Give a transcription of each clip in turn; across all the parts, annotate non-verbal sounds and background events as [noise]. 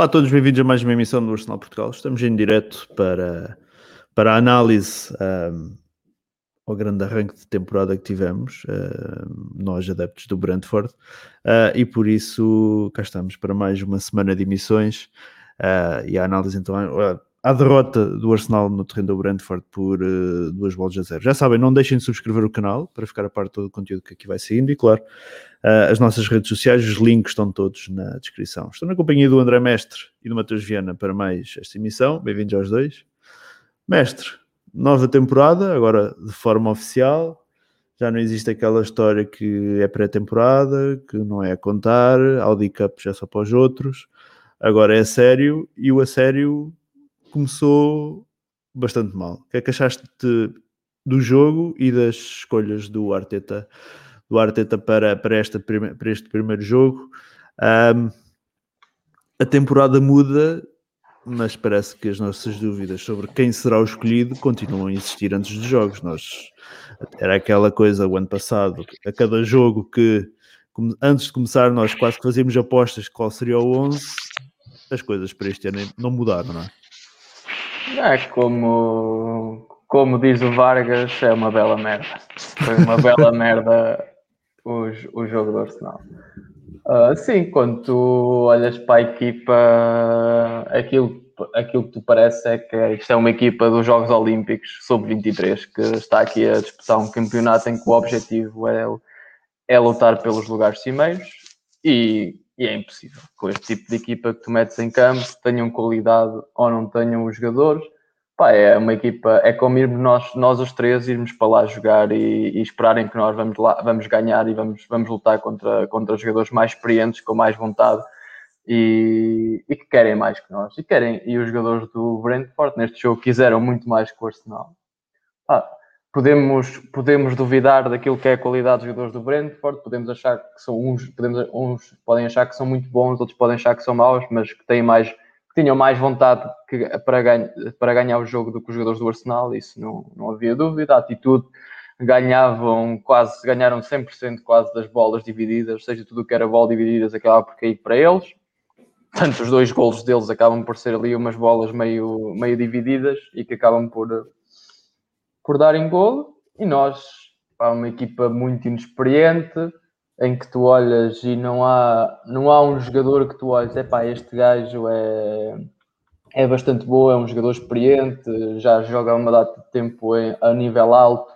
Olá a todos, bem-vindos a mais uma emissão do Arsenal Portugal. Estamos em direto para, para a análise um, ao grande arranque de temporada que tivemos, uh, nós adeptos do Brentford, uh, e por isso cá estamos para mais uma semana de emissões uh, e a análise então à derrota do Arsenal no terreno do Brentford por uh, duas bolas a zero. Já sabem, não deixem de subscrever o canal para ficar a par de todo o conteúdo que aqui vai saindo e, claro, uh, as nossas redes sociais, os links estão todos na descrição. Estou na companhia do André Mestre e do Matheus Viana para mais esta emissão. Bem-vindos aos dois. Mestre, nova temporada, agora de forma oficial. Já não existe aquela história que é pré-temporada, que não é a contar, Audi Cup já é só para os outros. Agora é a sério e o a sério começou bastante mal. O que é que achaste de, do jogo e das escolhas do Arteta, do Arteta para, para, esta, para este primeiro jogo? Um, a temporada muda, mas parece que as nossas dúvidas sobre quem será o escolhido continuam a existir antes dos jogos. Nós, era aquela coisa o ano passado, a cada jogo que antes de começar nós quase que fazíamos apostas qual seria o 11, as coisas para este ano não mudaram, não é? É como, como diz o Vargas, é uma bela merda. Foi uma bela [laughs] merda o, o jogo do Arsenal. Uh, sim, quando tu olhas para a equipa, aquilo, aquilo que tu parece é que isto é uma equipa dos Jogos Olímpicos sub-23 que está aqui a disputar um campeonato em que o objetivo é, é lutar pelos lugares cimeiros e e é impossível. Com este tipo de equipa que tu metes em campo, tenham qualidade ou não tenham os jogadores, pá, é uma equipa, é como irmos nós, nós os três, irmos para lá jogar e, e esperarem que nós vamos, lá, vamos ganhar e vamos, vamos lutar contra, contra jogadores mais experientes, com mais vontade e, e que querem mais que nós. E, querem, e os jogadores do Brentford neste jogo quiseram muito mais que o Arsenal. Pá, podemos, podemos duvidar daquilo que é a qualidade dos jogadores do Brentford, podemos achar que são uns, podemos, uns podem achar que são muito bons, outros podem achar que são maus, mas que têm mais que tinham mais vontade que, para, ganha, para ganhar o jogo do que os jogadores do Arsenal, isso não, não havia dúvida. A atitude ganhavam quase, ganharam 100% quase das bolas divididas, seja, tudo o que era bola divididas acabava por cair para eles. Tanto os dois golos deles acabam por ser ali umas bolas meio, meio divididas e que acabam por, por darem golo e nós, pá, uma equipa muito inexperiente, em que tu olhas e não há, não há um jogador que tu olhes, é pá, este gajo é, é bastante bom, é um jogador experiente, já joga uma data de tempo em, a nível alto,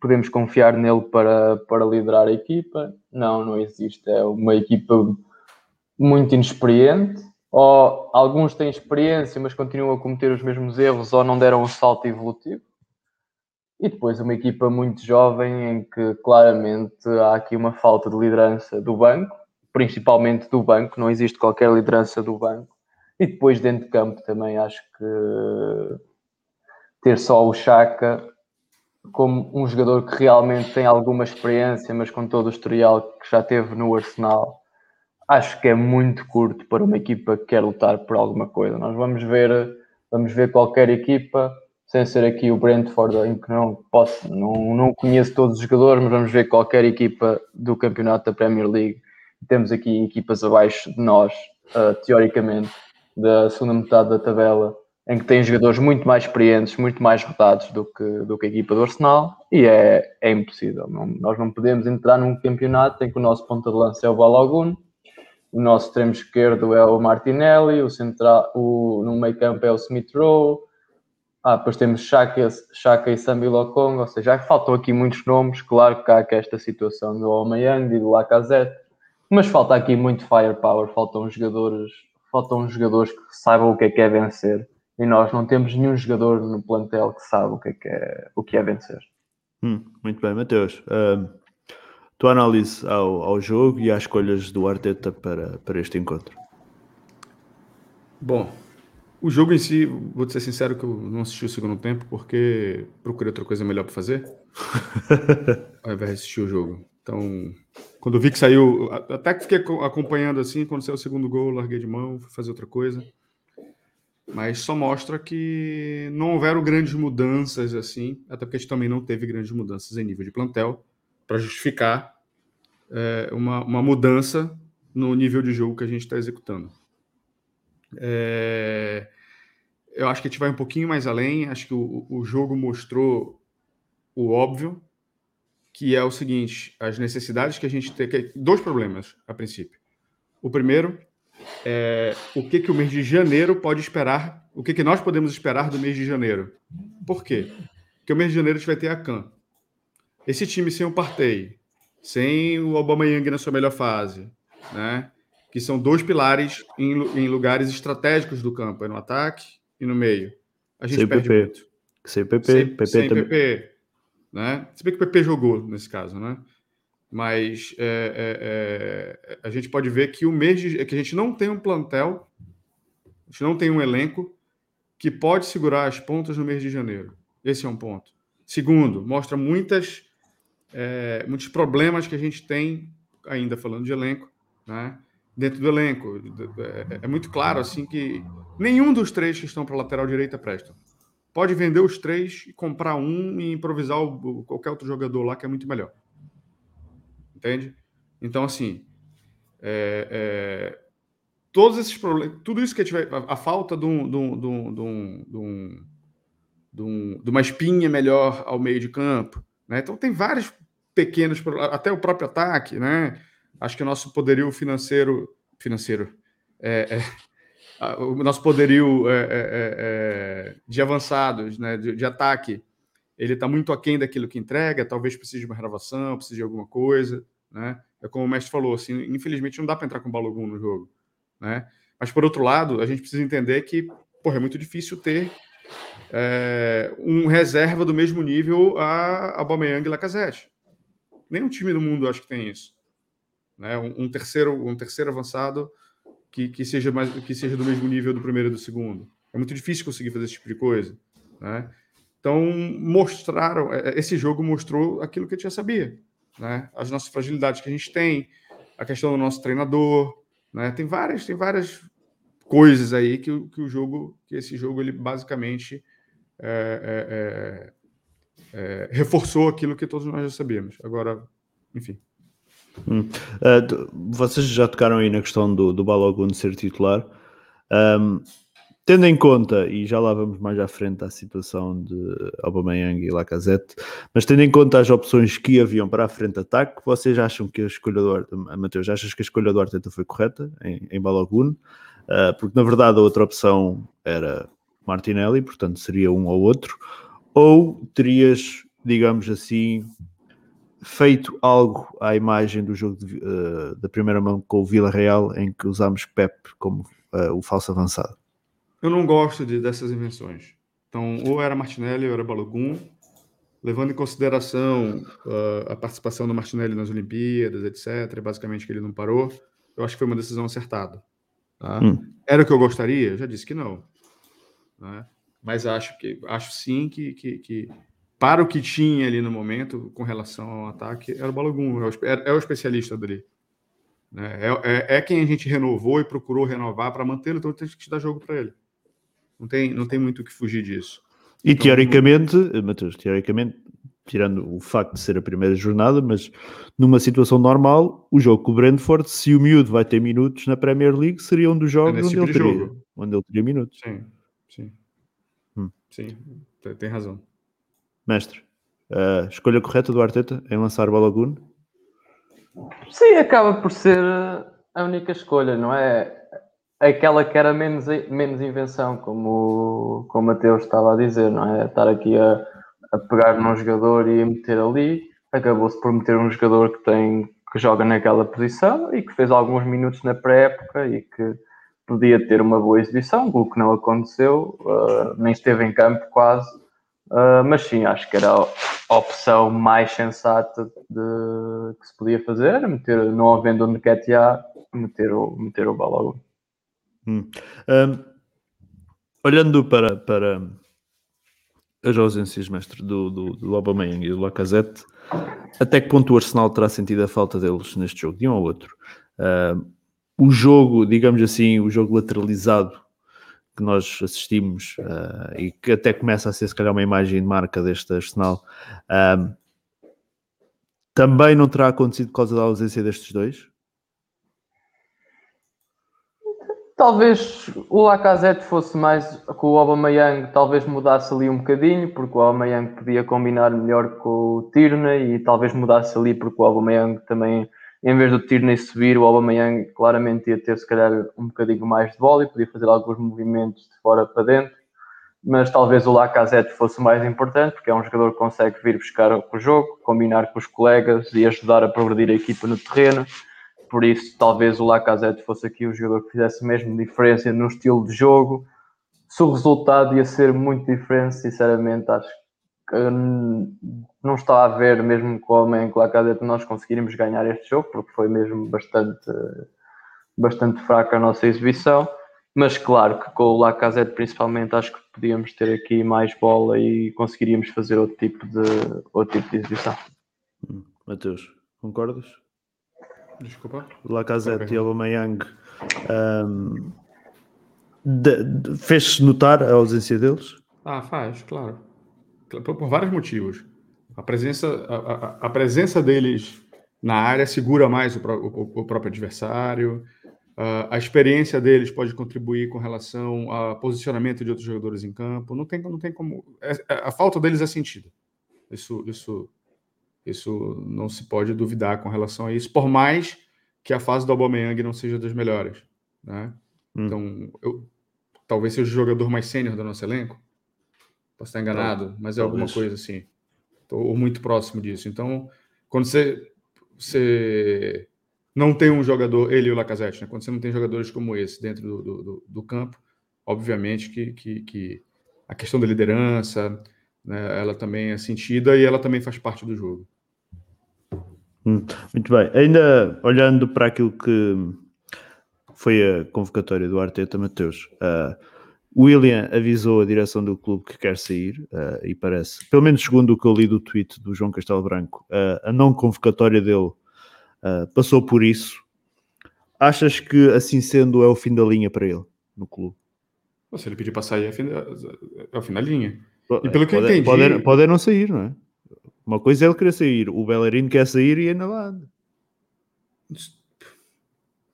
podemos confiar nele para, para liderar a equipa. Não, não existe, é uma equipa muito inexperiente, ou alguns têm experiência, mas continuam a cometer os mesmos erros ou não deram um salto evolutivo. E depois uma equipa muito jovem em que claramente há aqui uma falta de liderança do banco, principalmente do banco, não existe qualquer liderança do banco. E depois dentro de campo também acho que ter só o Chaka como um jogador que realmente tem alguma experiência, mas com todo o historial que já teve no Arsenal, acho que é muito curto para uma equipa que quer lutar por alguma coisa. Nós vamos ver, vamos ver qualquer equipa sem ser aqui o Brentford, em que não posso, não, não conheço todos os jogadores, mas vamos ver qualquer equipa do campeonato da Premier League. Temos aqui equipas abaixo de nós, uh, teoricamente, da segunda metade da tabela, em que tem jogadores muito mais experientes, muito mais rodados do que, do que a equipa do Arsenal, e é, é impossível. Não, nós não podemos entrar num campeonato em que o nosso ponta de lança é o Balogun, o nosso extremo esquerdo é o Martinelli, o central, o, no meio campo é o Smith Rowe, ah, depois temos Chaka, Chaka e Sambi Lokong, ou seja, já faltam aqui muitos nomes. Claro que há aqui esta situação do Aubameyang e do Lacazette, mas falta aqui muito firepower, faltam jogadores, faltam jogadores que saibam o que é que é vencer. E nós não temos nenhum jogador no plantel que sabe o que é, que é, o que é vencer. Hum, muito bem, Mateus. Uh, tua análise ao, ao jogo e às escolhas do Arteta para, para este encontro. Bom, o jogo em si, vou ser sincero que eu não assisti o segundo tempo porque procurei outra coisa melhor para fazer [laughs] ao invés de assistir o jogo. Então, quando eu vi que saiu, até que fiquei acompanhando assim, quando saiu o segundo gol, larguei de mão, fui fazer outra coisa. Mas só mostra que não houveram grandes mudanças assim, até porque a gente também não teve grandes mudanças em nível de plantel para justificar é, uma, uma mudança no nível de jogo que a gente está executando. É, eu acho que a gente vai um pouquinho mais além. Acho que o, o jogo mostrou o óbvio, que é o seguinte: as necessidades que a gente tem. dois problemas, a princípio. O primeiro é o que, que o mês de janeiro pode esperar, o que, que nós podemos esperar do mês de janeiro. Por quê? Porque o mês de janeiro a gente vai ter a CAN. Esse time sem o Partey, sem o Aubameyang na sua melhor fase, né? que são dois pilares em, em lugares estratégicos do campo, é no ataque e no meio. A gente sem perde PP. muito. Sem PP, sem, PP sem também. PP né? Se bem que o PP jogou nesse caso, né? Mas é, é, é, a gente pode ver que o mês de, que a gente não tem um plantel, a gente não tem um elenco que pode segurar as pontas no mês de janeiro. Esse é um ponto. Segundo, mostra muitas, é, muitos problemas que a gente tem, ainda falando de elenco, né? Dentro do elenco. É, é muito claro assim que nenhum dos três que estão para lateral direita prestam pode vender os três, comprar um e improvisar o, qualquer outro jogador lá que é muito melhor. Entende? Então, assim, é, é, todos esses problemas, tudo isso que tiver, a, a falta de, um, de, um, de, um, de uma espinha melhor ao meio de campo, né? Então, tem vários pequenos, até o próprio ataque, né? Acho que o nosso poderio financeiro, financeiro, é, é o nosso poderio é, é, é, de avançados, né, de, de ataque, ele está muito aquém daquilo que entrega, talvez precise de uma renovação, precise de alguma coisa, né? É como o mestre falou, assim, infelizmente não dá para entrar com o Balogun no jogo, né? Mas por outro lado, a gente precisa entender que, porra, é muito difícil ter é, um reserva do mesmo nível a Aubameyang e Lacazette. Nenhum time do mundo acho que tem isso, né? Um, um terceiro, um terceiro avançado que, que, seja mais, que seja do mesmo nível do primeiro e do segundo. É muito difícil conseguir fazer esse tipo de coisa. Né? Então, mostraram, é, é, esse jogo mostrou aquilo que gente já sabia. Né? As nossas fragilidades que a gente tem, a questão do nosso treinador, né? tem várias, tem várias coisas aí que, que o jogo, que esse jogo, ele basicamente é, é, é, é reforçou aquilo que todos nós já sabíamos. Agora, enfim. Hum. Uh, vocês já tocaram aí na questão do, do Balogun ser titular. Um, tendo em conta, e já lá vamos mais à frente à situação de Aubameyang e Lacazette, mas tendo em conta as opções que haviam para a frente de ataque, vocês acham que a escolha do Arteta, Mateus, achas que a escolha do Arteta foi correta em, em Balogun? Uh, porque na verdade a outra opção era Martinelli, portanto seria um ou outro, ou terias, digamos assim, feito algo à imagem do jogo de, uh, da primeira mão com o Vila Real, em que usámos Pep como uh, o falso avançado. Eu não gosto de, dessas invenções. Então, ou era Martinelli ou era Balogun, levando em consideração uh, a participação do Martinelli nas Olimpíadas, etc., basicamente que ele não parou, eu acho que foi uma decisão acertada. Tá? Hum. Era o que eu gostaria? Eu já disse que não. Né? Mas acho que acho sim que, que, que para o que tinha ali no momento com relação ao ataque, era o Balogun, é o, é, é o especialista dali. Né? É, é, é, quem a gente renovou e procurou renovar para mantê-lo, então tem que dar jogo para ele. Não tem, não tem muito o que fugir disso. E então, teoricamente, não... Matheus, teoricamente, tirando o facto de ser a primeira jornada, mas numa situação normal, o jogo com o Brentford, se o miúdo vai ter minutos na Premier League, seria um dos jogos é onde, tipo ele teria, onde ele teria minutos. Sim, sim. Hum. Sim, tem razão. Mestre, uh, escolha correta do Arteta em lançar Balogun? Sim, acaba por ser a única escolha, não é? Aquela que era menos, menos invenção, como, como o Mateus estava a dizer, não é? Estar aqui a, a pegar num jogador e a meter ali, acabou-se por meter um jogador que tem que joga naquela posição e que fez alguns minutos na pré-época e que podia ter uma boa exibição, o que não aconteceu, uh, nem esteve em campo quase Uh, mas sim, acho que era a opção mais sensata de, que se podia fazer, meter, não havendo o Nketiah, meter o, meter o Balogun. Hum. Um, olhando para, para as ausências, mestre, do, do, do Aubameyang e do Lacazette, até que ponto o Arsenal terá sentido a falta deles neste jogo, de um ou outro? Uh, o jogo, digamos assim, o jogo lateralizado que nós assistimos uh, e que até começa a ser se calhar uma imagem de marca deste Arsenal, uh, também não terá acontecido por causa da ausência destes dois? talvez o Lacazette fosse mais com o Aubameyang, talvez mudasse ali um bocadinho, porque o Aubameyang podia combinar melhor com o Tierney e talvez mudasse ali porque o Aubameyang também, em vez do Tierney subir, o Aubameyang claramente ia ter se calhar um bocadinho mais de bola e podia fazer alguns movimentos de fora para dentro, mas talvez o Lacazette fosse mais importante, porque é um jogador que consegue vir buscar o jogo, combinar com os colegas e ajudar a progredir a equipa no terreno por isso talvez o Lacazette fosse aqui o jogador que fizesse mesmo diferença no estilo de jogo. Se o resultado ia ser muito diferente, sinceramente, acho que não está a ver, mesmo com o homem com o Lacazette, nós conseguiríamos ganhar este jogo, porque foi mesmo bastante, bastante fraca a nossa exibição. Mas claro que com o Lacazette principalmente acho que podíamos ter aqui mais bola e conseguiríamos fazer outro tipo de, outro tipo de exibição. Hum, Mateus, concordas? Desculpa. Lacazette e Aubameyang um, fez-se notar a ausência deles? Ah, faz, claro. Por, por vários motivos. A presença, a, a, a, presença deles na área segura mais o, o, o próprio adversário. Uh, a experiência deles pode contribuir com relação ao posicionamento de outros jogadores em campo. Não tem, não tem como. É, é, a falta deles é sentida. Isso, isso isso não se pode duvidar com relação a isso, por mais que a fase do Aubameyang não seja das melhores. Né? Hum. Então, eu, talvez seja o jogador mais sênior do nosso elenco. Posso estar enganado, mas é alguma coisa assim. Estou muito próximo disso. Então, quando você, você não tem um jogador, ele e o Lacazette, né? quando você não tem jogadores como esse dentro do, do, do campo, obviamente que, que, que, a questão da liderança, né, ela também é sentida e ela também faz parte do jogo. Hum, muito bem. Ainda olhando para aquilo que foi a convocatória do Arteta, Mateus, uh, William avisou a direção do clube que quer sair uh, e parece, pelo menos segundo o que eu li do tweet do João Castelo Branco, uh, a não convocatória dele passou por isso. Achas que assim sendo é o fim da linha para ele no clube? Se ele pedir para sair, é, fim da, é o fim da linha. E pelo que pode, eu entendi. Pode, pode não sair, não é? Uma coisa é ele querer sair, o Bellerino quer sair e ainda lá anda.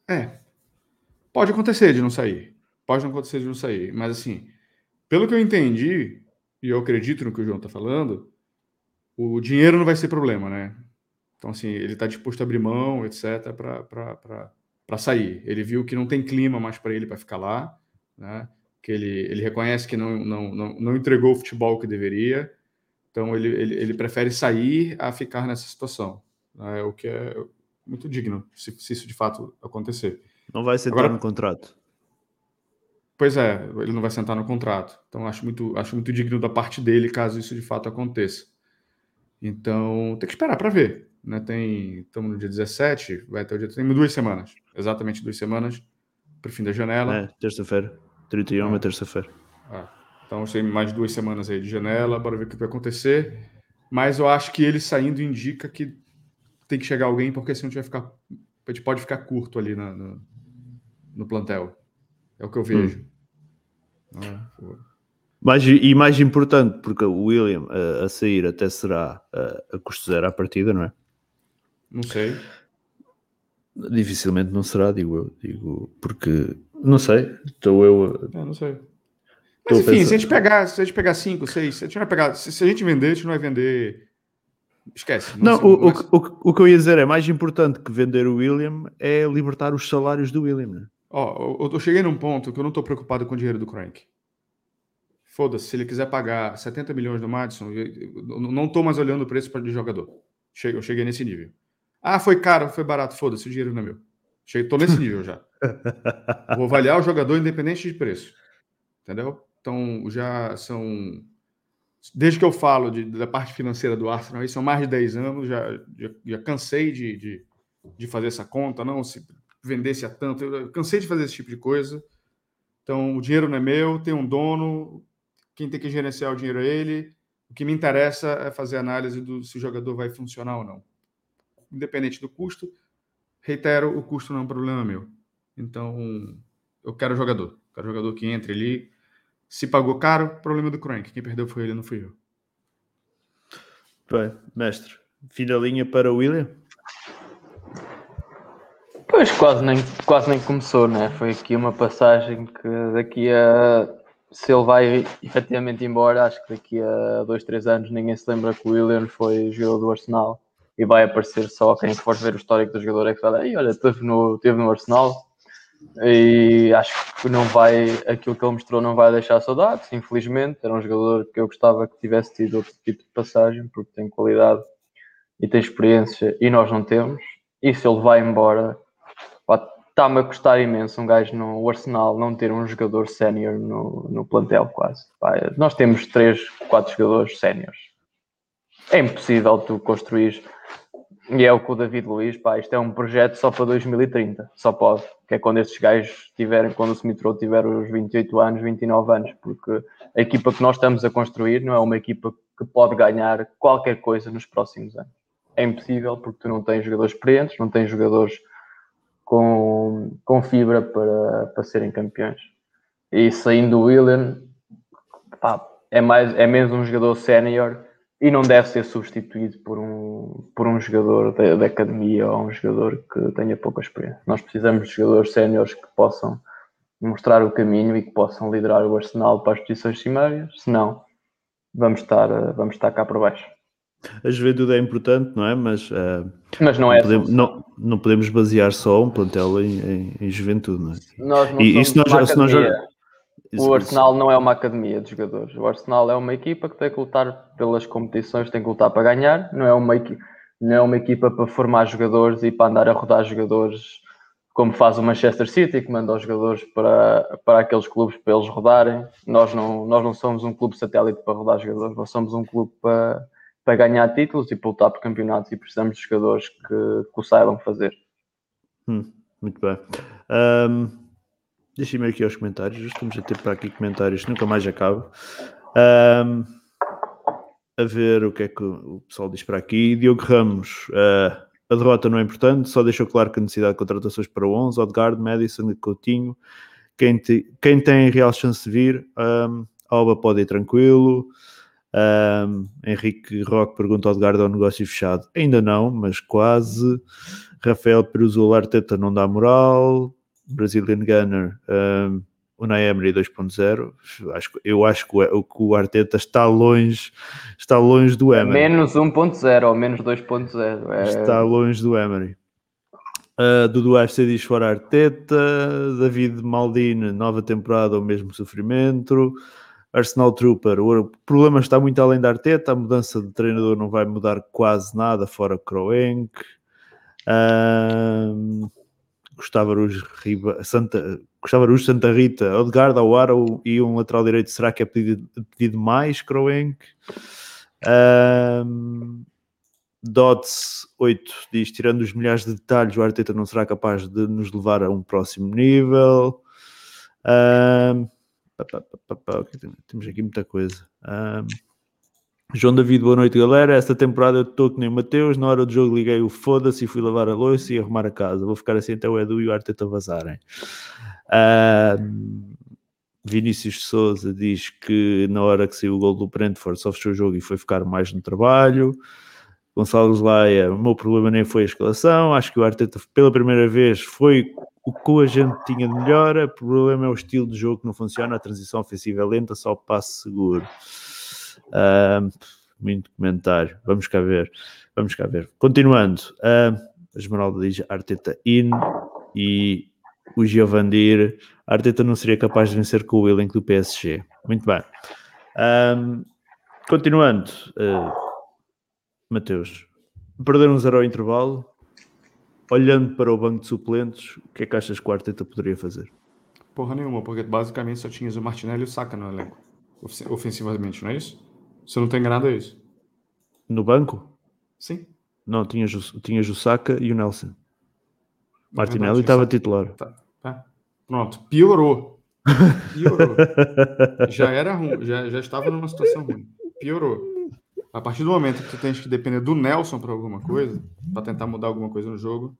É. Pode acontecer de não sair. Pode não acontecer de não sair. Mas assim, pelo que eu entendi, e eu acredito no que o João está falando, o dinheiro não vai ser problema, né? Então, assim, ele está disposto a abrir mão, etc., para sair. Ele viu que não tem clima mais para ele para ficar lá, né? que ele, ele reconhece que não, não, não, não entregou o futebol que deveria, então ele, ele, ele prefere sair a ficar nessa situação, né? o que é muito digno, se, se, isso de fato acontecer. Não vai sentar Agora, no contrato. Pois é, ele não vai sentar no contrato. Então acho muito, acho muito digno da parte dele caso isso de fato aconteça. Então tem que esperar para ver. Né? Tem, estamos no dia 17, vai até o dia. Temos duas semanas, exatamente duas semanas para o fim da janela. É, terça-feira. 31 é, é terça-feira. Ah. Então, tem mais duas semanas aí de janela, bora ver o que vai acontecer. Mas eu acho que ele saindo indica que tem que chegar alguém, porque senão a gente vai ficar. A gente pode ficar curto ali na, no, no plantel. É o que eu vejo. Hum. Mais, e mais importante, porque o William a, a sair até será a, a custo zero à partida, não é? Não sei. Dificilmente não será, digo eu. Digo, porque não sei. Estou eu. É, não sei. Mas enfim, pensando... se a gente pegar, se a gente pegar cinco, seis, se a gente vai pegar, se, se a gente vender, a gente não vai vender. Esquece. Não, não, o, o, o, o, que eu ia dizer é mais importante que vender o William é libertar os salários do William. Né? Ó, eu, eu cheguei num ponto que eu não estou preocupado com o dinheiro do Crank. Foda-se, se ele quiser pagar 70 milhões do Madison, eu não estou mais olhando o preço de jogador. Eu cheguei nesse nível. Ah, foi caro, foi barato, foda-se, o dinheiro não é meu. Cheguei, tô nesse nível já. [laughs] Vou avaliar o jogador independente de preço. Entendeu? Então, já são. Desde que eu falo de, da parte financeira do Arsenal, aí são mais de 10 anos, já, já, já cansei de, de, de, fazer essa conta, não se vendesse a tanto, eu cansei de fazer esse tipo de coisa. Então, o dinheiro não é meu, tem um dono, quem tem que gerenciar o dinheiro é ele. O que me interessa é fazer análise do se o jogador vai funcionar ou não. Independente do custo, reitero, o custo não é um problema meu. Então, eu quero jogador. Quero jogador que entre ali, se pagou caro, problema do Crank. Quem perdeu foi ele, não fui eu. Bem, mestre, fim da linha para o William? Pois quase nem, quase nem começou, né? Foi aqui uma passagem que daqui a se ele vai efetivamente embora, acho que daqui a dois, três anos ninguém se lembra que o William foi jogador do Arsenal e vai aparecer só quem for ver o histórico do jogador é que vai, olha, teve no, teve no Arsenal e acho que não vai, aquilo que ele mostrou não vai deixar saudades, infelizmente, era um jogador que eu gostava que tivesse tido outro tipo de passagem, porque tem qualidade e tem experiência e nós não temos, e se ele vai embora, está-me a custar imenso um gajo no Arsenal não ter um jogador sénior no, no plantel quase. Pá, nós temos três, quatro jogadores séniores. É impossível tu construir e é o que o David Luiz, pá, isto é um projeto só para 2030, só pode, que é quando estes gajos tiverem, quando o Smith Rowe tiver os 28 anos, 29 anos, porque a equipa que nós estamos a construir não é uma equipa que pode ganhar qualquer coisa nos próximos anos. É impossível porque tu não tens jogadores experientes, não tens jogadores com, com fibra para, para serem campeões. E saindo o William, pá, é, mais, é menos um jogador sénior e não deve ser substituído por um, por um jogador da, da, academia ou um jogador que tenha pouca experiência. Nós precisamos de jogadores séniores que possam mostrar o caminho e que possam liderar o Arsenal para as posições cimeiras, senão vamos estar, vamos estar cá para baixo. A juventude é importante, não é? Mas, uh, Mas não, é não podemos, não, não, podemos basear só um plantel em, em, em juventude, não é? Nós não e isso nós, se nós, o Arsenal não é uma academia de jogadores. O Arsenal é uma equipa que tem que lutar pelas competições, tem que lutar para ganhar. Não é uma, não é uma equipa para formar jogadores e para andar a rodar jogadores como faz o Manchester City, que manda os jogadores para, para aqueles clubes para eles rodarem. Nós não, nós não somos um clube satélite para rodar jogadores, nós somos um clube para, para ganhar títulos e para lutar por campeonatos e precisamos de jogadores que, que o saibam fazer. Hum, muito bem. Um, Deixem-me aqui aos comentários. Estamos a ter para aqui comentários, nunca mais acaba. Um, a ver o que é que o pessoal diz para aqui. Diogo Ramos, uh, a derrota não é importante, só deixou claro que a necessidade de contratações para o 11, Odegaard, Madison e Coutinho. Quem, te, quem tem real chance de vir, um, Alba pode ir tranquilo. Um, Henrique Roque pergunta ao Odegaard ao negócio fechado. Ainda não, mas quase. Rafael Peruso Arteta não dá moral. Brazilian Gunner, um, o Naemri 2.0, acho, eu acho que o, que o Arteta está longe, está longe do Emery. Menos 1.0 ou menos 2.0. É... Está longe do Emery. Uh, Dudu FC diz fora Arteta, David Maldini, nova temporada, o mesmo sofrimento. Arsenal Trooper, o problema está muito além da Arteta, a mudança de treinador não vai mudar quase nada, fora Kroenk. Uh, Gustavo Aruz, Riba, Santa, Gustavo Aruz, Santa Rita, Odegaard, Awara e um lateral direito, será que é pedido, pedido mais, Kroenk? Um, Dots 8 diz, tirando os milhares de detalhes, o Arteta não será capaz de nos levar a um próximo nível. Um, temos aqui muita coisa. Um, João David, boa noite, galera. Esta temporada eu estou que nem o Mateus. Na hora do jogo liguei o foda-se e fui lavar a louça e arrumar a casa. Vou ficar assim até o Edu e o Arteta vazarem. Uh, Vinícius Souza diz que na hora que saiu o gol do Brentford só fechou o jogo e foi ficar mais no trabalho. Gonçalo Laia, o meu problema nem foi a escalação. Acho que o Arteta, pela primeira vez, foi o que a gente tinha de melhor. O problema é o estilo de jogo que não funciona. A transição ofensiva é lenta, só o passe seguro. Uh, muito comentário. Vamos cá ver. Vamos cá ver. Continuando. Uh, a Esmeralda diz Arteta in e o Giovandir. Arteta não seria capaz de vencer com o elenco do PSG. Muito bem. Continuando. Uh, Mateus. Perder um zero ao intervalo. Olhando para o banco de suplentes, o que é que achas que o Arteta poderia fazer? Porra nenhuma, porque basicamente só tinhas o Martinelli e o Saka no elenco. Ofensivamente, não é isso? Se eu não estou enganado, é isso. No banco? Sim. Não, tinhas, tinhas o Saka e o Nelson. Martinelli estava titular. Tá, tá. Pronto, piorou. Piorou. [laughs] já era ruim, já, já estava numa situação ruim. Piorou. A partir do momento que tu tens que depender do Nelson para alguma coisa, para tentar mudar alguma coisa no jogo,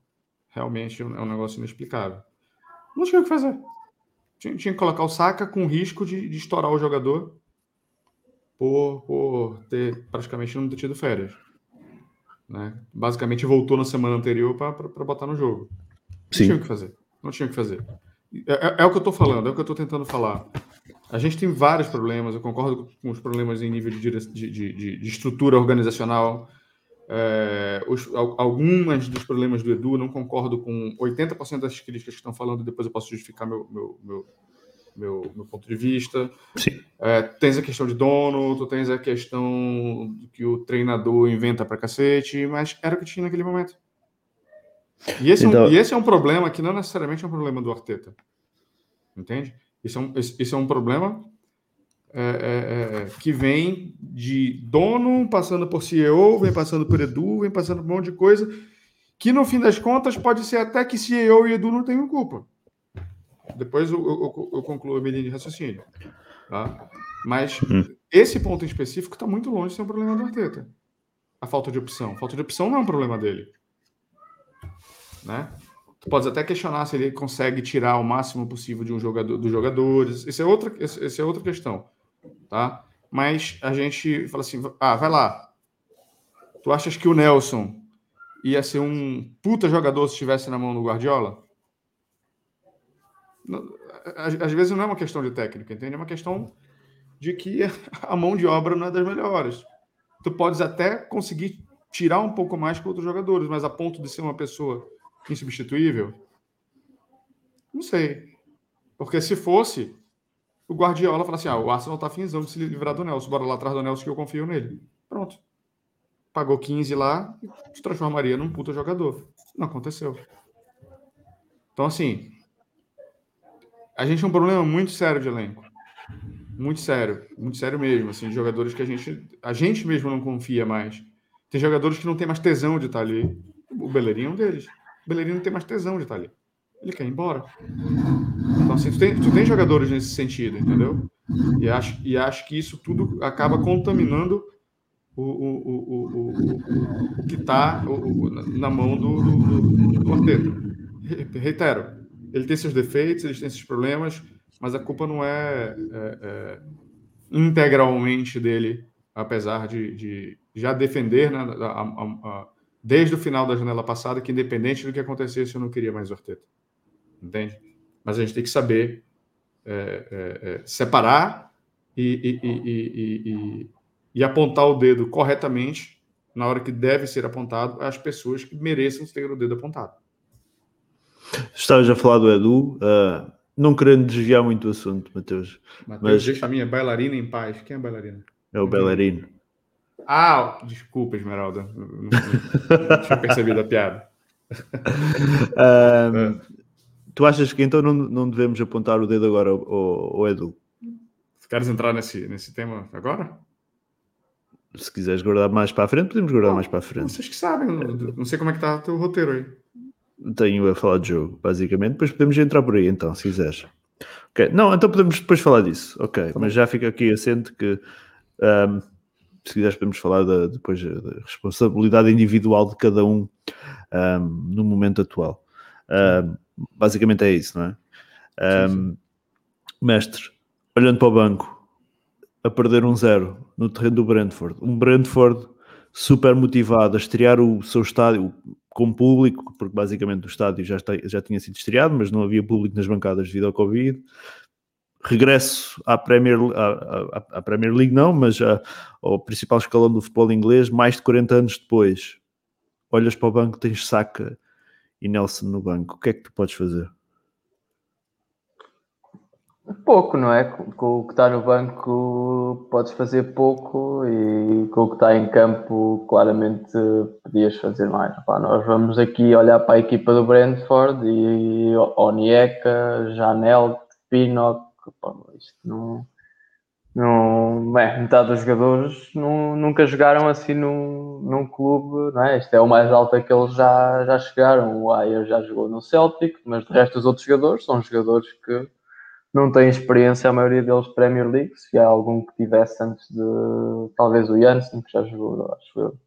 realmente é um negócio inexplicável. Não tinha o que fazer. Tinha, tinha que colocar o Saka com risco de, de estourar o jogador por, por ter praticamente não ter tido férias. Né? Basicamente voltou na semana anterior para botar no jogo. Sim. Não tinha o que fazer. Não tinha o que fazer. É, é, é o que eu estou falando, é o que eu estou tentando falar. A gente tem vários problemas, eu concordo com os problemas em nível de, de, de, de estrutura organizacional. É, os, algumas dos problemas do Edu, não concordo com 80% das críticas que estão falando, depois eu posso justificar meu, meu, meu, meu, meu ponto de vista. Sim. É, tens a questão de dono, tu tens a questão que o treinador inventa pra cacete, mas era o que tinha naquele momento. E esse, então... é um, então- e esse é um problema que não necessariamente é um problema do Arteta. Entende? Isso é um, esse é um problema é, é, é, que vem de dono, passando por CEO, vem passando por Edu, vem passando por um monte de coisa, que no fim das contas pode ser até que CEO e Edu não tenham culpa. Depois eu, eu, eu concluo a minha linha de raciocínio. Tá? Mas hum. esse ponto em específico está muito longe de ser um problema do Arteta. A falta de opção. A falta de opção não é um problema dele. Né? Tu pode até questionar se ele consegue tirar o máximo possível de um jogador, dos jogadores. Essa é outra, essa é outra questão, tá? Mas a gente fala assim, ah, vai lá. Tu achas que o Nelson ia ser um puta jogador se estivesse na mão do Guardiola? Às vezes não é uma questão de técnica, entende? É uma questão de que [laughs] a mão de obra não é das melhores. Tu podes até conseguir tirar um pouco mais com outros jogadores, mas a ponto de ser uma pessoa insubstituível? Não sei. Porque se fosse, o Guardiola fala assim: ah, o Arsenal tá finzão de se livrar do Nelson, bora lá atrás do Nelson que eu confio nele. Pronto. Pagou 15 lá e transformaria num puta jogador. Não aconteceu. Então, assim, a gente tem um problema muito sério de elenco. Muito sério, muito sério mesmo, assim, de jogadores que a gente, a gente mesmo não confia mais. Tem jogadores que não tem mais tesão de estar ali. O Bellerin é um deles. O Bellerin não tem mais tesão de estar ali. Ele quer ir embora. Então, assim, tu tem, tu tem jogadores nesse sentido, entendeu? E acho, e acho que isso tudo acaba contaminando o, o, o, o, o que está na mão do, do, do, Arteta. Reitero, ele tem seus defeitos, ele tem seus problemas, mas a culpa não é, é, é integralmente dele, apesar de, de já defender né, a, a, a, desde o final da janela passada que, independente do que acontecesse, eu não queria mais o Arteta. Entende? Mas a gente tem que saber é, é, é separar e, e, e, e, apontar o dedo corretamente na hora que deve ser apontado às pessoas que mereçam ter o dedo apontado. Estavas a falar do Edu, uh, não querendo desviar muito o assunto, Mateus. Mateus, mas... deixa a minha bailarina em paz. Quem é a bailarina? É o bailarino. Ah, desculpa, Esmeralda. Não, não, não tinha percebido a piada. Um, [laughs] tu achas que então não, não devemos apontar o dedo agora ao, ao Edu? Se queres entrar nesse, nesse tema agora? Se quiseres guardar mais para a frente, podemos guardar não, mais para a frente. Vocês que sabem, não, sei como é que está o teu roteiro aí. Tenho a falar de jogo, basicamente. Depois podemos entrar por aí, então, se quiseres. Ok, não, então podemos depois falar disso. Ok, tá mas já fica aqui assente que um, se quiseres podemos falar da, depois da responsabilidade individual de cada um, um no momento atual. Um, basicamente é isso, não é? Sim, sim. Mestre, olhando para o banco, a perder um zero no terreno do Brentford, um Brentford super motivado a estrear o seu estádio com público, porque basicamente o estádio já, está, já tinha sido estreado, mas não havia público nas bancadas devido ao Covid. Regresso à Premier, à, à, à Premier League, não, mas à, ao principal escalão do futebol inglês, mais de 40 anos depois. Olhas para o banco, tens Saka e Nelson no banco. O que é que tu podes fazer? Pouco, não é? Com o que está no banco podes fazer pouco e com o que está em campo claramente podias fazer mais. Pá, nós vamos aqui olhar para a equipa do Brentford e Onieka, Janel, Pinnock, isto não, não, bem, metade dos jogadores não, nunca jogaram assim num, num clube, não é? Este é o mais alto que eles já, já chegaram. O Ayer já jogou no Celtic, mas de resto os outros jogadores são jogadores que não têm experiência, a maioria deles Premier League, se há algum que tivesse antes de talvez o Janssen, que já jogou, acho eu.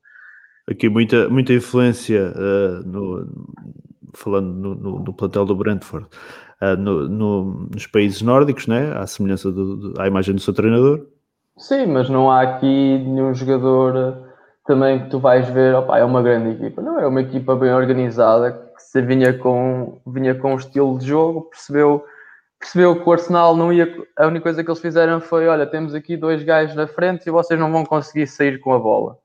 Aqui muita, muita influência uh, no, falando no, no, no, plantel do Brentford, uh, no, nos países nórdicos, né? à semelhança do, do, à imagem do seu treinador. Sim, mas não há aqui nenhum jogador também que tu vais ver, opa, é uma grande equipa. Não, é uma equipa bem organizada que se vinha com, vinha com um estilo de jogo, percebeu, percebeu que o Arsenal não ia. A única coisa que eles fizeram foi: olha, temos aqui dois gajos na frente e vocês não vão conseguir sair com a bola.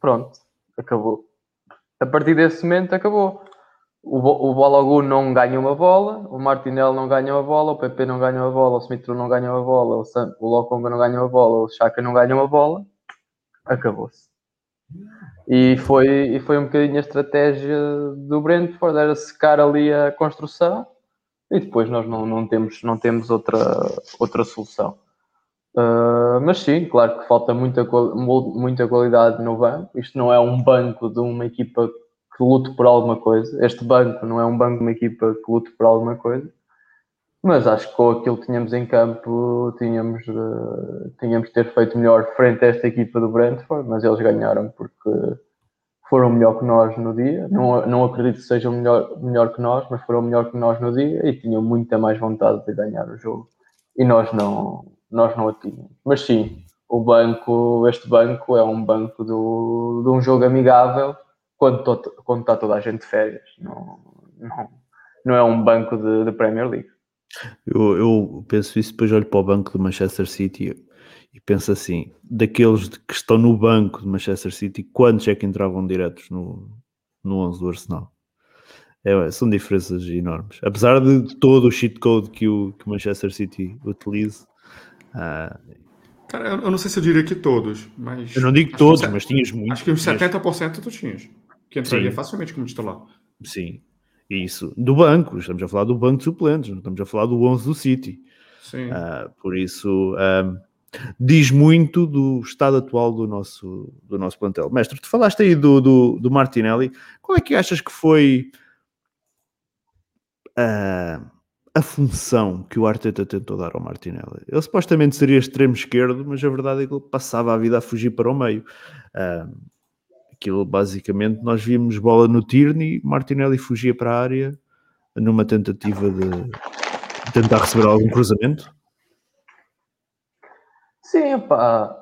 Pronto, acabou. A partir desse momento, acabou. O, o Balogu não ganha uma bola, o Martinelli não ganha uma bola, o PP não ganha uma bola, o Smith não ganha uma bola, o, o Lokonga não ganha uma bola, o Chaka não ganha uma bola. Acabou-se. E foi, e foi um bocadinho a estratégia do Brentford, era secar ali a construção e depois nós não, não, temos, não temos outra, outra solução. Uh, mas sim, claro que falta muita, muita qualidade no banco. Isto não é um banco de uma equipa que lute por alguma coisa. Este banco não é um banco de uma equipa que lute por alguma coisa. Mas acho que com aquilo que tínhamos em campo, tínhamos de, tínhamos de ter feito melhor frente a esta equipa do Brentford, mas eles ganharam porque foram melhor que nós no dia. Não, não acredito que sejam melhor, melhor que nós, mas foram melhor que nós no dia e tinham muita mais vontade de ganhar o jogo. E nós não, nós não a tínhamos. Mas sim, o banco, este banco é um banco do, de um jogo amigável quando, está toda a gente de férias. Não, não, não é um banco de, de Premier League. Eu, eu, penso isso, depois olho para o banco do Manchester City e penso assim: daqueles que estão no banco de Manchester City, quantos é que entravam diretos no, no 11 do Arsenal? É, são diferenças enormes. Apesar de todo o cheat code que o, que o Manchester City utiliza. Uh, Cara, eu não sei se eu diria que todos, mas. Eu não digo todos, mas tinhas muitos. Acho que uns 70% tu tinhas. Que entraria Sim. facilmente como titular. Sim. Isso. Do banco. Estamos a falar do banco de suplentes. Estamos a falar do 11 do City. Sim. Uh, por isso. Um, diz muito do estado atual do nosso, do nosso plantel. Mestre, tu falaste aí do, do, do Martinelli. Qual é que achas que foi a, a função que o Arteta tentou dar ao Martinelli? Ele supostamente seria extremo esquerdo, mas a verdade é que ele passava a vida a fugir para o meio. Uh, aquilo basicamente nós vimos bola no Tierney, Martinelli fugia para a área numa tentativa de tentar receber algum cruzamento Sim, pá.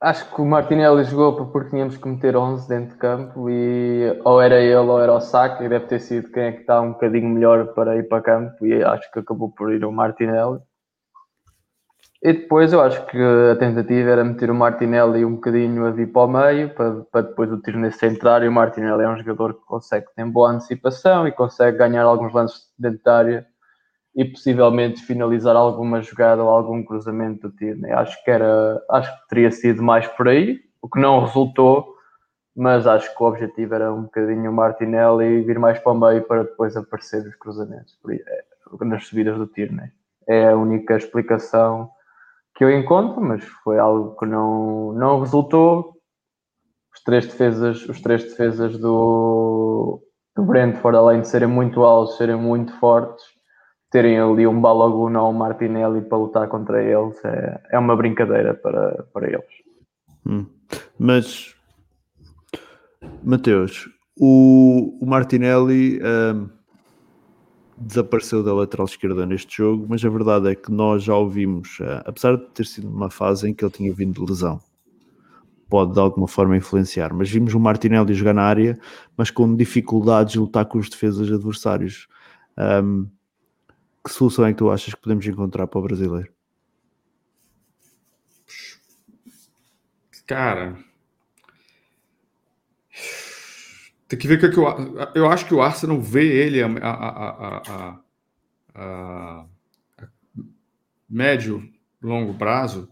Acho que o Martinelli jogou porque tínhamos que meter 11 dentro de campo e ou era ele ou era o Saka e deve ter sido quem é que está um bocadinho melhor para ir para campo e acho que acabou por ir o Martinelli. E depois eu acho que a tentativa era meter o Martinelli um bocadinho a vir para o meio para, para depois o tiro nesse centrar e o Martinelli é um jogador que consegue ter boa antecipação e consegue ganhar alguns lances dentro e possivelmente finalizar alguma jogada ou algum cruzamento do Tierney. Acho que era, acho que teria sido mais por aí, o que não resultou, mas acho que o objetivo era um bocadinho o Martinelli vir mais para o meio para depois aparecer os cruzamentos é, nas subidas do Tierney. É a única explicação que eu encontro, mas foi algo que não, não resultou. Os três defesas, os três defesas do, do Brentford, além de serem muito altos, serem muito fortes, terem ali um Balaguna ou um Martinelli para lutar contra eles é, é uma brincadeira para, para eles. Hum. Mas, Mateus, o, o Martinelli um, desapareceu da lateral esquerda neste jogo, mas a verdade é que nós já ouvimos, uh, apesar de ter sido uma fase em que ele tinha vindo de lesão, pode de alguma forma influenciar, mas vimos o Martinelli jogar na área, mas com dificuldades de lutar com os defesas adversários. Um, que solução é que tu achas que podemos encontrar para o brasileiro? Cara, tem que ver o que, é que eu, eu acho que o Arsenal vê ele a, a, a, a médio, longo prazo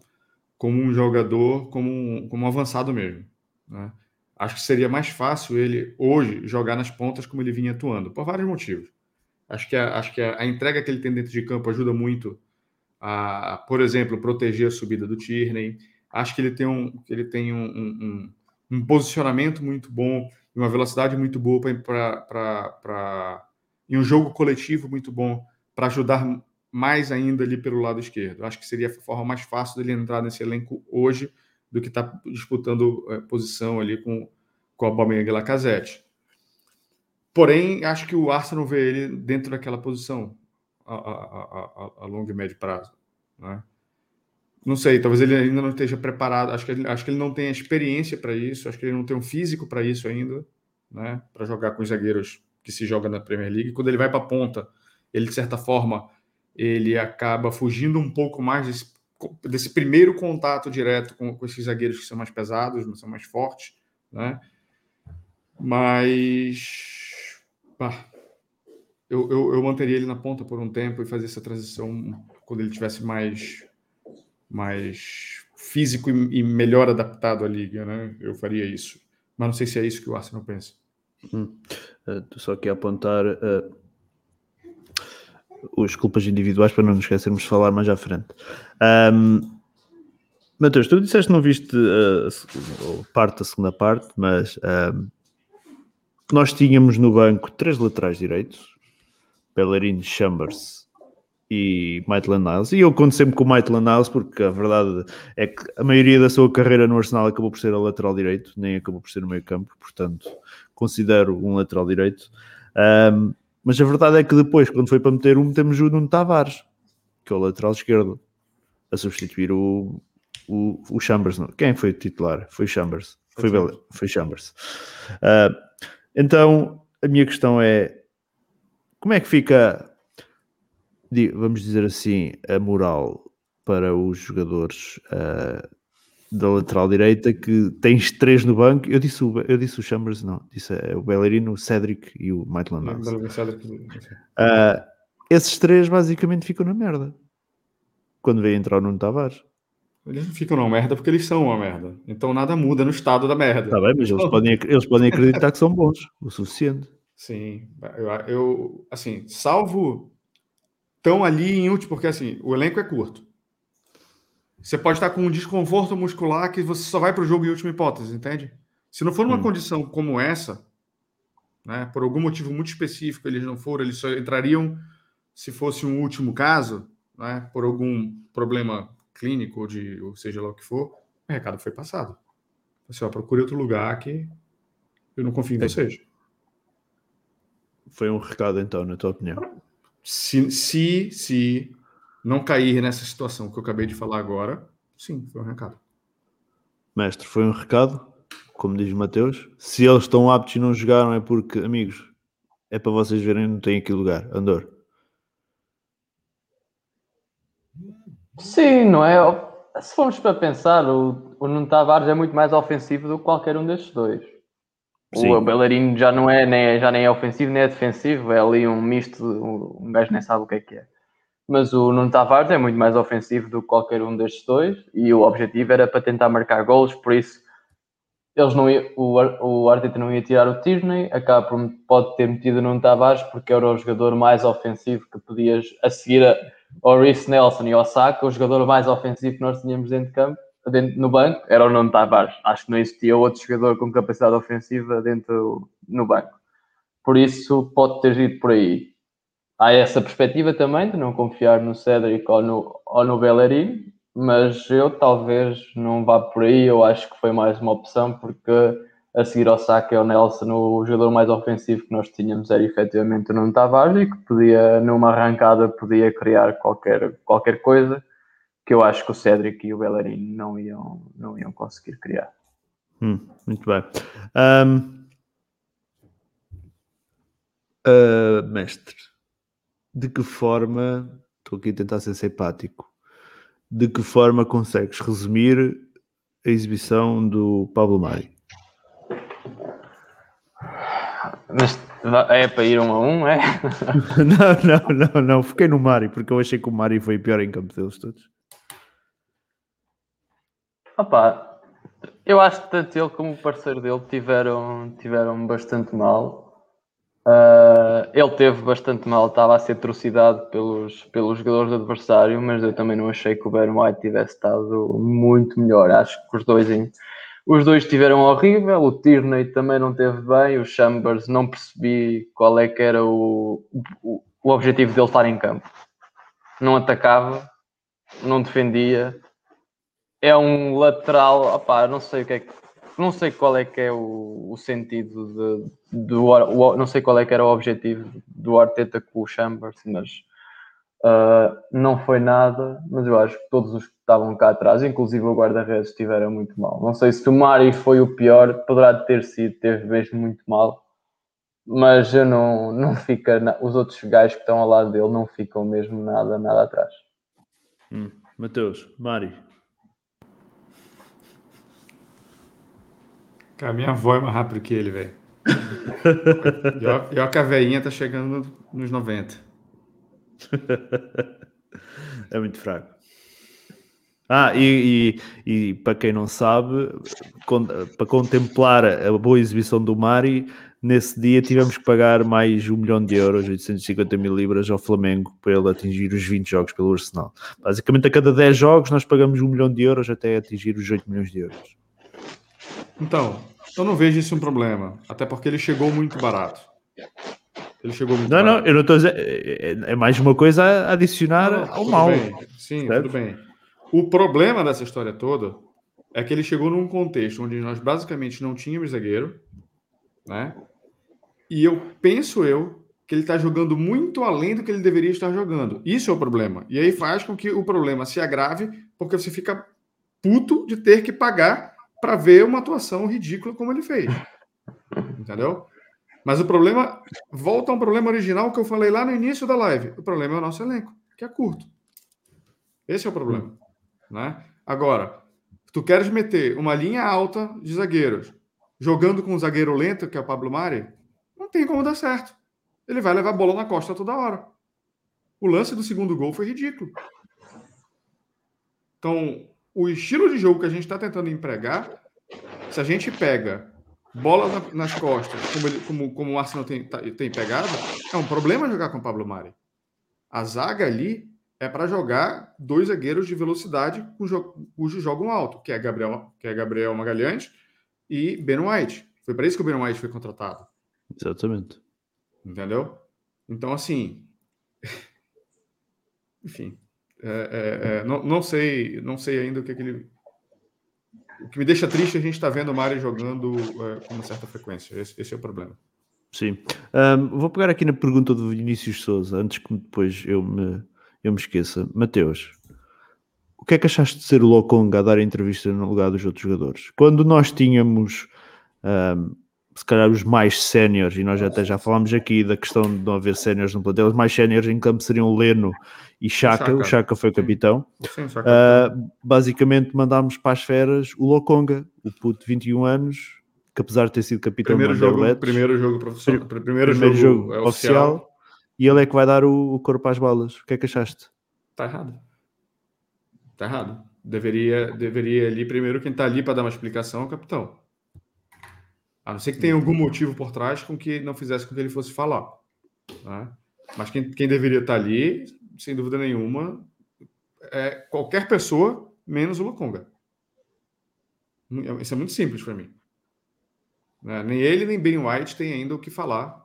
como um jogador, como um, como um avançado mesmo. Né? Acho que seria mais fácil ele hoje jogar nas pontas como ele vinha atuando, por vários motivos. Acho que, a, acho que a, a, entrega que ele tem dentro de campo ajuda muito a, por exemplo, proteger a subida do Tierney. Acho que ele tem um, ele tem um, um, um posicionamento muito bom uma velocidade muito boa para e um jogo coletivo muito bom para ajudar mais ainda ali pelo lado esquerdo. Acho que seria a forma mais fácil dele entrar nesse elenco hoje do que estar tá disputando é, posição ali com, com a Aubameyang e Lacazette. Porém, acho que o Arsenal vê ele dentro daquela posição a, a, a, a longo e médio prazo. Né? Não sei, talvez ele ainda não esteja preparado. Acho que ele, acho que ele não tem a experiência para isso. Acho que ele não tem um físico para isso ainda, né? Para jogar com os zagueiros que se joga na Premier League. Quando ele vai para a ponta, ele de certa forma ele acaba fugindo um pouco mais desse, desse primeiro contato direto com, com, esses zagueiros que são mais pesados, são mais fortes, né? Mas pá, eu, eu, eu, manteria ele na ponta por um tempo e fazer essa transição quando ele tivesse mais mais físico e, melhor adaptado à liga, né? Eu faria isso. Mas não sei se é isso que o Arsenal pensa. Hum. Uh, só aqui apontar uh, os culpas individuais para não nos esquecermos de falar mais à frente. Um, Matheus, tu disseste que não viste a, parte da segunda parte, mas um, nós tínhamos no banco três laterais direitos, Bellerin, Chambers e Maitland Niles. E eu conto sempre com o Maitland Niles porque a verdade é que a maioria da sua carreira no Arsenal acabou por ser a lateral direito, nem acabou por ser no meio campo, portanto considero um lateral direito. Um, mas a verdade é que depois, quando foi para meter um, temos o Nuno Tavares, que é o lateral esquerdo, a substituir o, o, o Chambers. Não. Quem foi o titular? Foi o Chambers. Foi, foi, foi Chambers. Uh, então, a minha questão é como é que fica, vamos dizer assim, a moral para os jogadores uh, da lateral direita que tens três no banco. Eu disse o, eu disse o Chambers, não, disse é o Bellerino, o Cedric e o Maitland uh, Esses três basicamente ficam na merda quando vem entrar o Nuno Tavares. Eles não ficam na merda porque eles são uma merda. Então nada muda no estado da merda. Tá bem, mas eles podem, eles podem acreditar que são bons o suficiente. Sim, eu, eu assim, salvo tão ali em último, porque assim, o elenco é curto. Você pode estar com um desconforto muscular que você só vai para o jogo em última hipótese, entende? Se não for uma hum. condição como essa, né, por algum motivo muito específico eles não foram, eles só entrariam se fosse um último caso, né, por algum problema clínico ou de, ou seja lá o que for, o recado foi passado. Você ó, procure outro lugar que eu não confio em é. vocês. Foi um recado então, na tua opinião? Se, se, se não cair nessa situação que eu acabei de falar agora, sim, foi um recado. Mestre, foi um recado, como diz Mateus. Se eles estão aptos e não jogaram, é porque, amigos, é para vocês verem, não tem aqui lugar. Andor. Sim, não é? Se formos para pensar, o, o Nuno Tavares é muito mais ofensivo do que qualquer um destes dois. Sim. O bailarino já não é nem, já nem é ofensivo nem é defensivo, é ali um misto, um gajo nem sabe o que é que é mas o Nuno Tavares é muito mais ofensivo do que qualquer um destes dois e o objetivo era para tentar marcar golos, por isso eles não ia, o, o Arteta não ia tirar o Tierney, acaba por, pode ter metido o Nuno Tavares porque era o jogador mais ofensivo que podias a seguir a, ao Reece Nelson e ao Saka, o jogador mais ofensivo que nós tínhamos dentro de campo, dentro, no banco, era o Nuno Tavares. Acho que não existia outro jogador com capacidade ofensiva dentro no banco. Por isso pode ter ido por aí há essa perspectiva também de não confiar no Cedric ou no, ou no Bellerin, mas eu talvez não vá por aí. Eu acho que foi mais uma opção, porque a seguir ao saque ao Nelson, o jogador mais ofensivo que nós tínhamos era efetivamente o Nuno Tavares e que podia, numa arrancada, podia criar qualquer, qualquer coisa que eu acho que o Cedric e o Bellerin não iam, não iam conseguir criar. Hum, muito bem. Um, uh, mestre, de que forma, estou aqui a tentar ser simpático, de que forma consegues resumir a exibição do Pablo Mari? Mas é para ir um a um, é? [laughs] não, não, não, não. Fiquei no Mari, porque eu achei que o Mari foi pior em campo deles todos. Opa, eu acho que tanto ele como o parceiro dele tiveram, tiveram bastante mal. Uh, ele teve bastante mal, estava a ser trucidado pelos, pelos jogadores do adversário, mas eu também não achei que o Ben White tivesse estado muito melhor. Acho que os dois, os dois estiveram horrível. O Tierney também não teve bem. O Chambers não percebi qual é que era o, o, o objetivo dele estar em campo. Não atacava, não defendia. É um lateral, opá, não sei o que é que não sei qual é que é o, o sentido de, do o, não sei qual é que era o objetivo do Arteta com o Chambers, mas uh, não foi nada, mas eu acho que todos os que estavam cá atrás, inclusive o guarda-redes, estiveram muito mal. Não sei se o Mari foi o pior, poderá ter sido, teve mesmo muito mal, mas eu não, não fica, os outros gajos que estão ao lado dele não ficam mesmo nada, nada atrás. Hum. Mateus, Mari. Cara, minha avó é mais rápido que ele, velho. [laughs] e ó que a veinha tá chegando nos 90. [laughs] é muito fraco. Ah, e, e, e, para quem não sabe, para contemplar a boa exibição do Mari, nesse dia tivemos que pagar mais um milhão de euros, 850 mil libras ao Flamengo para ele atingir os 20 jogos pelo Arsenal. Basicamente, a cada 10 jogos nós pagamos um milhão de euros até atingir os 8 milhões de euros. Então, eu não vejo isso um problema, até porque ele chegou muito barato. Ele chegou muito Não, barato. não, eu não estou dizer. É, é, é mais uma coisa a adicionar não, ao mal. Bem. Sim, certo? tudo bem. O problema dessa história toda é que ele chegou num contexto onde nós basicamente não tínhamos zagueiro, né? E eu penso eu que ele está jogando muito além do que ele deveria estar jogando. Isso é o problema. E aí faz com que o problema se agrave, porque você fica puto de ter que pagar para ver uma atuação ridícula como ele fez. [laughs] Entendeu? Mas o problema volta a um problema original que eu falei lá no início da live. O problema é o nosso elenco, que é curto. Esse é o problema. Né? Agora, tu queres meter uma linha alta de zagueiros, jogando com um zagueiro lento, que é o Pablo Mari, não tem como dar certo. Ele vai levar a bola na costa toda hora. O lance do segundo gol foi ridículo. Então, o estilo de jogo que a gente está tentando empregar, se a gente pega bola nas costas, como, ele, como, como o Arsenal tem, tá, tem pegado, é um problema jogar com o Pablo Mari. A zaga ali é para jogar dois zagueiros de velocidade cujo jogam alto, que é Gabriel, que é Gabriel Magalhães e Ben White. Foi para isso que o Ben White foi contratado. Exatamente. Entendeu? Então, assim. [laughs] Enfim. É, é, é, não, não, sei, não sei ainda o que, é que ele. O que me deixa triste é a gente estar tá vendo o Mário jogando é, com uma certa frequência. Esse, esse é o problema. Sim. Um, vou pegar aqui na pergunta do Vinícius Souza, antes que depois eu me eu me esqueça. Mateus, o que é que achaste de ser o Lokonga a dar a entrevista no lugar dos outros jogadores? Quando nós tínhamos, um, se calhar, os mais séniores, e nós até já falámos aqui da questão de não haver séniores no plantel, os mais séniores em campo seriam Leno e Chaka. O Chaka foi o capitão. Sim, Sim, uh, basicamente, mandámos para as feras o Lokonga, o puto de 21 anos, que apesar de ter sido capitão primeiro jogo, primeiro jogo profissional, primeiro, primeiro jogo, jogo é oficial, oficial e ele é que vai dar o, o corpo às balas. O que é que achaste? Está errado. Está errado. Deveria, deveria ali, primeiro, quem está ali para dar uma explicação é o capitão. A não ser que tenha algum motivo por trás com que não fizesse com que ele fosse falar. Né? Mas quem, quem deveria estar ali, sem dúvida nenhuma, é qualquer pessoa menos o Lukonga. Isso é muito simples para mim. Né? Nem ele, nem Ben White tem ainda o que falar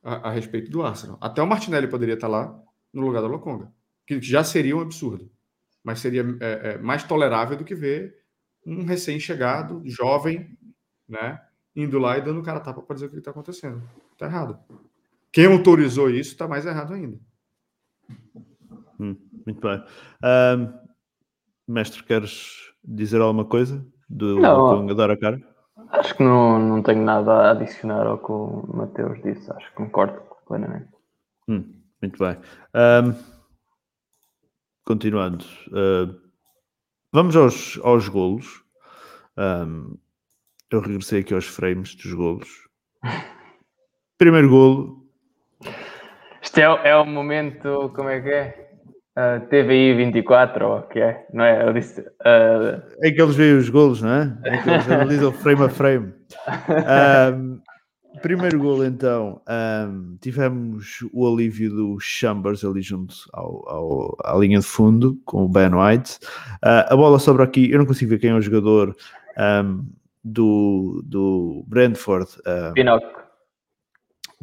a, a, respeito do Arsenal. Até o Martinelli poderia estar lá no lugar da Lokonga, que já seria um absurdo, mas seria é, é, mais tolerável do que ver um recém-chegado, jovem, né, indo lá e dando cara tapa para dizer o que está acontecendo. Está errado. Quem autorizou isso está mais errado ainda. Hum, muito bem. Um, mestre, queres dizer alguma coisa do Lokonga dar a cara? Acho que não, não tenho nada a adicionar ao que o Mateus disse. Acho que concordo plenamente. Hum, muito bem. Um, continuando. Uh, vamos aos, aos golos. Um, eu regressei aqui aos frames dos golos. Primeiro golo. Isto é, é o momento, como é que é? Uh, TVI 24, ou o que é? Não é? Eu disse, uh... É que eles veem os golos, não é? É que eles analisam frame a frame. [laughs] Um, primeiro gol, então, um, tivemos o alívio do Chambers ali junto ao, ao, à linha de fundo com o Ben White. Uh, a bola sobra aqui, eu não consigo ver quem é o jogador um, do, do Brentford. Um,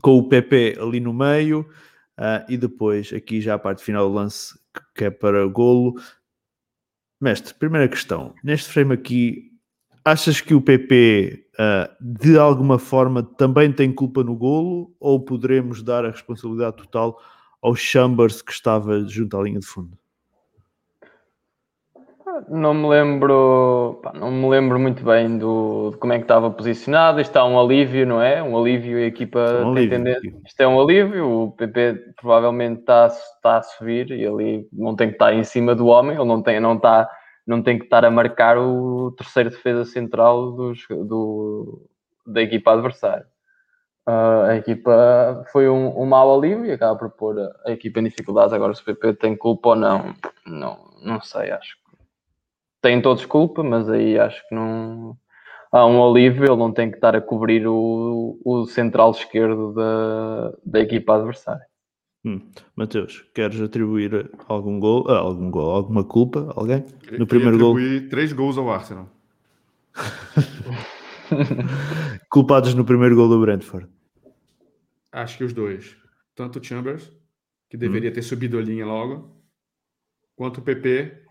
com o PP ali no meio. Uh, e depois, aqui já a parte final do lance, que é para golo. Mestre, primeira questão. Neste frame aqui, achas que o PP, uh, ah, de alguma forma, também tem culpa no golo? Ou poderemos dar a responsabilidade total ao Chambers que estava junto à linha de fundo? Não me lembro, pá, não me lembro muito bem do, de como é que estava posicionado. Isto está um alívio, não é? Um alívio e a equipa É um tem tendência- Isto é um alívio. O PP provavelmente está, a- está a subir e ali não tem que estar em cima do homem. Ele não tem, não está, não tem que estar a marcar o terceiro defesa central dos, do, da equipa adversária. Ah, a equipa foi um, um mau alívio e acaba por pôr a, a equipa em dificuldades. Agora, se o PP tem culpa ou não, não, não sei. Acho que têm todos culpa, mas aí acho que não há um alívio. Ele não tem que estar a cobrir o, o central esquerdo da, da equipa adversária. Hum. Mateus, queres atribuir algum gol, ah, algum gol, alguma culpa a alguém? No primeiro gol. três gols ao Arsenal. [laughs] Culpados no primeiro gol do Brentford. Acho que os dois. Tanto o Chambers, que Hum. deveria ter subido a linha logo, quanto o PP,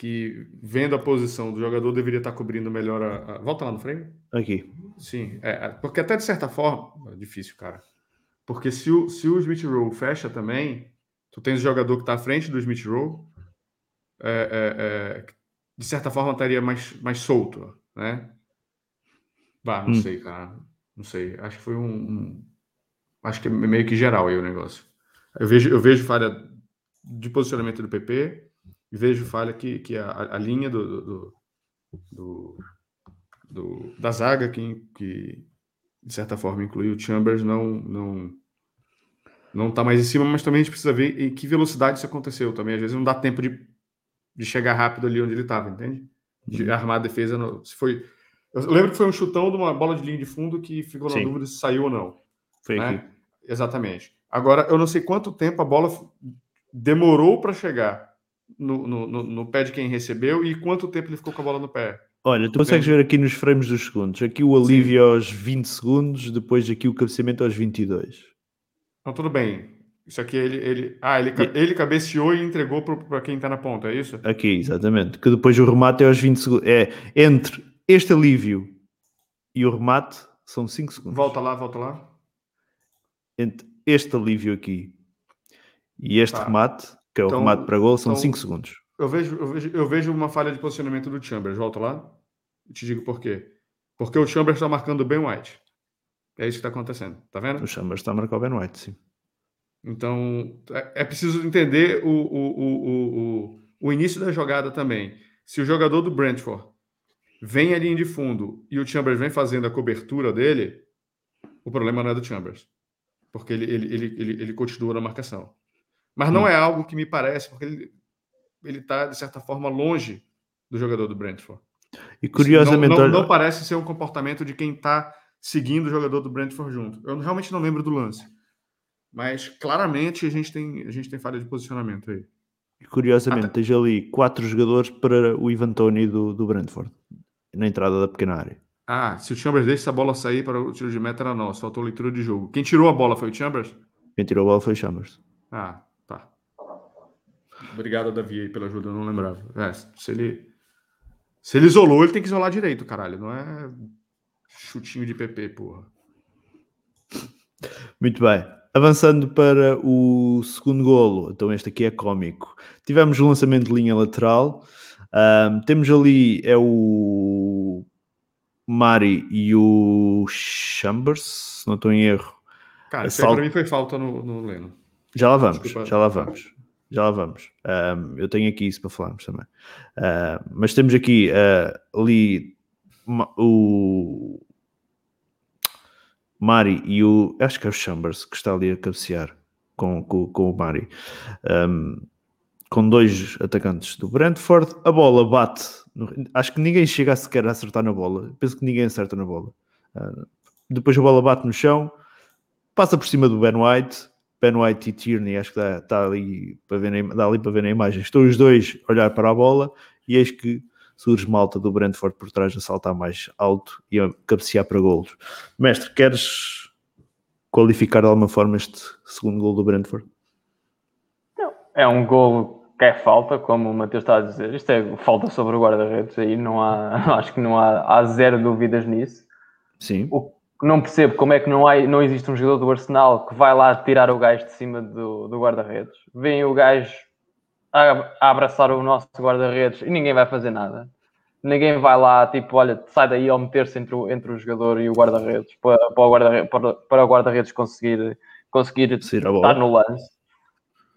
que vendo a posição do jogador deveria estar cobrindo melhor a. a- Volta lá no freio. Aqui. Sim, é, é, porque até de certa forma. É difícil, cara. Porque se o, se o Smith Rowe fecha também, tu tens o jogador que está à frente do Smith Rowe, é, é, é, de certa forma estaria mais, mais solto, né? Bah, não Hum. sei, cara. Não sei. Acho que foi um, um- Acho que é meio que geral aí o negócio. Eu vejo, eu vejo falha de posicionamento do PP vejo falha que, que a, a linha do, do, do- do- da zaga, que, que de certa forma inclui o Chambers, não, não, não tá mais em cima, mas também a gente precisa ver em que velocidade isso aconteceu também. Às vezes não dá tempo de, de chegar rápido ali onde ele estava, entende? De armar a defesa. no- se foi, eu lembro que foi um chutão de uma bola de linha de fundo que ficou na Sim. dúvida se saiu ou não. Foi né? Exatamente. Agora, eu não sei quanto tempo a bola demorou para chegar no, no, no, no pé de quem recebeu e quanto tempo ele ficou com a bola no pé. Olha, tu consegues ver aqui nos frames dos segundos. Aqui o alívio aos 20 segundos, depois aqui o cabeceamento aos 22. Então, tudo bem. Isso aqui ele. ele ah, ele, ele cabeceou e entregou para quem está na ponta, é isso? Aqui, exatamente. Que depois o remate é aos 20 segundos. É entre este alívio e o remate são 5 segundos. Volta lá, volta lá. Entre este alívio aqui e este Tá. remate, que é o Então- remate para gol, são então- 5 segundos. Eu vejo, eu, vejo, eu vejo uma falha de posicionamento do Chambers. Volta lá. Eu te digo por quê. Porque o Chambers está marcando bem White. É isso que está acontecendo. Tá vendo? O Chambers está a marcar o Ben White, sim. Então, é é preciso entender o, o, o, o, o, início da jogada também. Se o jogador do Brentford vem à linha de fundo e o Chambers vem fazendo a cobertura dele, o problema não é do Chambers. Porque ele, ele, ele, ele, ele continua na marcação. Mas não Hum. é algo que me parece, porque ele ele está, de certa forma, longe do jogador do Brentford. E curiosamente, não, não, não parece ser um comportamento de quem está seguindo o jogador do Brentford junto. Eu realmente não lembro do lance. Mas claramente a gente tem, a gente tem falha de posicionamento aí. E, Curiosamente, tá. tens ali quatro jogadores para o Ivan Tony do, do Brentford, na entrada da pequena área. Ah, se o Chambers deixa essa bola sair para o tiro de meta era nosso, faltou leitura de jogo. Quem tirou a bola foi o Chambers? Quem tirou a bola foi o Chambers. Ah. Obrigado, Davi, pela ajuda, eu não lembrava. É, se ele se ele isolou, ele tem que isolar direito, caralho, não é chutinho de PP, porra. Muito bem. Avançando para o segundo golo, então este aqui é cómico. Tivemos o lançamento de linha lateral. Ahm, temos ali é o Mari e o Chambers, se não estou em erro. Cara, isso aí Assalto. pra mim foi falta no, no Leno. Já lá vamos, Desculpa. já lá vamos. Já lá vamos. Ahm, eu tenho aqui isso para falarmos também. Ahm, mas temos aqui ah, ali ma- o Mari e o. Acho que é o Chambers que está ali a cabecear com, com, com o Mari. Ahm, com dois atacantes do Brentford. A bola bate. no- acho que ninguém chega sequer a acertar na bola. Penso que ninguém acerta na bola. Ah, depois a bola bate no chão, passa por cima do Ben White. Ben White e Tierney, acho que dá, está ali para ver na, dá ali para ver na imagem. Estão os dois a olhar para a bola e eis que surge malta do Brentford por trás a saltar mais alto e a cabecear para golos. Mestre, queres qualificar de alguma forma este segundo gol do Brentford? É um golo que é falta, como o Matheus está a dizer. Isto é falta sobre o guarda-redes, aí não há, [laughs] acho que não há, há zero dúvidas nisso. Sim. O não percebo como é que não, há, não existe um jogador do Arsenal que vai lá tirar o gajo de cima do, do guarda-redes. Vem o gajo a, a abraçar o nosso guarda-redes e ninguém vai fazer nada. Ninguém vai lá, tipo, olha, sai daí ao meter-se entre, o, entre o jogador e o guarda-redes para, para o guarda-redes para, para o guarda-redes conseguir, conseguir estar no lance.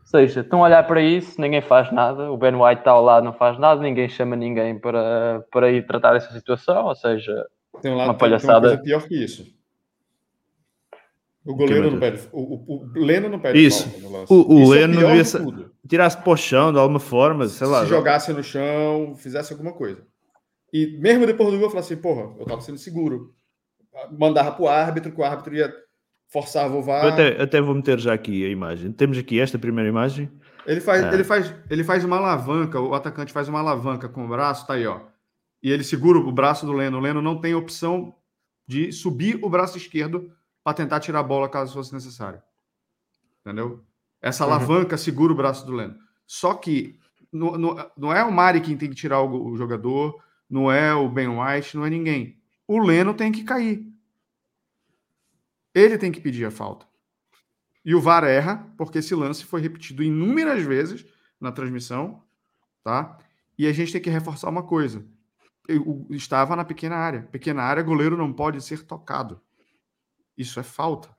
Ou seja, estão a olhar para isso, ninguém faz nada, o Ben White está ao lado, não faz nada, ninguém chama ninguém para, para ir tratar essa situação, ou seja, tem um lado, uma palhaçada. Tem uma coisa pior que isso. O goleiro não pede. O, o, o Leno não pede Isso. O, o Isso é Leno é devia tirasse para o chão de alguma forma, sei lá. Se jogasse no chão, fizesse alguma coisa. E mesmo depois do gol, eu falei assim, porra, eu tava sendo seguro. Mandava pro árbitro, que o árbitro ia forçar o VAR. até, até vou meter já aqui a imagem. Temos aqui esta primeira imagem. Ele faz, ah. ele faz, ele faz uma alavanca, o atacante faz uma alavanca com o braço, tá aí, ó. E ele segura o braço do Leno. O Leno não tem opção de subir o braço esquerdo para tentar tirar a bola caso fosse necessário. Entendeu? Essa uhum. alavanca segura o braço do Leno. Só que não é o Mari quem tem que tirar o, o, jogador, não é o Ben White, não é ninguém. O Leno tem que cair. Ele tem que pedir a falta. E o VAR erra, porque esse lance foi repetido inúmeras vezes na transmissão, tá? E a gente tem que reforçar uma coisa. Eu estava na pequena área. Pequena área, goleiro não pode ser tocado. Isso é falta.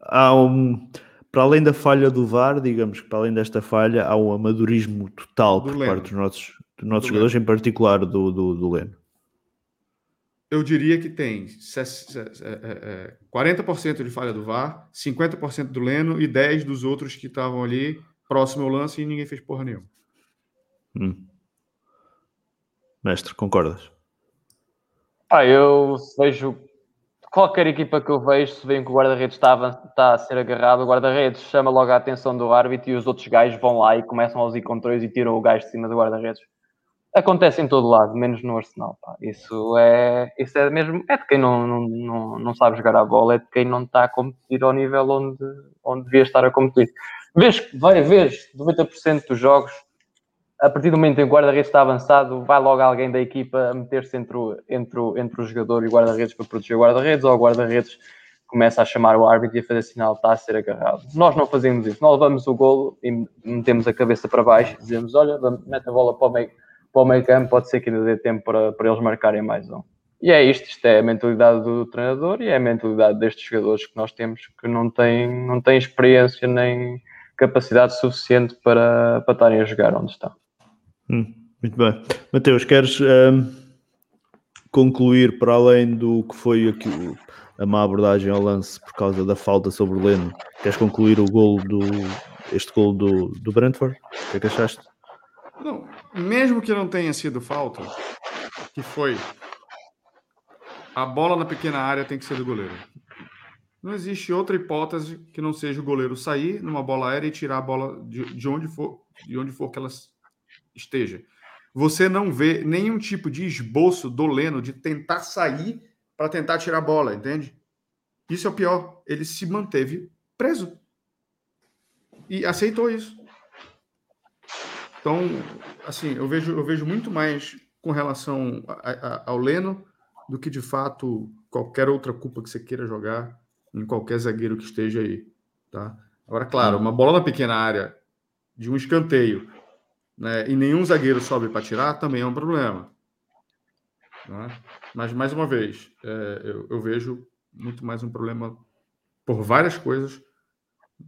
Há um, para além da falha do VAR, digamos que para além desta falha, há um amadorismo total do por Leno. parte dos nossos, dos nossos do jogadores, Leno. em particular do, do, do Leno. Eu diria que tem 40% de falha do VAR, 50% do Leno e 10% dos outros que estavam ali próximo ao lance e ninguém fez porra nenhuma. Hum. Mestre, concordas? Ah, eu vejo qualquer equipa que eu vejo, se vêem que o guarda-redes está, está, a ser agarrado, o guarda-redes chama logo a atenção do árbitro e os outros gajos vão lá e começam aos encontrões e tiram o gajo de cima do guarda-redes. Acontece em todo lado, menos no Arsenal. Pá. Isso é, isso é mesmo. É de quem não, não, não, não sabe jogar a bola, é de quem não está a competir ao nível onde, onde devia estar a competir. Vês, vai, vês 90% dos jogos a partir do momento em que o guarda-redes está avançado, vai logo alguém da equipa a meter-se entre, o, entre, o, entre o jogador e o guarda-redes para proteger o guarda-redes, ou o guarda-redes começa a chamar o árbitro e a fazer sinal está a ser agarrado. Nós não fazemos isso, nós levamos o golo e metemos a cabeça para baixo e dizemos: Olha, mete a bola para o meio, para o meio campo, pode ser que ainda dê tempo para, para eles marcarem mais um. E é isto, isto é a mentalidade do treinador e é a mentalidade destes jogadores que nós temos que não têm, não têm experiência nem capacidade suficiente para, para estarem a jogar onde estão. Hum, muito bem. Mateus, queres um, concluir para além do que foi aqui, a má abordagem ao lance por causa da falta sobre o Leno? Queres concluir o gol do este gol do, do Brentford? O que é que achaste? Não, mesmo que não tenha sido falta, que foi a bola na pequena área tem que ser do goleiro. Não existe outra hipótese que não seja o goleiro sair numa bola aérea e tirar a bola de, de onde for, de onde for que ela esteja. Você não vê nenhum tipo de esboço do Leno de tentar sair para tentar tirar a bola, entende? Isso é o pior. Ele se manteve preso e aceitou isso. Então, assim, eu vejo, eu vejo muito mais com relação a, a, ao Leno do que de fato qualquer outra culpa que você queira jogar em qualquer zagueiro que esteja aí, tá? Agora, claro, uma bola na pequena área de um escanteio né, e nenhum zagueiro sobe para tirar, também é um problema. Né? Mas, mais uma vez, é, eu, eu, vejo muito mais um problema por várias coisas,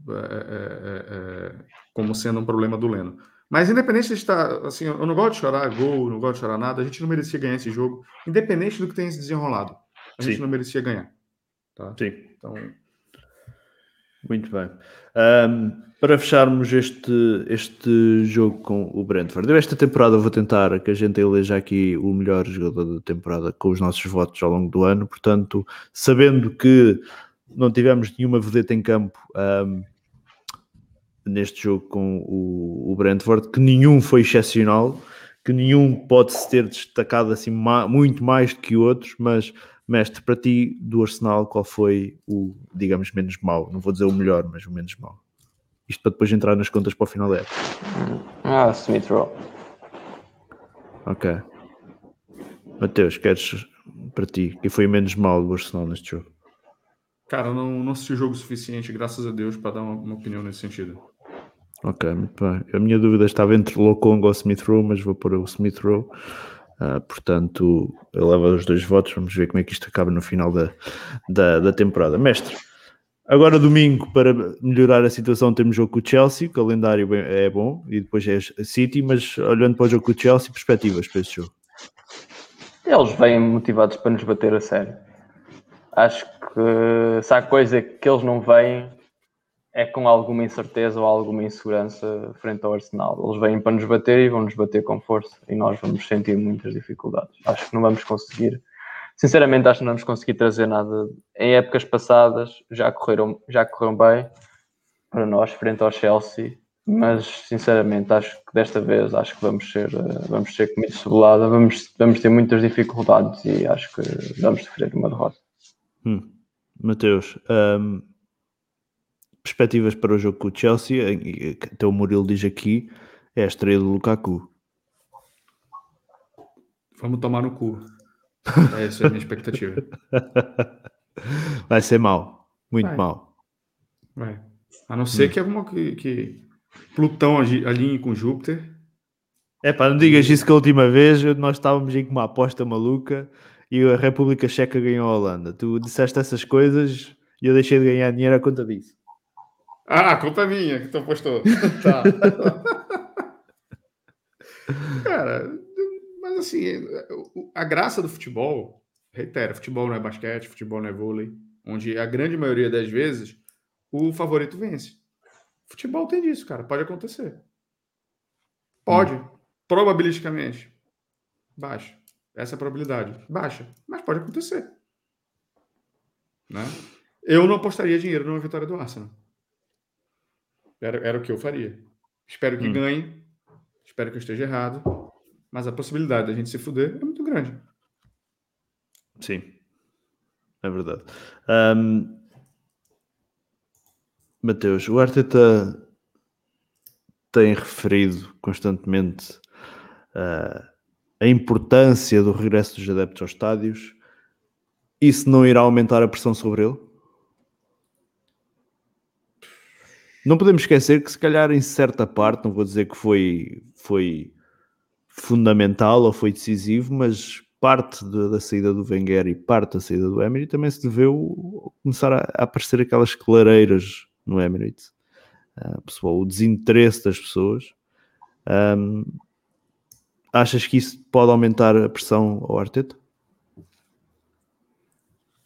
é, é, é, é como sendo um problema do Leno. Mas independente de estar, assim, eu não gosto de chorar gol, não gosto de chorar nada, a gente não merecia ganhar esse jogo, independente do que tenha se desenrolado. A gente Sim. não merecia ganhar. Tá? Sim. Então, muito bem. Um, para fecharmos este, este jogo com o Brentford, eu esta temporada vou tentar que a gente eleja aqui o melhor jogador da temporada com os nossos votos ao longo do ano, portanto, sabendo que não tivemos nenhuma vedeta em campo um, neste jogo com o, o, Brentford, que nenhum foi excepcional, que nenhum pode se ter destacado assim muito mais do que outros, mas Mestre, para ti, do Arsenal, qual foi o, digamos, menos mau? Não vou dizer o melhor, mas o menos mau. Isto para depois entrar nas contas para o final da época. Ah, Smith Rowe. Ok. Mateus, queres para ti, quem foi o menos mau do Arsenal neste jogo? Cara, não, não assisti o jogo suficiente, graças a Deus, para dar uma, uma, opinião nesse sentido. Ok, muito bem. A minha dúvida estava entre Lokonga ou Smith Rowe, mas vou pôr o Smith Rowe. Uh, portanto, eu levo os dois votos. Vamos ver como é que isto acaba no final da, da, da temporada. Mestre, agora domingo, para melhorar a situação, temos jogo com o Chelsea. O calendário é bom e depois é City. Mas olhando para o jogo com o Chelsea, perspectivas para este jogo? Eles vêm motivados para nos bater a sério. Acho que se há coisa que eles não veem é com alguma incerteza ou alguma insegurança frente ao Arsenal. Eles vêm para nos bater e vão nos bater com força e nós vamos sentir muitas dificuldades. Acho que não vamos conseguir, sinceramente, acho que não vamos conseguir trazer nada. Em épocas passadas já correram, já correram bem para nós frente ao Chelsea, mas sinceramente acho que desta vez acho que vamos ser, vamos ser comida cebolada, vamos, vamos ter muitas dificuldades e acho que vamos sofrer uma derrota. Hum. Mateus, um perspectivas para o jogo com o Chelsea, até o Murilo diz aqui, é a estreia do Lukaku. Vamos tomar no cu. Essa é a minha expectativa. [laughs] Vai ser mal, muito Vai. mal. Vai. A não ser hum. que alguma que, que Plutão alinhe com Júpiter. É pá, não digas isso que a última vez nós estávamos em uma aposta maluca e a República Checa ganhou a Holanda. Tu disseste essas coisas e eu deixei de ganhar dinheiro à conta disso. Ah, a culpa é minha que tu postou. [laughs] tá. Cara, mas assim, a graça do futebol, reitero, futebol não é basquete, futebol não é vôlei, onde a grande maioria das vezes o favorito vence. Futebol tem disso, cara, pode acontecer. Pode, hum. probabilisticamente. Baixa. Essa é a probabilidade. Baixa, mas pode acontecer. Né? Eu não apostaria dinheiro numa vitória do Arsenal. Era, era o que eu faria. Espero que hum. ganhe. Espero que eu esteja errado. Mas a possibilidade da gente se fuder é muito grande. Sim. É verdade. Um... Mateus, o Arteta tem referido constantemente uh, a importância do regresso dos adeptos aos estádios. Isso não irá aumentar a pressão sobre ele? Não podemos esquecer que, se calhar, em certa parte, não vou dizer que foi, foi fundamental ou foi decisivo, mas parte de, da saída do Wenger e parte da saída do Emirates também se deveu começar a, a aparecer aquelas clareiras no Emirates. Uh, pessoal, o desinteresse das pessoas. Um, achas que isso pode aumentar a pressão ao Arteta?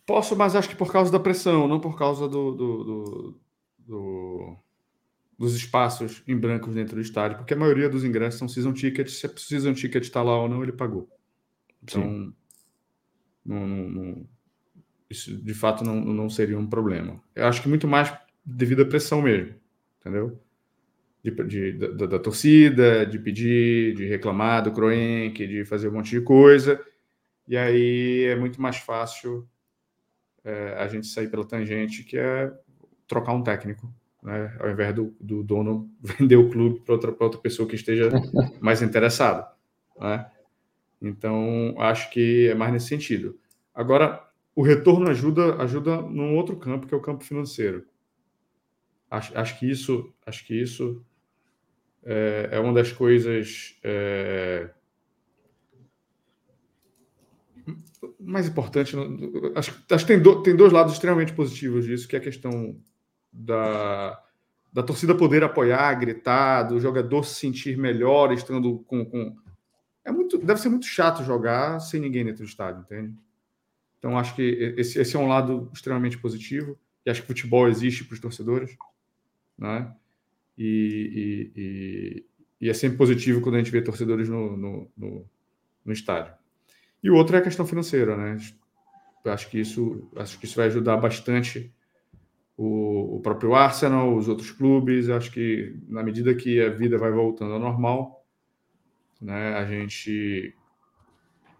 Posso, mas acho que por causa da pressão, não por causa do, do, do, do dos espaços em brancos dentro do estádio, porque a maioria dos ingressos são season tickets. Se a season ticket está lá ou não, ele pagou. Então, não, não, isso de fato não, não seria um problema. Eu acho que muito mais devido à pressão mesmo, entendeu? De, de da, da, torcida, de pedir, de reclamar do Kroenke, de fazer um monte de coisa. E aí é muito mais fácil é, a gente sair pela tangente, que é trocar um técnico né, ao invés do, do dono [laughs] vender o clube para outra, outra pessoa que esteja [laughs] mais interessada. Né? Então, acho que é mais nesse sentido. Agora, o retorno ajuda ajuda num outro campo, que é o campo financeiro. Acho, acho que isso, acho que isso é, é uma das coisas é, mais importantes. Acho, acho que tem, do, tem dois lados extremamente positivos disso, que é a questão da, da torcida poder apoiar, gritar, do jogador se sentir melhor estando com, com. É muito, deve ser muito chato jogar sem ninguém dentro do estádio, entende? Então acho que esse, esse é um lado extremamente positivo e acho que futebol existe para os torcedores, né? E, e, e, e, é sempre positivo quando a gente vê torcedores no, no, no, no estádio. E o outro é a questão financeira, né? Acho que isso, acho que isso vai ajudar bastante o, o próprio Arsenal, os outros clubes. Acho que na medida que a vida vai voltando ao normal, né, a gente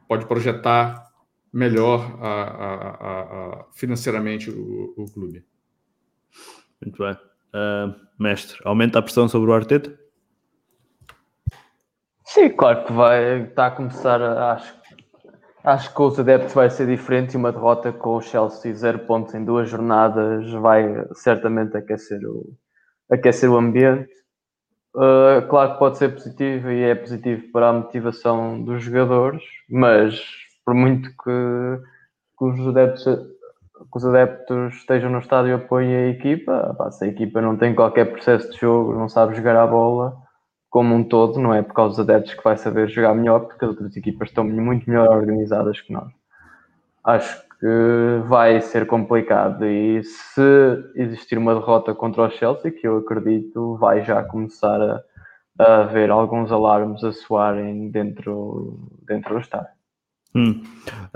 pode projetar melhor a, a, a, financeiramente o, o, clube. Muito bem. Uh, mestre, aumenta a pressão sobre o Arteta? Sim, claro que vai. Está a começar, acho Acho que os adeptos vai ser diferente e uma derrota com o Chelsea zero pontos em duas jornadas vai certamente aquecer o, aquecer o ambiente. Uh, claro que pode ser positivo e é positivo para a motivação dos jogadores, mas por muito que, que os, adeptos, que os adeptos estejam no estádio e apoiem a equipa, se a equipa não tem qualquer processo de jogo, não sabe jogar a bola, como um todo, não é por causa dos adeptos que vai saber jogar melhor, porque as outras equipas estão muito melhor organizadas que nós. Acho que vai ser complicado e se existir uma derrota contra o Chelsea, que eu acredito, vai já começar a, a haver alguns alarmes a soarem dentro, dentro do estádio. Hum.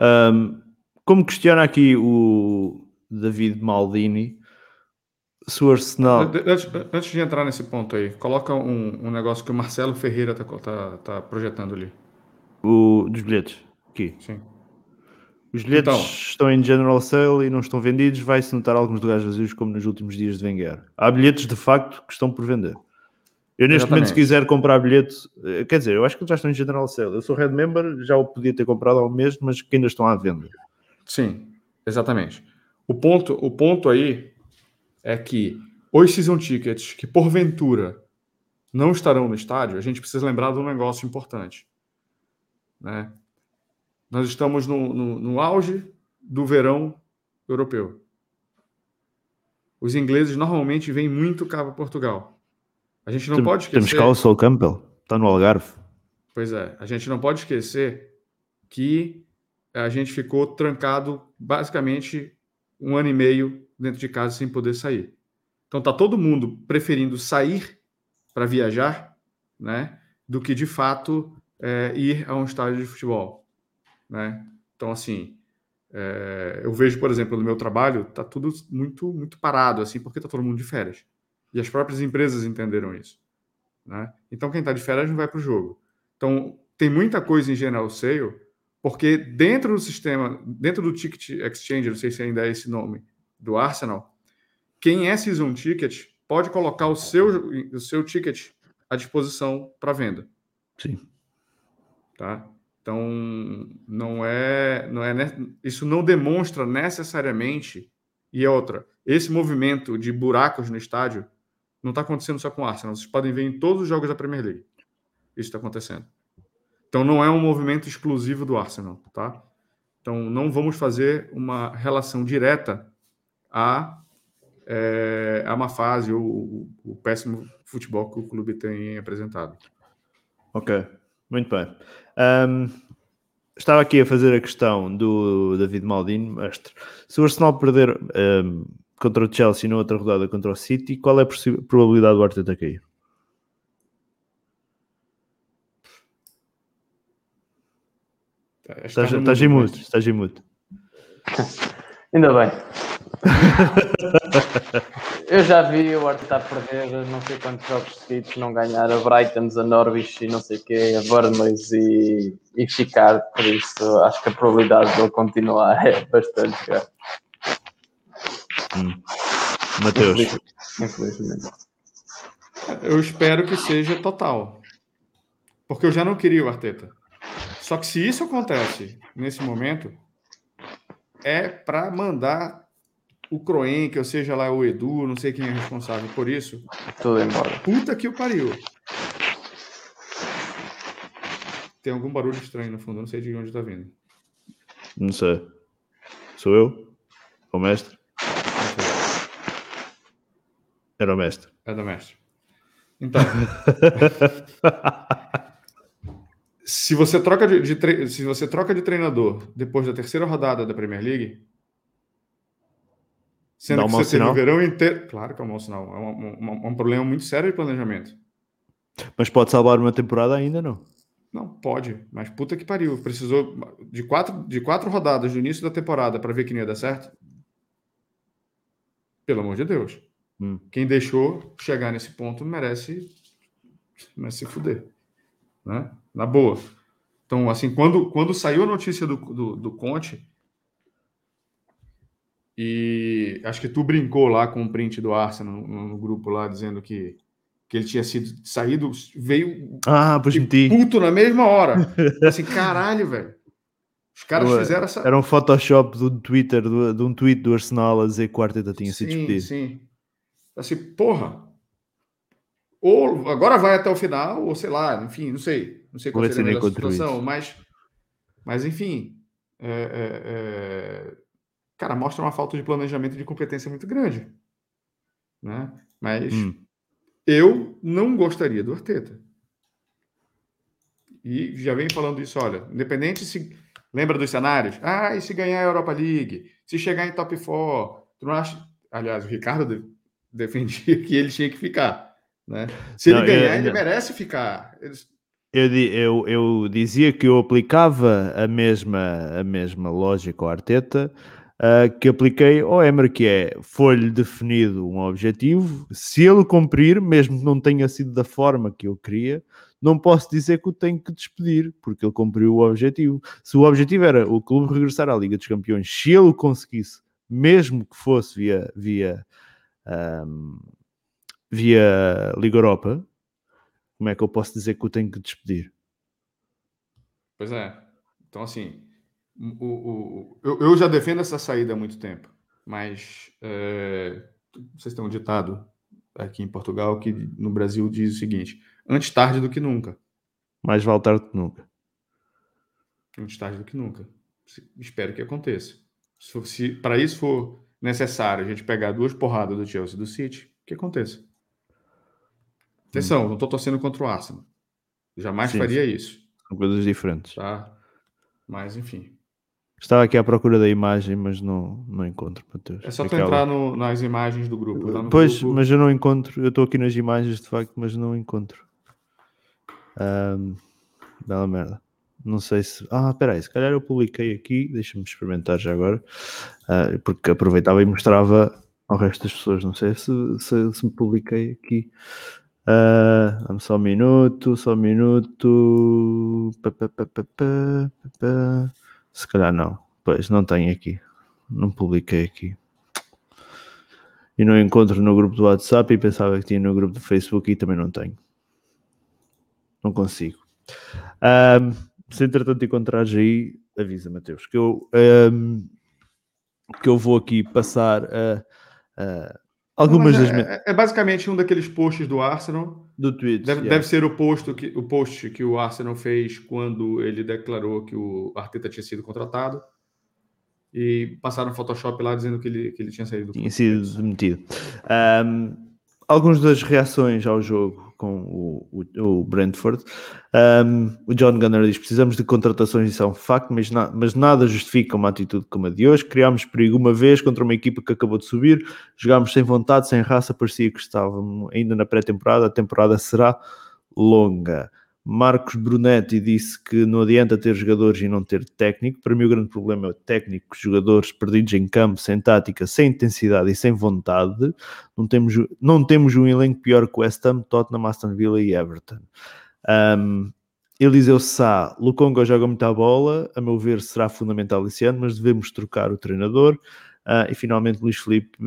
Um, como questiona aqui o David Maldini, se o Arsenal. Antes, antes, de entrar nesse ponto aí, coloca um, um negócio que o Marcelo Ferreira está tá, tá projetando ali. O, dos bilhetes. Aqui. Sim. Os bilhetes então, estão em general sale e não estão vendidos. Vai-se notar alguns lugares vazios, como nos últimos dias de Wenger. Há bilhetes de facto que estão por vender. Eu, neste Exatamente. momento, se quiser comprar bilhete, eh, quer dizer, eu acho que já estão em general sale. Eu sou Red Member, já o podia ter comprado há um mês, mas que ainda estão à venda. Sim, exatamente. O ponto, o ponto aí é que os season tickets que porventura não estarão no estádio, a gente precisa lembrar de um negócio importante. Né? Nós estamos no, no, no auge do verão europeu. Os ingleses normalmente vêm muito cá para Portugal. A gente não Tem, pode esquecer. Temos cá o Sol Campbell, está no Algarve. Pois é, a gente não pode esquecer que a gente ficou trancado basicamente um ano e meio dentro de casa sem poder sair. Então tá todo mundo preferindo sair para viajar, né, do que de fato é, ir a um estádio de futebol, né? Então assim, é, eu vejo, por exemplo, no meu trabalho, tá tudo muito muito parado assim, porque tá todo mundo de férias. E as próprias empresas entenderam isso, né? Então quem está de férias não vai para o jogo. Então tem muita coisa em general sale, porque dentro do sistema, dentro do ticket exchange, não sei se ainda é esse nome, do Arsenal, quem é season ticket pode colocar o seu, o seu ticket à disposição para venda. Sim. Tá? Então, não é, não é, isso não demonstra necessariamente e é outra. Esse movimento de buracos no estádio não está acontecendo só com o Arsenal. Vocês podem ver em todos os jogos da Premier League. Isso está acontecendo. Então, não é um movimento exclusivo do Arsenal, tá? Então, não vamos fazer uma relação direta a, é, a má fase ou o, o péssimo futebol que o clube tem apresentado. Ok, muito bem. Um, estava aqui a fazer a questão do David Maldini, mestre. Se o Arsenal perder um, contra o Chelsea na outra rodada contra o City, qual é a probabilidade do Arteta cair? Estás, estás em mudo, estás em mudo. Ainda bem. Eu já vi o Arteta perder não sei quantos jogos seguidos, não ganhar a Brighton, a Norwich e não sei o que, a Burnley e, e ficar, por isso acho que a probabilidade de ele continuar é bastante grande. Hum. Matheus. Infelizmente. Eu espero que seja total. Porque eu já não queria o Arteta. Só que se isso acontece nesse momento, é para mandar o Croen, que eu seja lá o Edu, não sei quem é responsável por isso. Tudo embora. Puta que o pariu. Tem algum barulho estranho no fundo, não sei de onde está vindo. Não sei. Sou eu? O mestre? Era o mestre. É do mestre. Então. [laughs] se você troca de, de se você troca de treinador depois da terceira rodada da Premier League, Sendo Dá um que você sinal. teve o verão inteiro. Claro que é um mau sinal. É um, um, um, problema muito sério de planejamento. Mas pode salvar uma temporada ainda, não? Não, pode. Mas puta que pariu. Precisou de quatro, de quatro rodadas do início da temporada para ver que não ia dar certo? Pelo amor de Deus. Hum. Quem deixou chegar nesse ponto merece, merece se fuder. Né? Na boa. Então, assim, quando, quando saiu a notícia do, do, do Conte, e acho que tu brincou lá com o print do Arsenal no, no grupo lá, dizendo que, que ele tinha sido saído, veio ah, puto na mesma hora. [laughs] assim, caralho, velho. Os caras Era- fizeram essa. Era um Photoshop do Twitter, do- de um tweet do Arsenal a dizer que o Arteta tinha sido despedido. sim. Assim, porra. Ou agora vai até o final, ou sei lá, enfim, não sei. Não sei qual seria a situação, mas, mas enfim. é, é, é, cara, mostra uma falta de planejamento e de competência muito grande. Né? Mas Hum. eu não gostaria do Arteta. E já vem falando isso, olha, independente se. Lembra dos cenários? Ah, e se ganhar a Europa League? Se chegar em top 4? Tu não acha. Aliás, o Ricardo de- defendia [laughs] que ele tinha que ficar. Né? Se ele Não, eu- ganhar, ele não. merece ficar. Eles- Eu, eu, eu dizia que eu aplicava a mesma, a mesma lógica ao Arteta ah, que apliquei ao Emer, que é foi-lhe definido um objetivo, se ele cumprir, mesmo que não tenha sido da forma que eu queria, não posso dizer que o tenho que despedir, porque ele cumpriu o objetivo. Se o objetivo era o clube regressar à Liga dos Campeões, se ele o conseguisse, mesmo que fosse via, via, ahm, via Liga Europa, como é que eu posso dizer que o tenho que despedir? Pois é. Então, assim, o, o- eu, eu já defendo essa saída há muito tempo, mas é, vocês têm um ditado aqui em Portugal que no Brasil diz o seguinte: antes tarde do que nunca. Mais vale tarde que nunca. Antes tarde do que nunca. Espero que aconteça. Se, se para isso for necessário a gente pegar duas porradas do Chelsea e do City, que aconteça. Atenção, não estou torcendo contra o Arsenal. Jamais Sim, faria isso, São coisas diferentes. tá? Mas, enfim. Estava aqui à procura da imagem, mas não, não encontro, Mateus. É só tu entrar no- nas imagens do grupo. no Pois, grupo- mas eu não encontro. Eu estou aqui nas imagens de facto, mas não encontro. Ahm, bela merda. Não sei se. Ah, espera aí, se calhar eu publiquei aqui. Deixa-me experimentar já agora. Ah, porque aproveitava e mostrava ao resto das pessoas. Não sei se, se, se me publiquei aqui. Ah, Dá-me só um minuto, só um minuto. Pá, pá, pá. Se calhar não. Pois, não tenho aqui. Não publiquei aqui e não encontro no grupo do WhatsApp e pensava que tinha no grupo do Facebook e também não tenho. Não consigo. Ahm, se entretanto encontrares aí, avisa Mateus que eu, ahm, que eu vou aqui passar a, a algumas Não, das é, é- é basicamente um daqueles posts do Arsenal. Do tweet. Deve, yeah. deve ser o post, que, o post que o Arsenal fez quando ele declarou que o Arteta tinha sido contratado. E passaram no Photoshop lá dizendo que ele, que ele tinha saído do tinha sido demitido. Ahm, algumas das reações ao jogo com o, o, o Brentford. Ahm, o John Gunner diz: precisamos de contratações, isso é um facto, mas, na- mas nada justifica uma atitude como a de hoje. Criámos perigo uma vez contra uma equipa que acabou de subir, jogámos sem vontade, sem raça, parecia que estávamos ainda na pré-temporada. A temporada será longa. Marcos Brunetti disse que não adianta ter jogadores e não ter técnico. Para mim, o grande problema é o técnico, jogadores perdidos em campo, sem tática, sem intensidade e sem vontade. Não temos, não temos um elenco pior que West Ham, Tottenham, Aston Villa e Everton. Um, Eliseu Sá, Lukonga joga muita bola, a meu ver será fundamental esse ano, mas devemos trocar o treinador. Ah, e finalmente, Luís Felipe,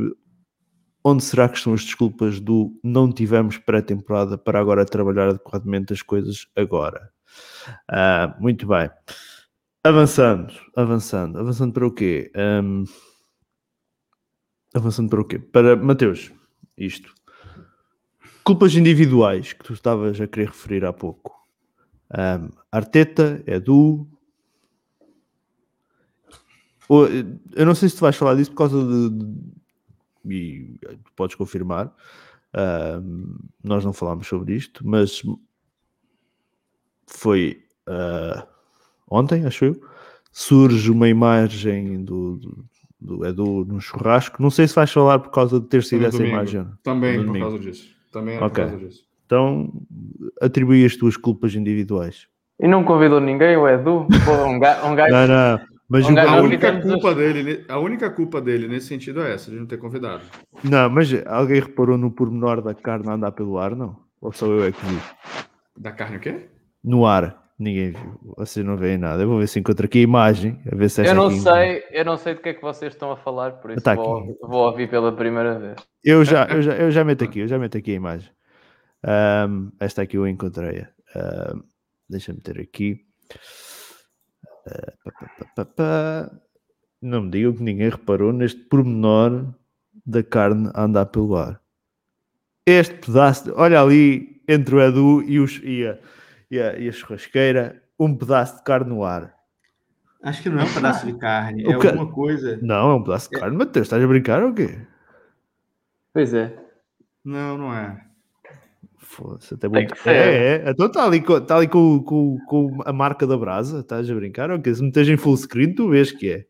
onde será que estão as desculpas do não tivemos pré-temporada para agora trabalhar adequadamente as coisas agora? Ah, muito bem. Avançando, avançando, avançando para o quê? Ahm, avançando para o quê? Para Mateus, isto. Culpas individuais que tu estavas a querer referir há pouco. Ahm, Arteta, Edu. Eh, Eu não sei se tu vais falar disso por causa de. de- e tu podes confirmar. ahm, nós não falámos sobre isto, mas foi ah, ontem, acho eu. Surge uma imagem do, do, do Edu no churrasco. Não sei se vais falar por causa de ter sido No essa domingo. imagem. Também por causa disso. Também por causa disso. Então, atribui as tuas culpas individuais. E não convidou ninguém, o Edu? Pô, um gajo, um gajo- Não, não. Mas, Um o- A única culpa dele, a única culpa dele nesse sentido é essa, de não ter convidado. não, mas alguém reparou no pormenor da carne a andar pelo ar, não? Ou só eu é que vi? Da carne o quê? No ar, ninguém viu. Vocês não veem nada. Eu vou ver se encontro aqui a imagem. A ver se Eu não aqui- sei, eu não sei do que é que vocês estão a falar, por isso Tá vou, vou ouvir pela primeira vez. Eu já, eu já, eu já meto aqui, eu já meto aqui a imagem. Ahm, esta aqui eu encontrei. Ahm, Deixa-me ter aqui. Ah, pá, pá, pá, pá, pá. Não me digam que ninguém reparou neste pormenor da carne a andar pelo ar. Este pedaço, de- olha ali entre o Edu e, os, e, a, e, a, e a churrasqueira, um pedaço de carne no ar. Acho que não é um pedaço de carne, O é ca- alguma coisa. Não, é um pedaço de carne, Mateus, estás a brincar ou quê? Pois é. Não, não é. Foda-se, até Tem bom. que ser. É, é. Então está ali, com, tá ali com, com, com a marca da brasa, estás a brincar ou quê? Se meteres em full screen, tu vês que é.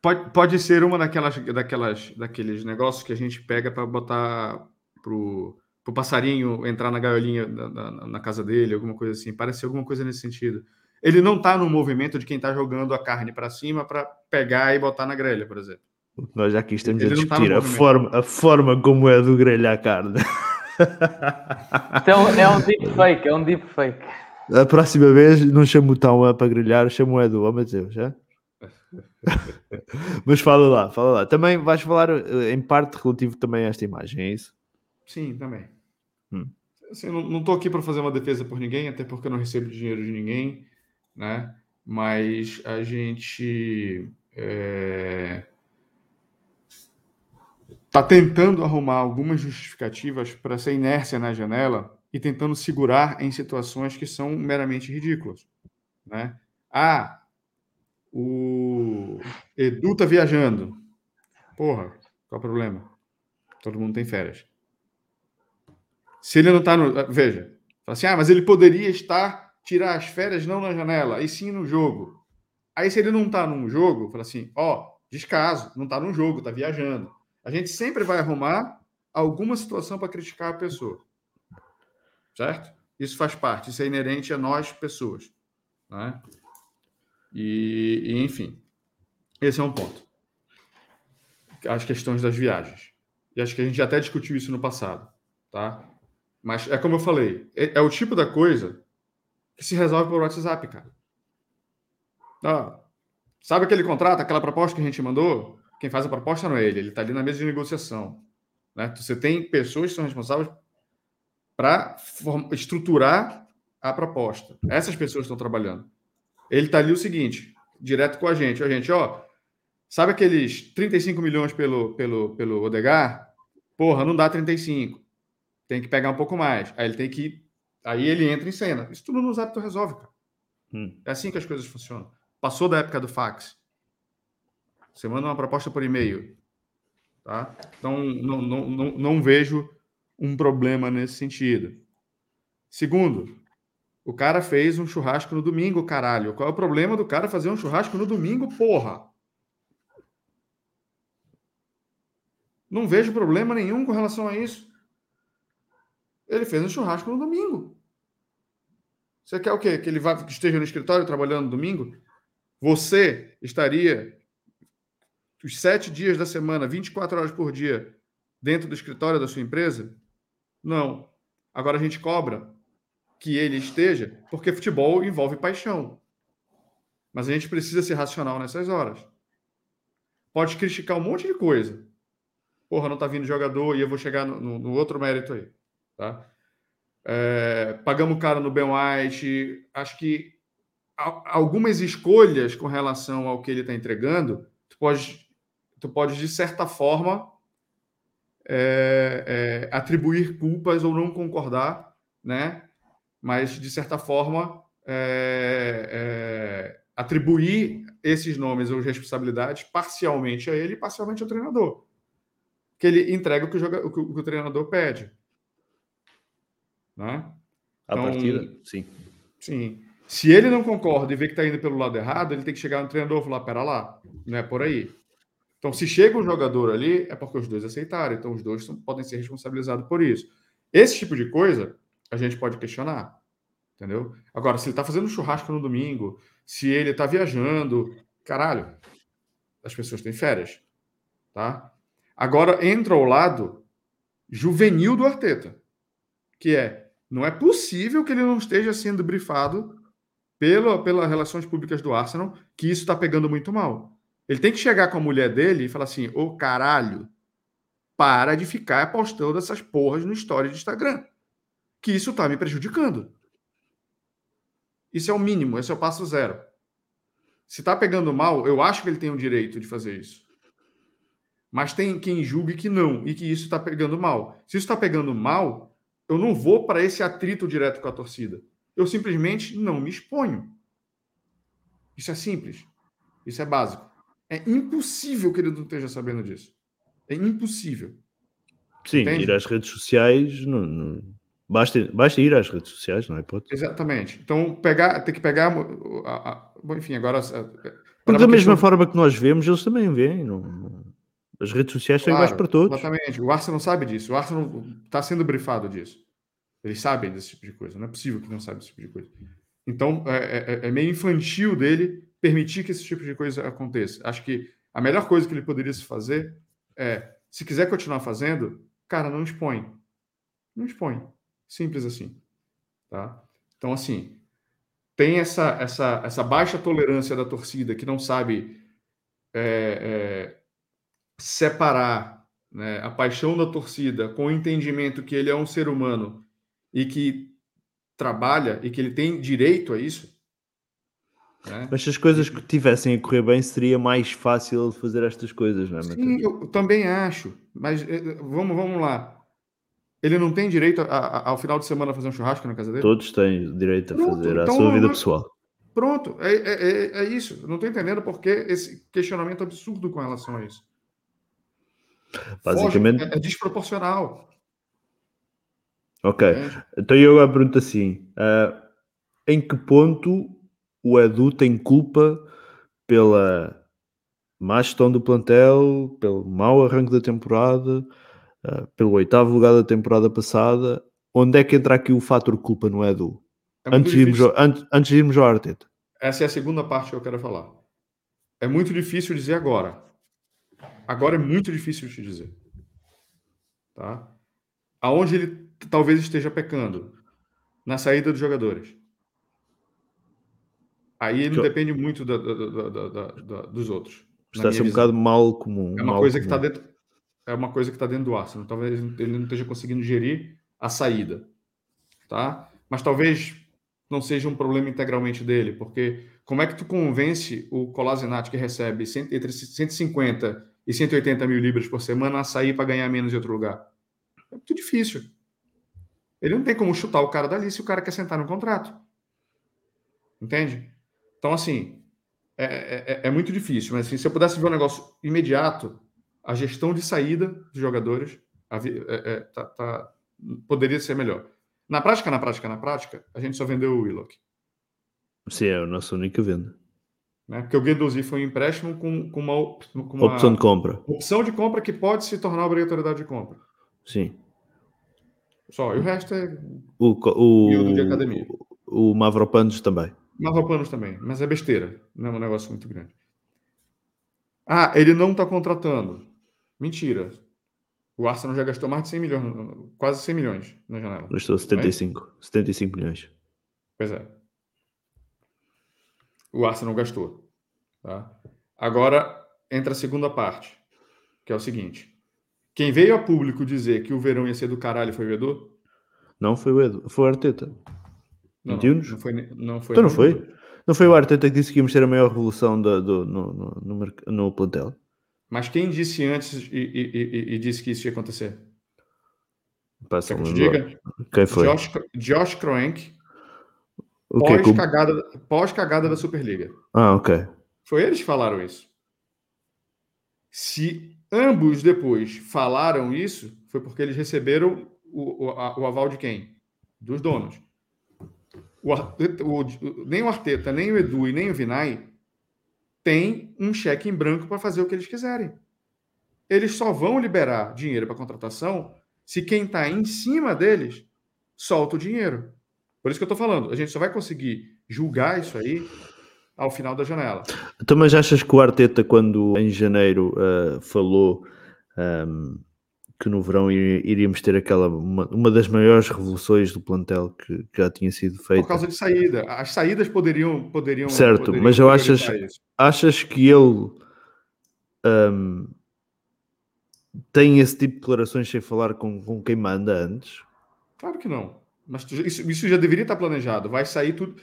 Pode, pode ser uma daquelas, daquelas, daqueles negócios que a gente pega para botar pro, pro passarinho entrar na gaiolinha da- da- na, casa dele, alguma coisa assim. Parece ser alguma coisa nesse sentido. Ele não tá no movimento de quem tá jogando a carne para cima para pegar e botar na grelha, por exemplo. Nós já aqui estamos Ele a tá discutir, a movimento. forma, a forma como é do grelhar carne. [laughs] Isto é um, um deepfake, é um deepfake. A próxima vez não chamo o Tão para grelhar, chamo o Edu, oh Mateus, já? [laughs] Mas fala lá, fala lá. Também vais falar eh, em parte relativo também a esta imagem, é isso? Sim, também. Hum. Assim, não, tô aqui para fazer uma defesa por ninguém, até porque eu não recebo dinheiro de ninguém, né? Mas a gente é, tá tentando arrumar algumas justificativas para essa inércia na janela e tentando segurar em situações que são meramente ridículas, né? Ah, o Edu tá viajando. Porra, qual o problema? Todo mundo tem férias. Se ele não está no. Veja, assim, ah, mas ele poderia estar, tirar as férias não na janela, e sim no jogo. Aí, se ele não está num jogo, fala assim, ó, descaso, não está num jogo, está viajando. A gente sempre vai arrumar alguma situação para criticar a pessoa. Certo? Isso faz parte, isso é inerente a nós, pessoas. Né? E, e, enfim, esse é um ponto. As questões das viagens. E acho que a gente até discutiu isso no passado. Tá? Mas é como eu falei, é, é o tipo da coisa que se resolve por WhatsApp, cara. Ah, sabe aquele contrato, aquela proposta que a gente mandou? Quem faz a proposta não é ele, ele está ali na mesa de negociação. Né? Você tem pessoas que são responsáveis para estruturar a proposta. Essas pessoas estão trabalhando. Ele está ali o seguinte, direto com a gente. A gente, ó, sabe aqueles 35 milhões pelo, pelo, pelo Odegar? Porra, não dá 35 tem que pegar um pouco mais. Aí ele tem que. Aí ele entra em cena. Isso tudo no Zap tu resolve, cara. Hum. É assim que as coisas funcionam. Passou da época do fax. Você manda uma proposta por e-mail. Tá? Então, não, não, não, não vejo um problema nesse sentido. Segundo, o cara fez um churrasco no domingo, caralho. Qual é o problema do cara fazer um churrasco no domingo, porra? Não vejo problema nenhum com relação a isso. Ele fez um churrasco no domingo. Você quer o quê? Que ele vá, que esteja no escritório trabalhando no domingo? Você estaria os sete dias da semana, 24 horas por dia, dentro do escritório da sua empresa? Não. Agora a gente cobra que ele esteja, porque futebol envolve paixão. Mas a gente precisa ser racional nessas horas. Pode criticar um monte de coisa. Porra, não tá vindo jogador e eu vou chegar no, no, outro mérito aí. Tá? É, pagamos caro no Ben White. Acho que algumas escolhas com relação ao que ele está entregando, tu pode, tu pode, de certa forma, é, é, atribuir culpas ou não concordar, né? mas, de certa forma, atribuir esses nomes ou responsabilidades parcialmente a ele e parcialmente ao treinador. Que ele entrega o que o, joga, o, que o treinador pede. Né? Então, partida, sim. Sim. Se ele não concorda e vê que está indo pelo lado errado, ele tem que chegar no treinador e falar: pera lá, não é por aí. Então, se chega um jogador ali, é porque os dois aceitaram. Então, os dois são, podem ser responsabilizados por isso. Esse tipo de coisa a gente pode questionar. Entendeu? Agora, se ele está fazendo churrasco no domingo, se ele está viajando, caralho, as pessoas têm férias. Tá? Agora entra ao lado juvenil do Arteta, que é não é possível que ele não esteja sendo brifado pela, pelas relações públicas do Arsenal que isso está pegando muito mal. Ele tem que chegar com a mulher dele e falar assim: ô caralho, para de ficar postando essas porras no story de Instagram. Que isso está me prejudicando. Isso é o mínimo, esse é o passo zero. Se está pegando mal, eu acho que ele tem o direito de fazer isso. Mas tem quem julgue que não e que isso está pegando mal. Se isso está pegando mal, eu não vou para esse atrito direto com a torcida. Eu simplesmente não me exponho. Isso é simples. Isso é básico. É impossível que ele não esteja sabendo disso. É impossível. Sim, Entende? ir às redes sociais não, não, basta, basta ir às redes sociais, não é? Pode. Exatamente. Então, pegar, tem que pegar. A, a, bom, enfim, agora. Porque da mesma forma que nós vemos, eles também veem. Não, as redes sociais são claro, iguais para todos. Exatamente. O Arsenal sabe disso. O Arsenal está sendo brifado disso. Eles sabem desse tipo de coisa. Não é possível que não saiba desse tipo de coisa. Então, é, é, é, meio infantil dele permitir que esse tipo de coisa aconteça. Acho que a melhor coisa que ele poderia se fazer é, se quiser continuar fazendo, cara, não expõe. Não expõe. Simples assim. Tá? Então, assim, tem essa, essa, essa baixa tolerância da torcida que não sabe é, é, separar né, a paixão da torcida com o entendimento que ele é um ser humano e que trabalha e que ele tem direito a isso. Né? Mas se as coisas que tivessem a correr bem, seria mais fácil fazer estas coisas, não é? Sim, eu também acho. Mas eh, vamos, vamos lá. Ele não tem direito a, a, ao final de semana a fazer um churrasco na casa dele? Todos têm direito a Pronto, fazer então, a sua vida pessoal. Pronto, é, é, é, é isso. não estou entendendo por que esse questionamento absurdo com relação a isso. Basicamente. Foge, é, é desproporcional. Ok. É. Então eu agora pergunto assim: uh, em que ponto o Edu tem culpa pela má gestão do plantel, pelo mau arranque da temporada, uh, pelo oitavo lugar da temporada passada? Onde é que entra aqui o fator culpa no Edu? É antes, de irmos ao, antes, antes de irmos ao Arteta. Essa é a segunda parte que eu quero falar. É muito difícil dizer agora. Agora é muito difícil de dizer. Tá? Aonde ele talvez esteja pecando? Na saída dos jogadores. Aí ele depende muito da, da, da, dos outros. Está a ser um bocado mal comum. É uma coisa comum. que está dentro. É uma coisa que está dentro do Arsenal. Talvez ele não esteja conseguindo gerir a saída, tá? Mas talvez não seja um problema integralmente dele, porque como é que tu convence o Kolasinac que recebe entre 150 e 180 mil libras por semana a sair para ganhar menos em outro lugar? É muito difícil. Ele não tem como chutar o cara dali se o cara quer sentar no contrato. Entende? Então, assim, é, é, é, é muito difícil. Mas assim, se eu pudesse ver um negócio imediato, a gestão de saída dos jogadores a, é, é, tá, tá, poderia ser melhor. Na prática, na prática, na prática, a gente só vendeu o Willock. Sim, é a nossa única venda. Né? Porque o Guendouzi foi um empréstimo com, com, uma, com uma opção de compra. Opção de compra que pode se tornar obrigatoriedade de compra. Sim. Só, e o resto é. O, o, o de academia. O, o Mavropanos também. Mavropanos também, mas é besteira. Não é um negócio muito grande. Ah, ele não está contratando. Mentira. O Arsenal já gastou mais de 100 milhões, quase 100 milhões na janela. Gastou 75. É? 75 milhões. Pois é. O Arsenal gastou. Tá? Agora entra a segunda parte, que é o seguinte. Quem veio a público dizer que o verão ia ser do caralho foi o Edu? Não foi o Edu, foi o Arteta. Não, não, foi, não foi. Então não foi? Não foi o Arteta que disse que íamos ter a maior revolução do, do no, no, no, no, plantel? Mas quem disse antes e, e, e, e disse que isso ia acontecer? Passa que diga? Quem foi? Josh, Josh Kroenke, pós-cagada pós -cagada da Superliga. Ah, ok. Foi eles que falaram isso. Se Ambos depois falaram isso, foi porque eles receberam o, o, a, o aval de quem? Dos donos. O, o, nem o Arteta, nem o Edu e nem o Vinay têm um cheque em branco para fazer o que eles quiserem. Eles só vão liberar dinheiro para contratação se quem está em cima deles solta o dinheiro. Por isso que eu estou falando, a gente só vai conseguir julgar isso aí ao final da janela. Então, mas achas que o Arteta, quando em janeiro uh, falou um, ehm, que no verão iríamos ter aquela uma, uma, das maiores revoluções do plantel que, que, já tinha sido feita? Por causa de saída. As saídas poderiam. poderiam certo, poderiam mas eu achas, achas que ele. Um, tem esse tipo de declarações sem falar com, com quem manda antes? Claro que não. Mas isso, isso já deveria estar planejado. Vai sair tudo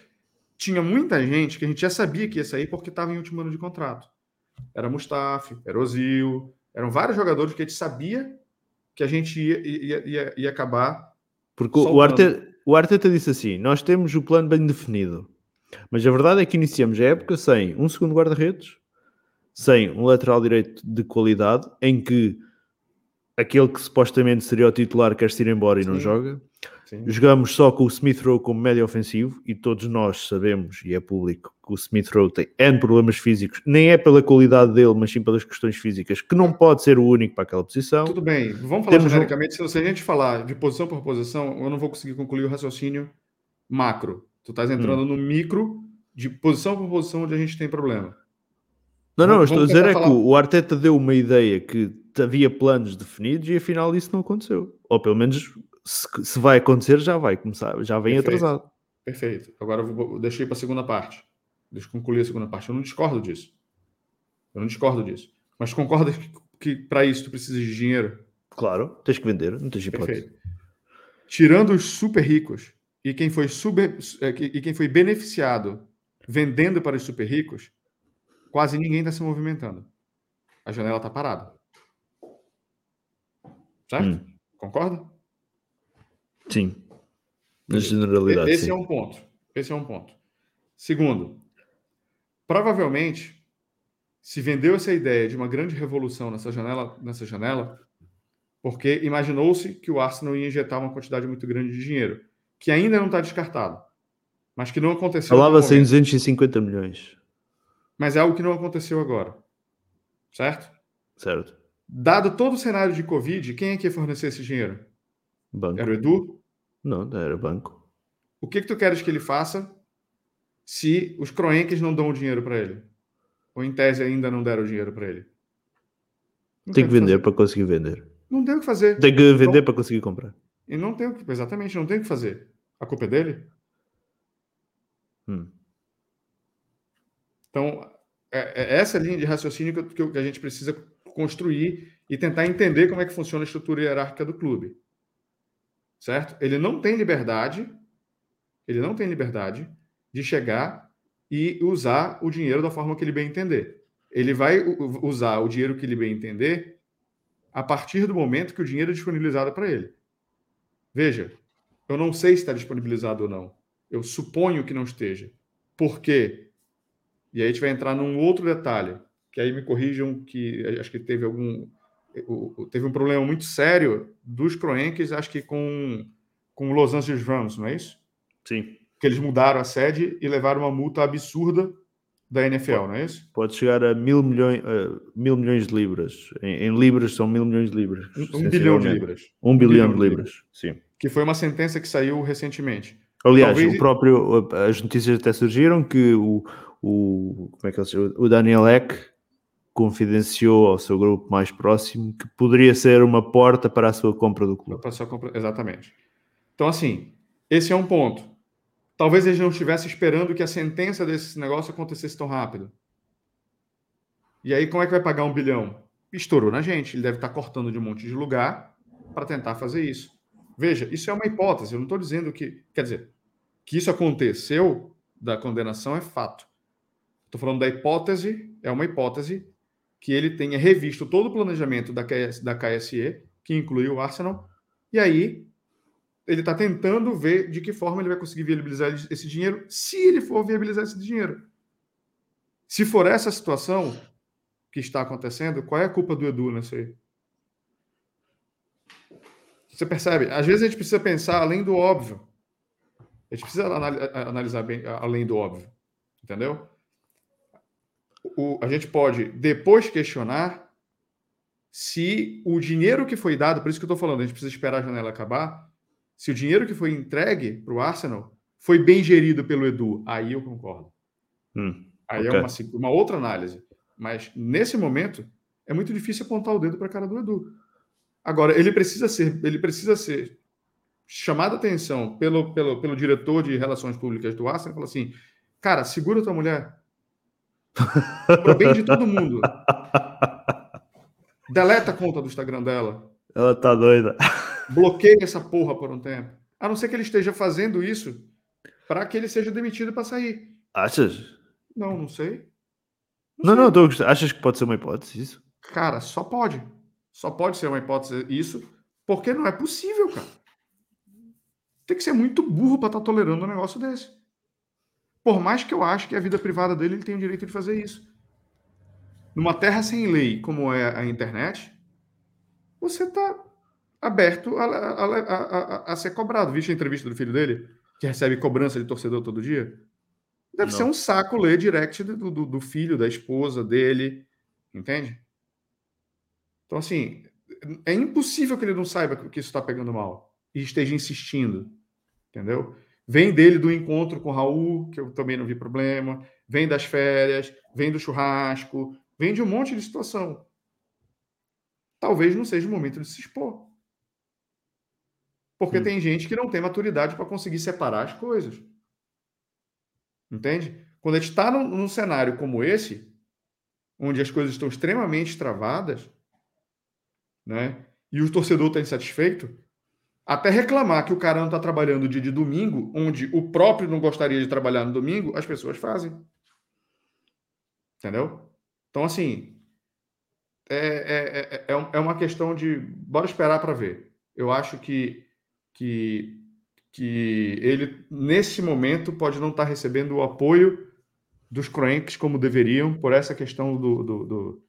tinha muita gente que a gente já sabia que ia sair porque estava em último ano de contrato. Era Mustafa, era Ozil, eram vários jogadores que a gente sabia que a gente ia, ia, ia, ia acabar. Porque o Arteta, o Arteta disse assim: Nós temos o plano bem definido, mas a verdade é que iniciamos a época sem um segundo guarda-redes, sem um lateral direito de qualidade, em que aquele que supostamente seria o titular quer-se ir embora e não joga. Sim. Jogamos só com o Smith Rowe como médio ofensivo e todos nós sabemos, e é público, que o Smith Rowe tem N problemas físicos, nem é pela qualidade dele, mas sim pelas questões físicas, que não pode ser o único para aquela posição. Tudo bem, vamos falar Temos genericamente. Um... Se a gente falar de posição por posição, eu não vou conseguir concluir o raciocínio macro. Tu estás entrando hum. no micro de posição por posição onde a gente tem problema. Não, não, estou a dizer é falar... que o Arteta deu uma ideia que havia planos definidos e afinal isso não aconteceu. Ou pelo menos se, se vai acontecer, já vai começar, já vem Perfeito. atrasado. Perfeito. Agora eu vou, deixei para a segunda parte. Deixa eu concluir a segunda parte. Eu não discordo disso. Eu não discordo disso. Mas concorda que, que para isso tu precisa de dinheiro? Claro, tens que vender, não tens hipótese. Perfeito. Tirando os super ricos e quem foi super, é, e quem foi beneficiado vendendo para os super ricos, quase ninguém está se movimentando. A janela está parada. Certo? Hum. Concorda? Sim. Na generalidade. Esse sim. é um ponto. Esse é um ponto. Segundo, provavelmente se vendeu essa ideia de uma grande revolução nessa janela, nessa janela, porque imaginou-se que o Arsenal ia injetar uma quantidade muito grande de dinheiro, que ainda não está descartado, mas que não aconteceu. Falava-se em 250 milhões. Mas é algo que não aconteceu agora. Certo? Certo. Dado todo o cenário de Covid, quem é que ia fornecer esse dinheiro? Banco. Era o Edu? Não, era banco. O que, que tu queres que ele faça se os croenques não dão o dinheiro para ele? Ou em tese ainda não deram o dinheiro para ele? Não tem que vender para conseguir vender. Não tem o que fazer. Tem que vender então, para conseguir comprar. E não tem o que, exatamente, não tem o que fazer. A culpa é dele? Hum. Então, é, é essa linha de raciocínio que, que a gente precisa construir e tentar entender como é que funciona a estrutura hierárquica do clube certo? Ele não tem liberdade, ele não tem liberdade de chegar e usar o dinheiro da forma que ele bem entender. Ele vai usar o dinheiro que ele bem entender a partir do momento que o dinheiro é disponibilizado para ele. Veja, eu não sei se está disponibilizado ou não. Eu suponho que não esteja. Por quê? E aí a gente vai entrar num outro detalhe, que aí me corrijam que acho que teve algum teve um problema muito sério dos Kroenkes, acho que com, com o Los Angeles Rams, não é isso? Sim. Que eles mudaram a sede e levaram uma multa absurda da NFL, pode, não é isso? Pode chegar a mil milhões, uh, mil milhões de libras. Em, em, libras são mil milhões de libras. Um, bilhão de libras. Um, um bilhão, bilhão, de libras. libras. sim. Que foi uma sentença que saiu recentemente. Aliás, Talvez... o próprio, as notícias até surgiram que o, o, como é que ele o Daniel Eck confidenciou ao seu grupo mais próximo que poderia ser uma porta para a sua compra do clube. Compra, exatamente. Então, assim, esse é um ponto. Talvez eles não estivessem esperando que a sentença desse negócio acontecesse tão rápido. E aí, como é que vai pagar um bilhão? Estourou na gente. Ele deve estar cortando de um monte de lugar para tentar fazer isso. Veja, isso é uma hipótese. Eu não estou dizendo que. Quer dizer, que isso aconteceu da condenação é fato. Estou falando da hipótese, é uma hipótese que ele tenha revisto todo o planejamento da, KS, da KSE, que inclui o Arsenal, e aí ele está tentando ver de que forma ele vai conseguir viabilizar esse dinheiro, se ele for viabilizar esse dinheiro. Se for essa situação que está acontecendo, qual é a culpa do Edu nessa aí? Você percebe? Às vezes a gente precisa pensar além do óbvio. A gente precisa analisar bem além do óbvio. Entendeu? O, a gente pode depois questionar se o dinheiro que foi dado, por isso que eu estou falando, a gente precisa esperar a janela acabar, se o dinheiro que foi entregue para o Arsenal foi bem gerido pelo Edu. Aí eu concordo. Hum, aí é okay. é uma, uma outra análise. Mas nesse momento é muito difícil apontar o dedo para a cara do Edu. Agora, ele precisa ser, ele precisa ser chamado a atenção pelo, pelo, pelo diretor de relações públicas do Arsenal falar assim: cara, segura tua mulher, Pro bem de todo mundo. Deleta a conta do Instagram dela. Ela tá doida. Bloqueia essa porra por um tempo. A não ser que ele esteja fazendo isso para que ele seja demitido para sair. Achas? Não, não sei. Não, não, gostar. Achas que pode ser uma hipótese isso? Cara, só pode. Só pode ser uma hipótese isso, porque não é possível, cara. Tem que ser muito burro para estar tá tolerando um negócio desse. Por mais que eu ache que a vida privada dele ele tem o direito de fazer isso. Numa terra sem lei, como é a internet, você está aberto a, a, a, a, ser cobrado. Viste a entrevista do filho dele, que recebe cobrança de torcedor todo dia? Deve Não. ser um saco ler direct do, do, do, filho, da esposa dele, entende? Então, assim, é impossível que ele não saiba que isso está pegando mal e esteja insistindo, entendeu? Vem dele do encontro com o Raul, que eu também não vi problema, vem das férias, vem do churrasco, vem de um monte de situação. Talvez não seja o momento de se expor. Porque tem gente que não tem maturidade para conseguir separar as coisas. Entende? Quando a gente está num, num, cenário como esse, onde as coisas estão extremamente travadas, né? E o torcedor está insatisfeito, até reclamar que o cara não está trabalhando dia de domingo, onde o próprio não gostaria de trabalhar no domingo, as pessoas fazem. Entendeu? Então, assim, é, é, é, é uma questão de. Bora esperar para ver. Eu acho que, que, que ele, nesse momento, pode não estar tá recebendo o apoio dos croenques como deveriam, por essa questão do, do, do,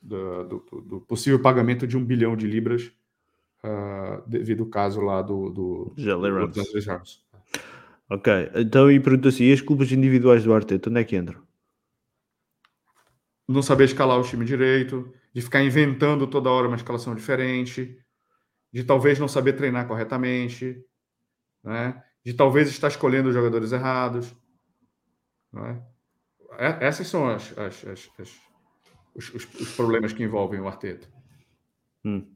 do, do possível pagamento de um bilhão de libras, uh, devido ao caso lá do, do, Rams. Ok, então e pergunta assim: e as culpas individuais do Arteta, onde é que entram? não saber escalar o time direito, de ficar inventando toda hora uma escalação diferente, de talvez não saber treinar corretamente, né? de talvez estar escolhendo os jogadores errados. Né? Essas são as, as, as, os, os, os, problemas que envolvem o Arteta. Hum.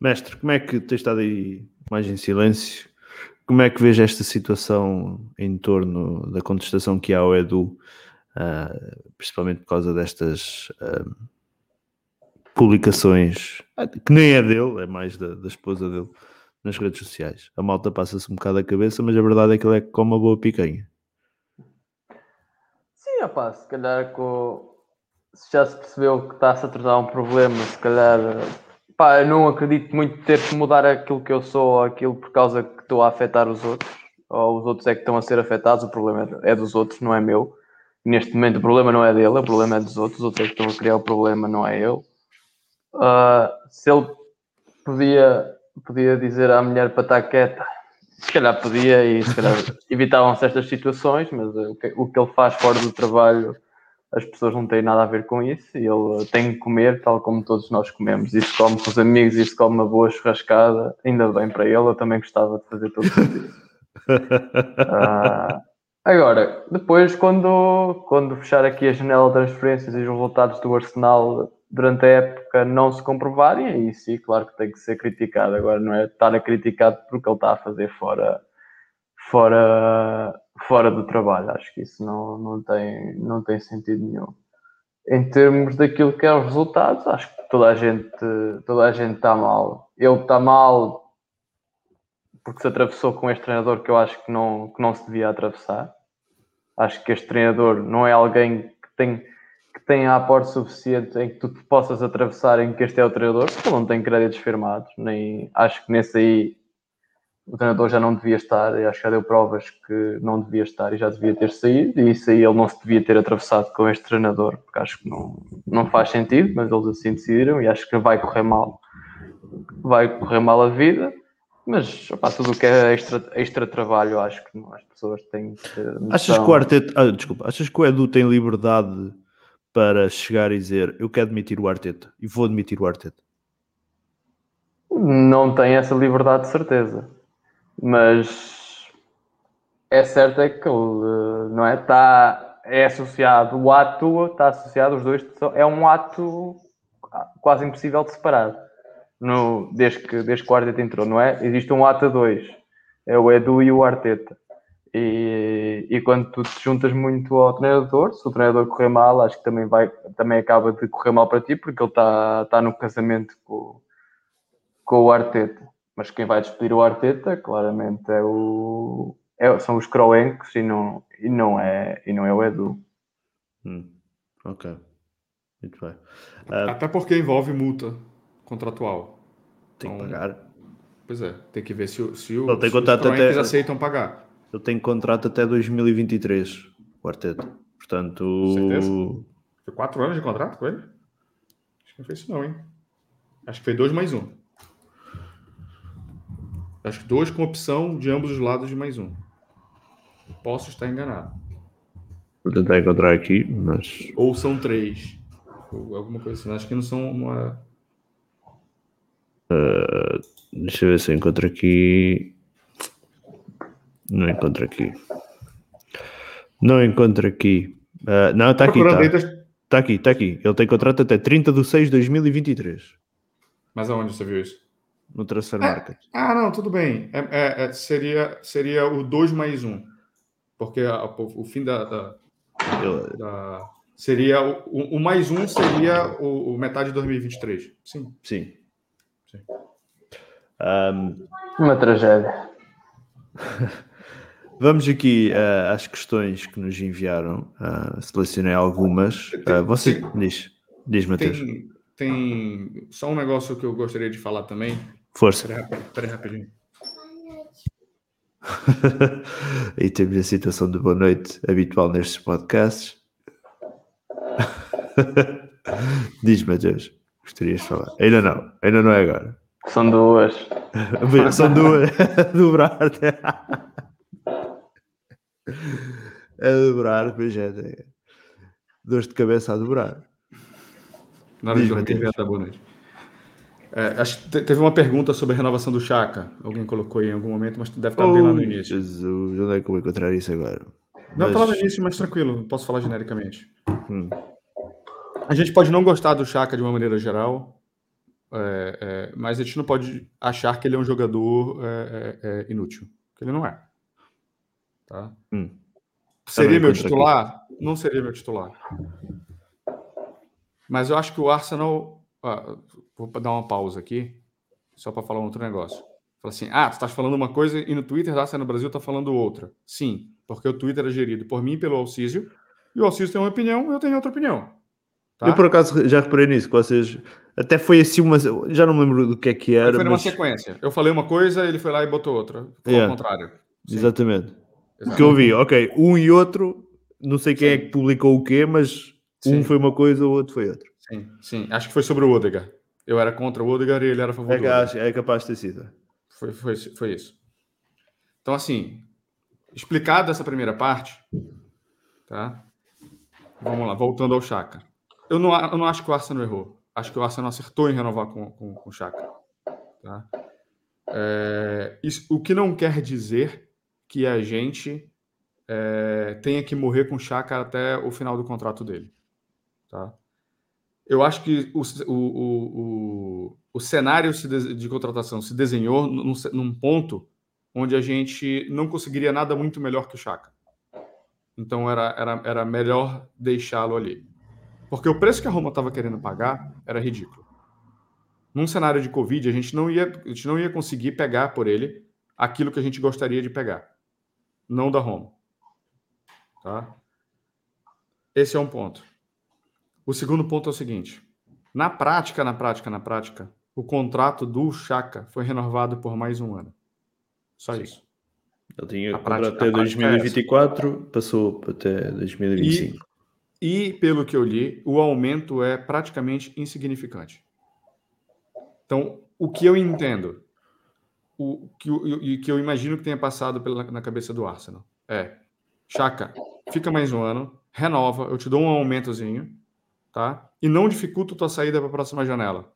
Mestre, como é que tens estado aí mais em silêncio? Como é que vês esta situação em torno da contestação que há ao Edu uh, principalmente por causa destas uh, publicações que nem é dele, é mais da, da, esposa dele nas redes sociais. A malta passa-se um bocado a cabeça, mas a verdade é que ele é como uma boa picanha. Sim, rapaz, se calhar com... se já se percebeu que está-se a tratar um problema, se calhar pá, eu não acredito muito ter que mudar aquilo que eu sou ou aquilo por causa que estou a afetar os outros, ou os outros é que estão a ser afetados, o problema é dos outros, não é meu neste momento o problema não é dele, o problema é dos outros, os outros é que estão a criar o problema, não é ele. Uh, se ele podia, podia dizer à mulher para estar quieta, se calhar podia e se calhar [laughs] evitavam certas situações, mas o que, o que ele faz fora do trabalho, as pessoas não têm nada a ver com isso e ele tem que comer tal como todos nós comemos. Se come com os amigos se come uma boa churrascada, ainda bem para ele, eu também gostava de fazer tudo isso. Uh, Agora, depois, quando, quando fechar aqui a janela de transferências e os resultados do Arsenal durante a época não se comprovarem, aí sim, claro que tem que ser criticado. Agora, não é estar a criticado porque ele está a fazer fora, fora, fora do trabalho. Acho que isso não, não, tem, não tem sentido nenhum. Em termos daquilo que é os resultados, acho que toda a gente, toda a gente está mal. Ele está mal porque se atravessou com este treinador que eu acho que não, que não se devia atravessar. Acho que este treinador não é alguém que tem, que tenha aporte suficiente em que tu te possas atravessar em que este é o treinador, porque ele não tem créditos firmados, nem acho que nesse aí o treinador já não devia estar, e acho que já deu provas que não devia estar e já devia ter saído, e isso aí ele não se devia ter atravessado com este treinador, porque acho que não, não faz sentido, mas eles assim decidiram e acho que vai correr mal. Vai correr mal a vida mas opa, tudo o que é extra, extra trabalho, acho que as pessoas têm que ter. Achas que o Arteta, ah, desculpa, achas que o Edu tem liberdade para chegar e dizer eu quero admitir o Arteta e vou admitir o Arteta? Não tem essa liberdade de certeza, mas é certo é que ele não é, está, é associado, o ato está associado, os dois, é um ato quase impossível de separar no, desde, que, desde que o Arteta entrou, não é? Existe um ato a dois, é o Edu e o Arteta. E, e quando tu te juntas muito ao treinador, se o treinador correr mal, acho que também, vai, também acaba de correr mal para ti, porque ele está tá no casamento com, com o Arteta. Mas quem vai despedir o Arteta, claramente, é o, é, são os Croencos e não, e, não é, e não é o Edu. Hum, ok. Muito bem. Uh, Até porque envolve multa contratual. Tem então, que pagar. Pois é, tem que ver se, se, o, se os até, aceitam pagar. Eu tenho contrato até 2023, quarteto. Portanto. Certeza? Foi quatro anos de contrato com ele? Acho que não foi isso, não, hein? Acho que foi dois mais um. Acho que dois com opção de ambos os lados de mais um. Posso estar enganado. Vou tentar encontrar aqui, mas. Ou são três. Ou alguma coisa assim. Acho que não são uma. Uh, deixa eu ver se eu encontro aqui. Não encontro aqui. Não encontro aqui. Uh, não, está aqui. Está tá aqui, está aqui. Ele tem contrato até 30 de 6 de 2023. Mas aonde você viu isso? No Transfer é, Market. Ah, não, tudo bem. É, é, é seria, seria o 2 mais 1. Porque a, o, o, fim da. da, Eu... da seria o, o, mais 1 seria o, o, metade de 2023. Sim. Sim. Sim. Um... Uma tragédia. [laughs] Vamos aqui uh, às questões que nos enviaram. Uh, selecionei algumas. Uh, você diz, diz Matheus. Tem, tem só um negócio que eu gostaria de falar também. Força. Espera rapidinho. [laughs] e temos a situação de boa noite habitual nestes podcasts. [laughs] Diz, Matheus, gostarias de falar? Ainda não, ainda não é agora. São duas. [laughs] São duas. dobrar. a dobrar, pois é. Dores de cabeça a dobrar. Na hora de dormir, boa noite. É, acho que teve uma pergunta sobre a renovação do Chaka. Alguém colocou aí em algum momento, mas deve estar oh, bem lá no início. Jesus, onde é que eu vou encontrar isso agora? Não, está lá no início, mas tranquilo, posso falar genericamente. Hum. A gente pode não gostar do Chaka de uma maneira geral, é, é, mas a gente não pode achar que ele é um jogador é, é, é inútil, que ele não é. Tá? Hum. Seria meu titular? Aqui. Não seria meu titular. Mas eu acho que o Arsenal ah, vou dar uma pausa aqui, só para falar um outro negócio. Fala assim: ah, tu estás falando uma coisa e no Twitter da no Brasil está falando outra. Sim, porque o Twitter é gerido por mim e pelo Alcísio, e o Alcísio tem uma opinião, eu tenho outra opinião. Tá? Eu por acaso já reparei nisso, que vocês. Até foi assim uma. Já não me lembro do que é que era. Foi numa sequência. Eu falei uma coisa, ele foi lá e botou outra. Foi yeah. ao contrário. Sim. Exatamente. Exatamente. Que eu vi, ok, um e outro, não sei quem Sim. é que publicou o quê, mas Sim. um foi uma coisa, o outro foi outra. Sim, sim. Acho que foi sobre o Odegaard. Eu era contra o Odegaard e ele era a favor é, do Odegaard. É capaz de ter sido. Foi, foi, foi isso. Então, assim, explicado essa primeira parte, tá? Vamos lá, voltando ao Chaka. Eu não, eu não acho que o Arsenal errou. Acho que o Arsenal acertou em renovar com, com, com o Chaka. Tá? É, isso, o que não quer dizer que a gente é, tenha que morrer com o Chaka até o final do contrato dele. Tá? Eu acho que o, o, o, o cenário de contratação se desenhou num, num, ponto onde a gente não conseguiria nada muito melhor que o Chaka. Então era, era, era melhor deixá-lo ali. Porque o preço que a Roma estava querendo pagar era ridículo. Num cenário de Covid, a gente, não ia, a gente não ia conseguir pegar por ele aquilo que a gente gostaria de pegar. Não da Roma. Tá? Esse é um ponto. O segundo ponto é o seguinte: na prática, na prática, na prática, o contrato do Chaka foi renovado por mais um ano. Só Sim. isso. Ele tinha contrato até 2024, é passou até 2025. E, e, pelo que eu li, o aumento é praticamente insignificante. Então, o que eu entendo, o que, o, que eu imagino que tenha passado pela, na cabeça do Arsenal é: Chaka, fica mais um ano, renova, eu te dou um aumentozinho, tá? E não dificulta a tua saída para a próxima janela.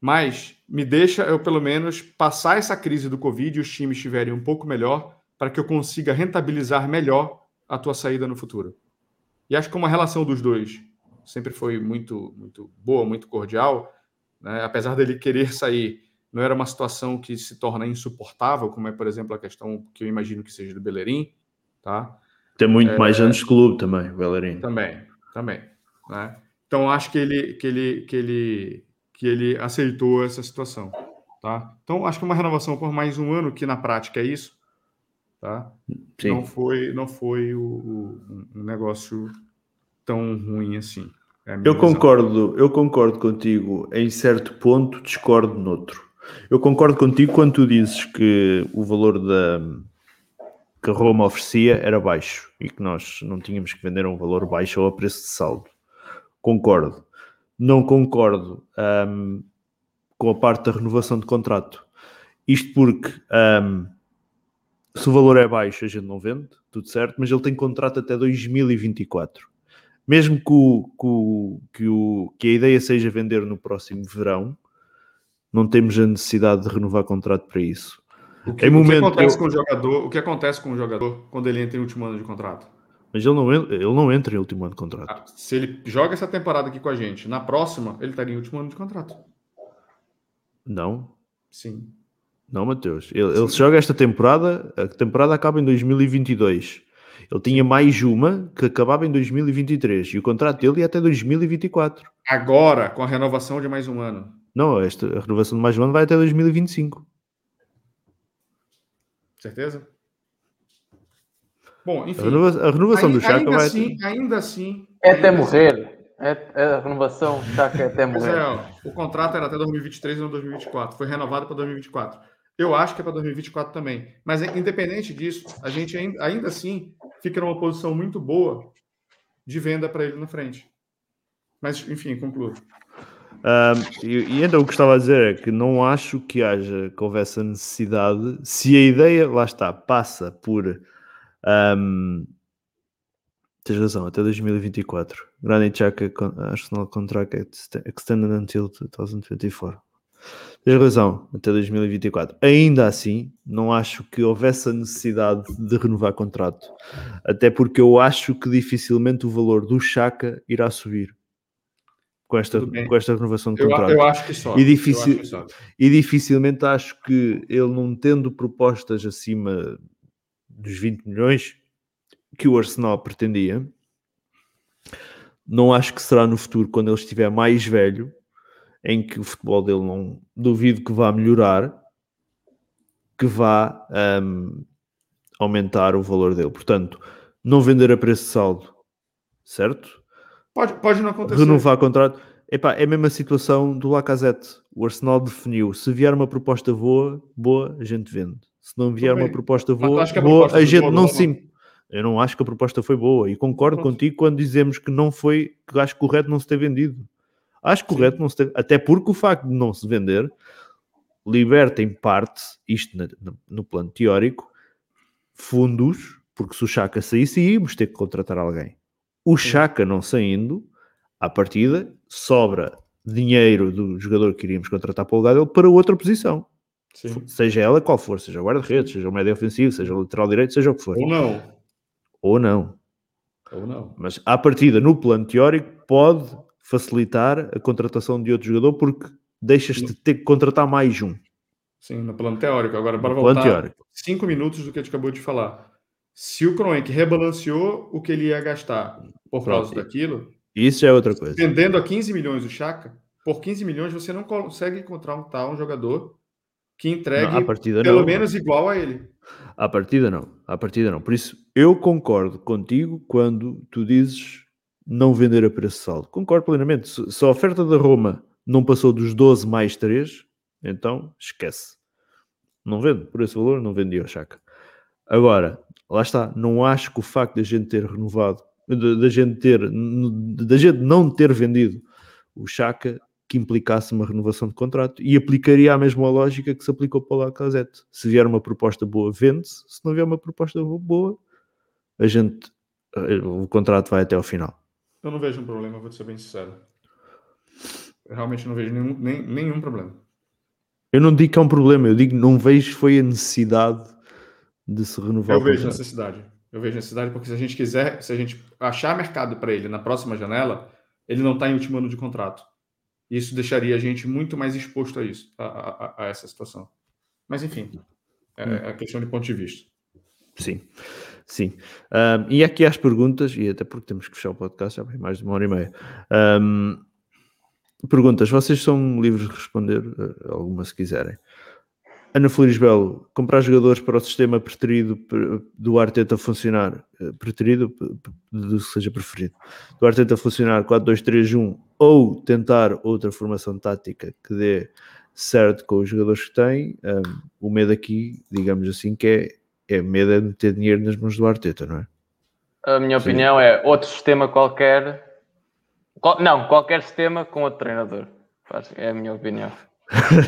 Mas me deixa eu pelo menos passar essa crise do Covid e os times estiverem um pouco melhor para que eu consiga rentabilizar melhor a tua saída no futuro. E acho que uma relação dos dois sempre foi muito muito boa, muito cordial, né? apesar dele querer sair, não era uma situação que se torna insuportável, como é, por exemplo, a questão que eu imagino que seja do Bellerin, tá? Tem muito é, mais anos de clube também, o Bellerin. Também, também. Né? Então acho que ele, que ele, que ele, que ele aceitou essa situação, tá? Então acho que uma renovação por mais um ano, que na prática é isso, tá? Sim. Não foi, não foi o, o, um negócio tão ruim assim. É eu concordo, eu concordo contigo em certo ponto, discordo noutro. Eu concordo contigo quando tu dizes que o valor da que a Roma oferecia era baixo e que nós não tínhamos que vender a um valor baixo ou a preço de saldo. Concordo. Não concordo um, com a parte da renovação de contrato. Isto porque um, se o valor é baixo, a gente não vende, tudo certo, mas ele tem contrato até 2024. Mesmo que, o, que, o, que, o, que a ideia seja vender no próximo verão, não temos a necessidade de renovar contrato para isso. O que, o que acontece eu... com o jogador? O que acontece com o jogador quando ele entra em último ano de contrato? Mas ele não, ele não entra em último ano de contrato. Ah, se ele joga essa temporada aqui com a gente, na próxima, ele estaria em último ano de contrato. Não. Sim. Não, Matheus. Ele, ele joga esta temporada, a temporada acaba em 2022. Ele tinha mais uma que acabava em 2023 e o contrato dele ia até 2024. Agora, com a renovação de mais um ano. Não, esta, a renovação de mais um ano vai até 2025. Certeza? Bom, enfim. A, renova a renovação ainda, do Chaka vai. Assim, ainda assim. É até morrer. Assim. É, é, a renovação Chaka é até morrer. É, o contrato era até 2023 e não 2024. Foi renovado para 2024. Eu acho que é para 2024 também. Mas independente disso, a gente ainda, ainda assim fica numa posição muito boa de venda para ele na frente. Mas, enfim, concluo. Um, e, e, então o que estava a dizer é que não acho que haja que houvesse a necessidade, se a ideia, lá está, passa por um, tens razão, até 2024. Granit Xhaka Arsenal contract extended until 2024. Tens razão, até 2024. Ainda assim, não acho que houvesse a necessidade de renovar contrato. Até porque eu acho que dificilmente o valor do Chaka irá subir com esta, com esta renovação de contrato. Eu, eu acho que só. E, dificil, e dificilmente acho que ele não tendo propostas acima dos 20 milhões que o Arsenal pretendia, não acho que será no futuro, quando ele estiver mais velho, em que o futebol dele não duvido que vá melhorar, que vá um, aumentar o valor dele. Portanto, não vender a preço de saldo, certo? Pode, pode não acontecer. Renovar contrato. Epá, é a mesma situação do Lacazette. O Arsenal definiu. Se vier uma proposta boa, boa, a gente vende. Se não vier uma proposta boa, a boa, a gente boa, não se... Eu não acho que a proposta foi boa. E concordo Pronto. contigo quando dizemos que não foi, que acho correto não se ter vendido. Acho correto Sim. não se ter... Até porque o facto de não se vender liberta em parte, isto no, no plano teórico, fundos, porque se o Chaka saísse, íamos ter que contratar alguém. O Chaka não saindo, à partida, sobra dinheiro do jogador que iríamos contratar para o lugar dele para outra posição. Sim. Seja ela qual for, seja o guarda-redes, seja o médio ofensivo, seja o lateral direito, seja o que for. Ou não. Ou não. Ou não. Mas à partida, no plano teórico, pode facilitar a contratação de outro jogador porque deixas-te de ter que contratar mais um. Sim, no plano teórico. Agora, para voltar teórico. cinco minutos do que a gente acabou de falar. Se o Kroenke rebalanceou o que ele ia gastar por Pronto. causa daquilo, isso é outra coisa. Vendendo a 15 milhões o Chaka, por 15 milhões você não consegue encontrar um tal um jogador que entregue não, pelo não. menos igual a ele. A partida não, a partida não. Por isso, eu concordo contigo quando tu dizes não vender a preço saldo. Concordo plenamente. Se a oferta da Roma não passou dos 12 mais 3, então esquece. Não vendo por esse valor, não vendia o Chaka. Agora, lá está, não acho que o facto de a gente ter renovado da gente ter, da gente não ter vendido o Chaka que implicasse uma renovação de contrato e aplicaria a mesma lógica que se aplicou para o Lacazette. Se vier uma proposta boa, vende-se. Se não vier uma proposta boa, a gente o contrato vai até ao final. Eu não vejo um problema, vou ser bem sincero. Eu realmente não vejo nenhum, nem, nenhum problema. Eu não digo que é um problema, eu digo não vejo foi a necessidade de se renovar. Eu vejo necessidade. Eu vejo necessidade porque se a gente quiser, se a gente achar mercado para ele na próxima janela, ele não está em último ano de contrato. Isso deixaria a gente muito mais exposto a isso, a, a, a essa situação. Mas enfim, é, hum. é questão de ponto de vista. Sim, sim. Um, e aqui as perguntas, e até porque temos que fechar o podcast, já vem mais de uma hora e meia. Um, perguntas, vocês são livres de responder uh, alguma se quiserem. Ana Flores Belo, comprar jogadores para o sistema preferido do Arteta funcionar, eh, preferido, do seja preferido, do Arteta funcionar 4-2-3-1 ou tentar outra formação tática que dê certo com os jogadores que tem, um, o medo aqui, digamos assim, que é, é medo é de ter dinheiro nas mãos do Arteta, não é? A minha Sim. opinião é outro sistema qualquer, não, qualquer sistema com outro treinador, é a minha opinião.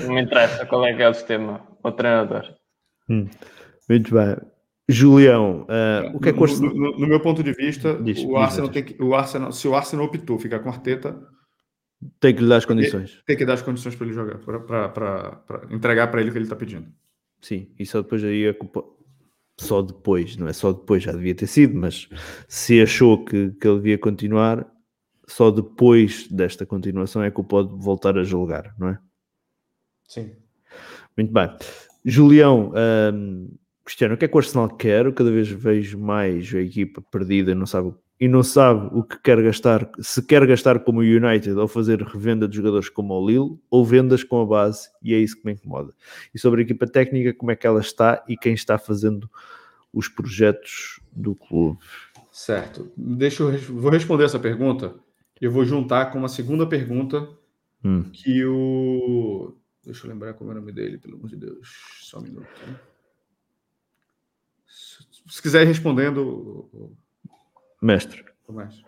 Não me interessa qual é que é o sistema, o treinador. Hum, muito bem. Julião, uh, o que é que no, no, no, meu ponto de vista, diz, o, Arsenal diz, tem que, o Arsenal, se o Arsenal optou ficar com Arteta, tem que lhe dar as condições. Tem, tem que dar as condições para ele jogar, para entregar para ele o que ele está pedindo. Sim, e só depois aí a culpa. Só depois, não é só depois, já devia ter sido, mas se achou que, que ele devia continuar, só depois desta continuação é que o pode voltar a julgar, não é? Sim. Muito bem. Julião, um, Cristiano, o que é que o Arsenal quer? Cada vez vejo mais a equipa perdida não sabe, e não sabe o que quer gastar, se quer gastar como o United ou fazer revenda de jogadores como o Lille ou vendas com a base, e é isso que me incomoda. E sobre a equipa técnica, como é que ela está e quem está fazendo os projetos do clube? Certo. Deixa eu vou responder essa pergunta. Eu vou juntar com uma segunda pergunta hum. que o Deixa eu lembrar como é o nome dele, pelo amor de Deus. Só um minuto. Se quiser respondendo. Mestre. O mestre.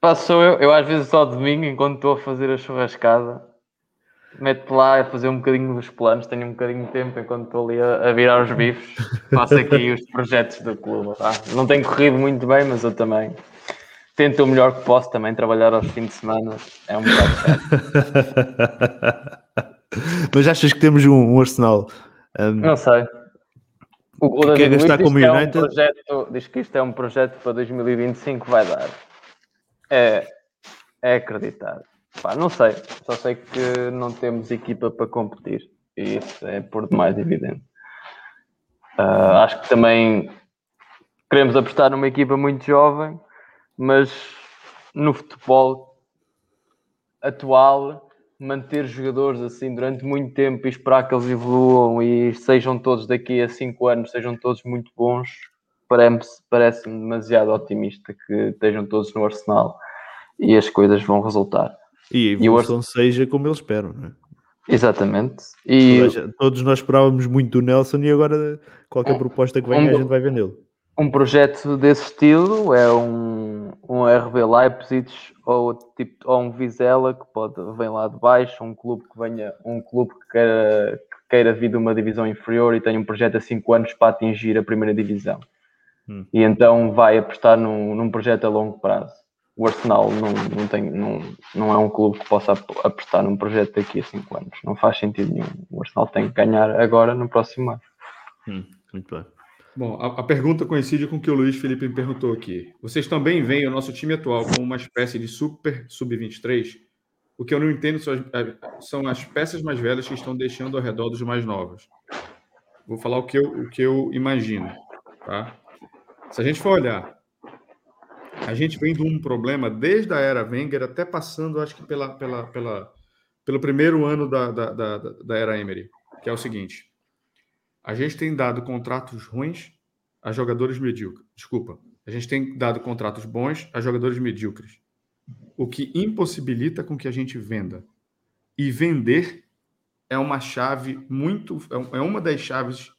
Passo eu, eu às vezes só domingo, enquanto estou a fazer a churrascada, meto lá a fazer um bocadinho dos planos, tenho um bocadinho de tempo enquanto estou ali a, a virar os bifes, faço aqui os projetos do clube. Tá? Não tem corrido muito bem, mas eu também tento o melhor que posso também trabalhar aos fins de semana. É um bocado [laughs] certo. Mas achas que temos um, um Arsenal? Um, não sei. O, o David gastar como United? É um projeto, diz que isto é um projeto para 2025 vai dar. É, é acreditar. Pá, não sei. Só sei que não temos equipa para competir. E isso é por demais evidente. Uh, acho que também queremos apostar numa equipa muito jovem, mas no futebol atual manter jogadores assim durante muito tempo e esperar que eles evoluam e sejam todos daqui a 5 anos, sejam todos muito bons, parece-me parece demasiado otimista que estejam todos no Arsenal e as coisas vão resultar. E a evolução e seja como eles esperam, não é? Exatamente. E todos nós esperávamos muito do Nelson e agora qualquer proposta que venha um, a gente vai vendê-lo. Um projeto desse estilo é um, um RB Leipzig ou, tipo, ou um Vizela que pode vem lá de baixo, um clube que venha, um clube que queira, que queira vir de uma divisão inferior e tenha um projeto a 5 anos para atingir a primeira divisão. Hum. E então vai apostar num, num projeto a longo prazo. O Arsenal não, não, tem, não, não é um clube que possa apostar num projeto daqui a 5 anos. Não faz sentido nenhum. O Arsenal tem que ganhar agora no próximo ano. Hum, muito bem. Bom, a, a, pergunta coincide com o que o Luiz Felipe me perguntou aqui. Vocês também veem o nosso time atual como uma espécie de super sub-23? O que eu não entendo são as, são as, peças mais velhas que estão deixando ao redor dos mais novos. Vou falar o que eu, o que eu imagino. Tá? Se a gente for olhar, a gente vem de um problema desde a era Wenger até passando, acho que pela, pela, pela, pelo primeiro ano da, da, da, da era Emery, que é o seguinte a gente tem dado contratos ruins a jogadores medíocres. Desculpa. A gente tem dado contratos bons a jogadores medíocres. O que impossibilita com que a gente venda. E vender é uma chave muito. É, é uma das chaves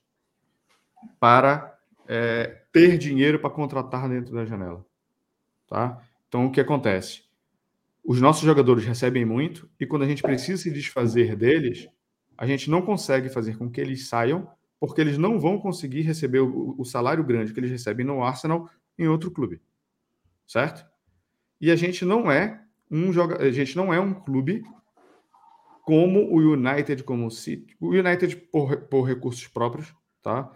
para é, ter dinheiro para contratar dentro da janela. Tá? Então, o que acontece? Os nossos jogadores recebem muito e quando a gente precisa se desfazer deles, a gente não consegue fazer com que eles saiam porque eles não vão conseguir receber o, o salário grande que eles recebem no Arsenal em outro clube, certo? E a gente não é um joga, a gente não é um clube como o United, como o City, o United por, por recursos próprios, tá?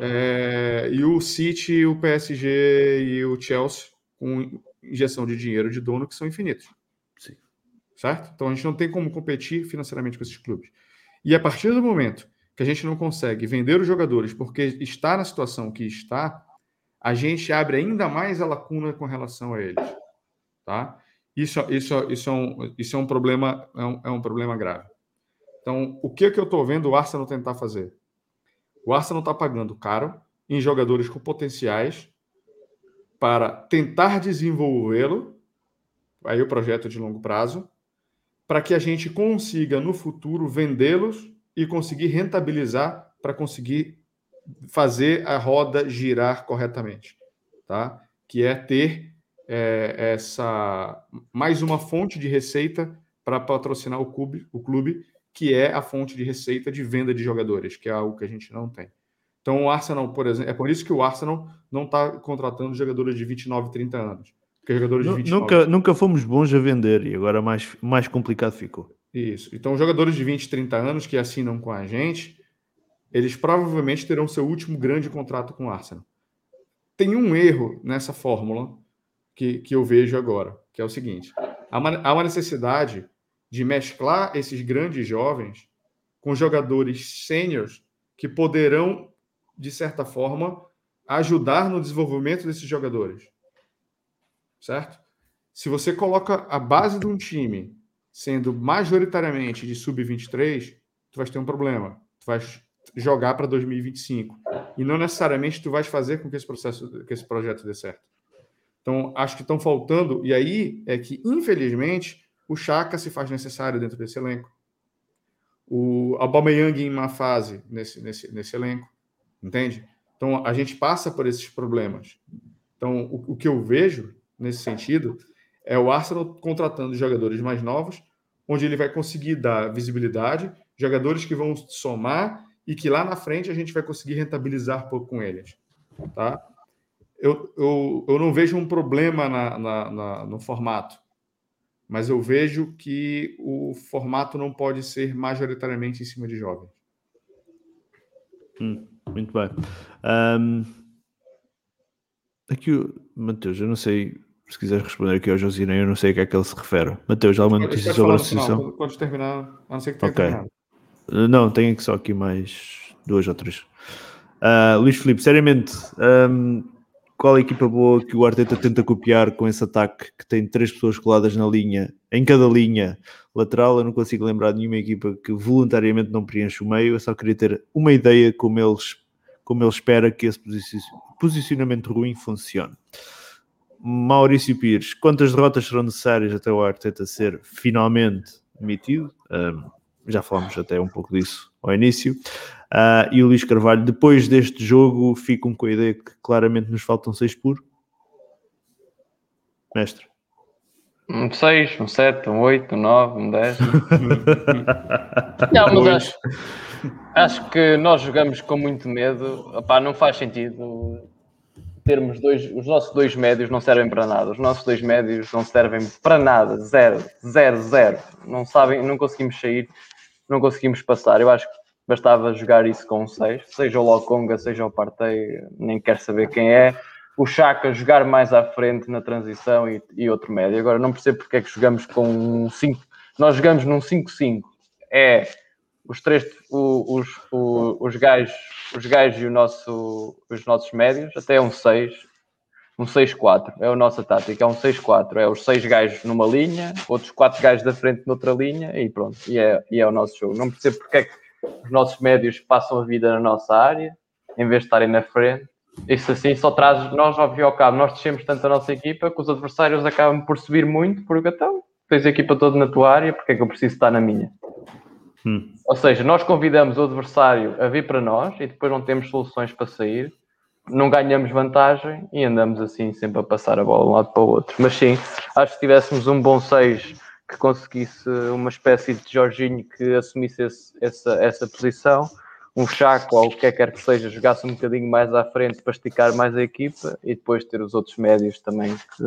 É, e o City, o PSG e o Chelsea com injeção de dinheiro de dono que são infinitos. Sim. Certo? Então a gente não tem como competir financeiramente com esses clubes. E a partir do momento que a gente não consegue vender os jogadores porque está na situação que está, a gente abre ainda mais a lacuna com relação a eles, tá? Isso, isso, isso, é, um, isso é um problema, é um, é um problema grave, Então, o que, que eu estou vendo o Arsenal tentar fazer? O Arsenal está pagando caro em jogadores com potenciais para tentar desenvolvê-lo, aí o projeto de longo prazo, para que a gente consiga no futuro vendê-los e conseguir rentabilizar para conseguir fazer a roda girar corretamente, tá? Que é ter é, essa mais uma fonte de receita para patrocinar o clube, o clube, que é a fonte de receita de venda de jogadores, que é algo que a gente não tem. Então, o Arsenal, por exemplo, é por isso que o Arsenal não está contratando jogadores de 29, 30 anos. Porque jogadores de 29... nunca, nunca fomos bons a vender e agora mais, mais complicado ficou. Isso. Então, jogadores de 20, 30 anos que assinam com a gente, eles provavelmente terão seu último grande contrato com o Arsenal. Tem um erro nessa fórmula que, que eu vejo agora, que é o seguinte: há uma, há uma necessidade de mesclar esses grandes jovens com jogadores sêniores que poderão de certa forma, ajudar no desenvolvimento desses jogadores. Certo? Se você coloca a base de um time sendo majoritariamente de sub-23, tu vai ter um problema. Tu vai jogar para 2025. E não necessariamente tu vais fazer com que esse processo, que esse projeto dê certo. Então, acho que estão faltando, e aí é que, infelizmente, o Chaka se faz necessário dentro desse elenco. O Aubameyang em uma fase nesse, nesse, nesse elenco. Entende? Então, a gente passa por esses problemas. Então, o, o que eu vejo nesse sentido é o Arsenal contratando jogadores mais novos, onde ele vai conseguir dar visibilidade, jogadores que vão somar e que lá na frente a gente vai conseguir rentabilizar com eles. Tá? Eu, eu, eu não vejo um problema na, na, na, no formato, mas eu vejo que o formato não pode ser majoritariamente em cima de jovens. Hum. Muito bem. Um, aqui, Mateus, eu não sei se quiseres responder aqui ao Josina, eu não sei a que é que ele se refere. Mateus, alguma notícia sobre a associação? Podes terminar, a não ser que tenha okay. terminado. Não, tenho aqui só aqui mais duas ou três. Uh, Luís Filipe, seriamente, um, qual é a equipa boa que o Arteta tenta copiar com esse ataque que tem três pessoas coladas na linha, em cada linha lateral? Eu não consigo lembrar de nenhuma equipa que voluntariamente não preenche o meio. Eu só queria ter uma ideia como eles, como ele espera que esse posicionamento ruim funcione. Maurício Pires, quantas derrotas serão necessárias até o Arteta ser finalmente demitido? Um, já falamos até um pouco disso ao início. Uh, e o Luís Carvalho, depois deste jogo, ficam com a ideia que claramente nos faltam seis por mestre. Um 6, um 7, um 8, um 9, um 10. [laughs] não, mas acho, acho que nós jogamos com muito medo. Epá, não faz sentido termos dois. Os nossos dois médios não servem para nada. Os nossos dois médios não servem para nada. Zero, zero, zero. Não sabem, não conseguimos sair, não conseguimos passar. Eu acho que bastava jogar isso com 6, seja o Lokonga, seja o Partey, nem quero saber quem é. O Chaka jogar mais à frente na transição e, e outro médio. Agora não percebo porque é que jogamos com um 5. Nós jogamos num 5-5. É os três, o, os, o, os gajos, os gajos e o nosso, os nossos médios, até um 6, um 6-4. É a nossa tática, é um 6-4. É os 6 gajos numa linha, outros 4 gajos da frente noutra linha e pronto. E é, e é o nosso jogo. Não percebo porque é que os nossos médios passam a vida na nossa área, em vez de estarem na frente. Isso assim só traz, nós ao fim ao cabo, nós descemos tanto a nossa equipa que os adversários acabam por subir muito, porque então tens a equipa toda na tua área, porque é que eu preciso estar na minha? Hum. Ou seja, nós convidamos o adversário a vir para nós e depois não temos soluções para sair, não ganhamos vantagem e andamos assim sempre a passar a bola de um lado para o outro. Mas sim, acho que se tivéssemos um bom 6 que conseguisse uma espécie de Jorginho que assumisse esse, essa, essa posição, um Chaco ou o que quer que seja, jogasse um bocadinho mais à frente para esticar mais a equipa e depois ter os outros médios também que,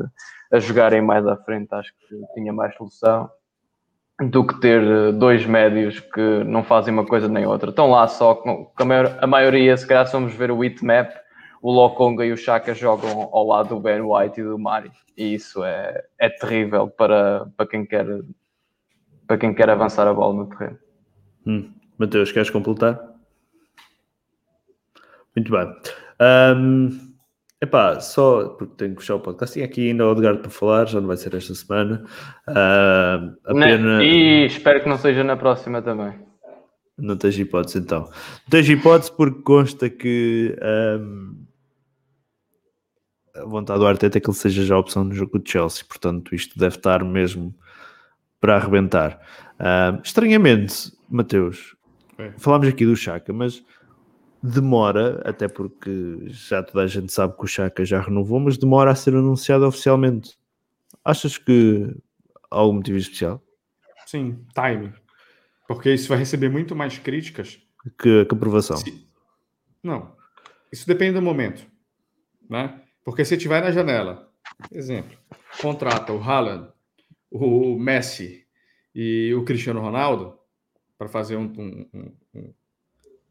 a jogarem mais à frente, acho que tinha mais solução do que ter dois médios que não fazem uma coisa nem outra. Estão lá só, com a maioria, se calhar, somos ver o Hitmap o Lokonga e o Chaka jogam ao lado do Ben White e do Mari. E isso é, é terrível para, para, quem quer, para quem quer avançar a bola no terreno. Hum. Mateus, queres completar? Muito bem. Um, epá, só porque tenho que fechar o podcast. Tinha aqui ainda o Edgar para falar, já não vai ser esta semana. Uh, apenas... E espero que não seja na próxima também. Não tens hipótese então. Não tens hipótese porque consta que um, a vontade do Arteta é que ele seja já a opção no jogo do Chelsea, portanto isto deve estar mesmo para arrebentar. Um, estranhamente, Mateus, é. falámos aqui do Chaka, mas demora, até porque já toda a gente sabe que o Chaka já renovou, mas demora a ser anunciado oficialmente. Achas que há algum motivo especial? Sim, time. Porque isso vai receber muito mais críticas que, que aprovação. Se... Não. Isso depende do momento. Né? Porque se tiver na janela, exemplo, contrata o Haaland, o Messi e o Cristiano Ronaldo para fazer um, um,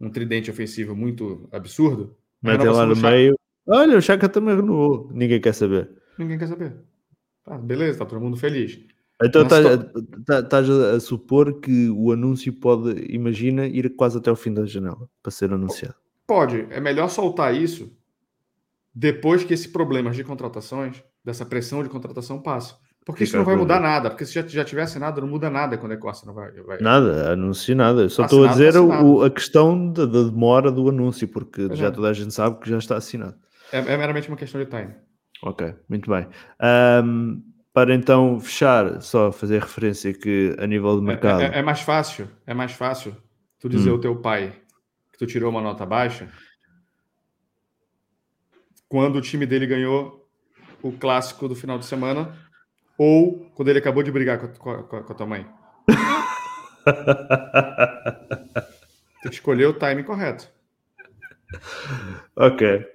um, tridente ofensivo muito absurdo. Mete lá no meio. Olha, o Chaka também renovou. Ninguém quer saber. Ninguém quer saber. Tá, beleza, tá todo mundo feliz. Então estás tá, tá, a, a supor que o anúncio pode, imagina, ir quase até o fim da janela para ser anunciado. Pode. É melhor soltar isso depois que esse problema de contratações, dessa pressão de contratação passa. Porque isso não vai mudar nada. Porque se já, já tiver assinado, não muda nada quando é que o Arsenal vai. vai... Nada, anuncio nada. Eu só estou a dizer o, a questão da, da, demora do anúncio, porque já é. toda a gente sabe que já está assinado. É, é meramente uma questão de time. Ok, muito bem. Um, para então fechar, só fazer referência que a nível de mercado. É, é, é mais fácil, é mais fácil tu dizer hum. ao teu pai que tu tirou uma nota baixa quando o time dele ganhou o clássico do final de semana ou quando ele acabou de brigar com a, com a, com a tua mãe. [laughs] Tem que escolher o time correto. Ok.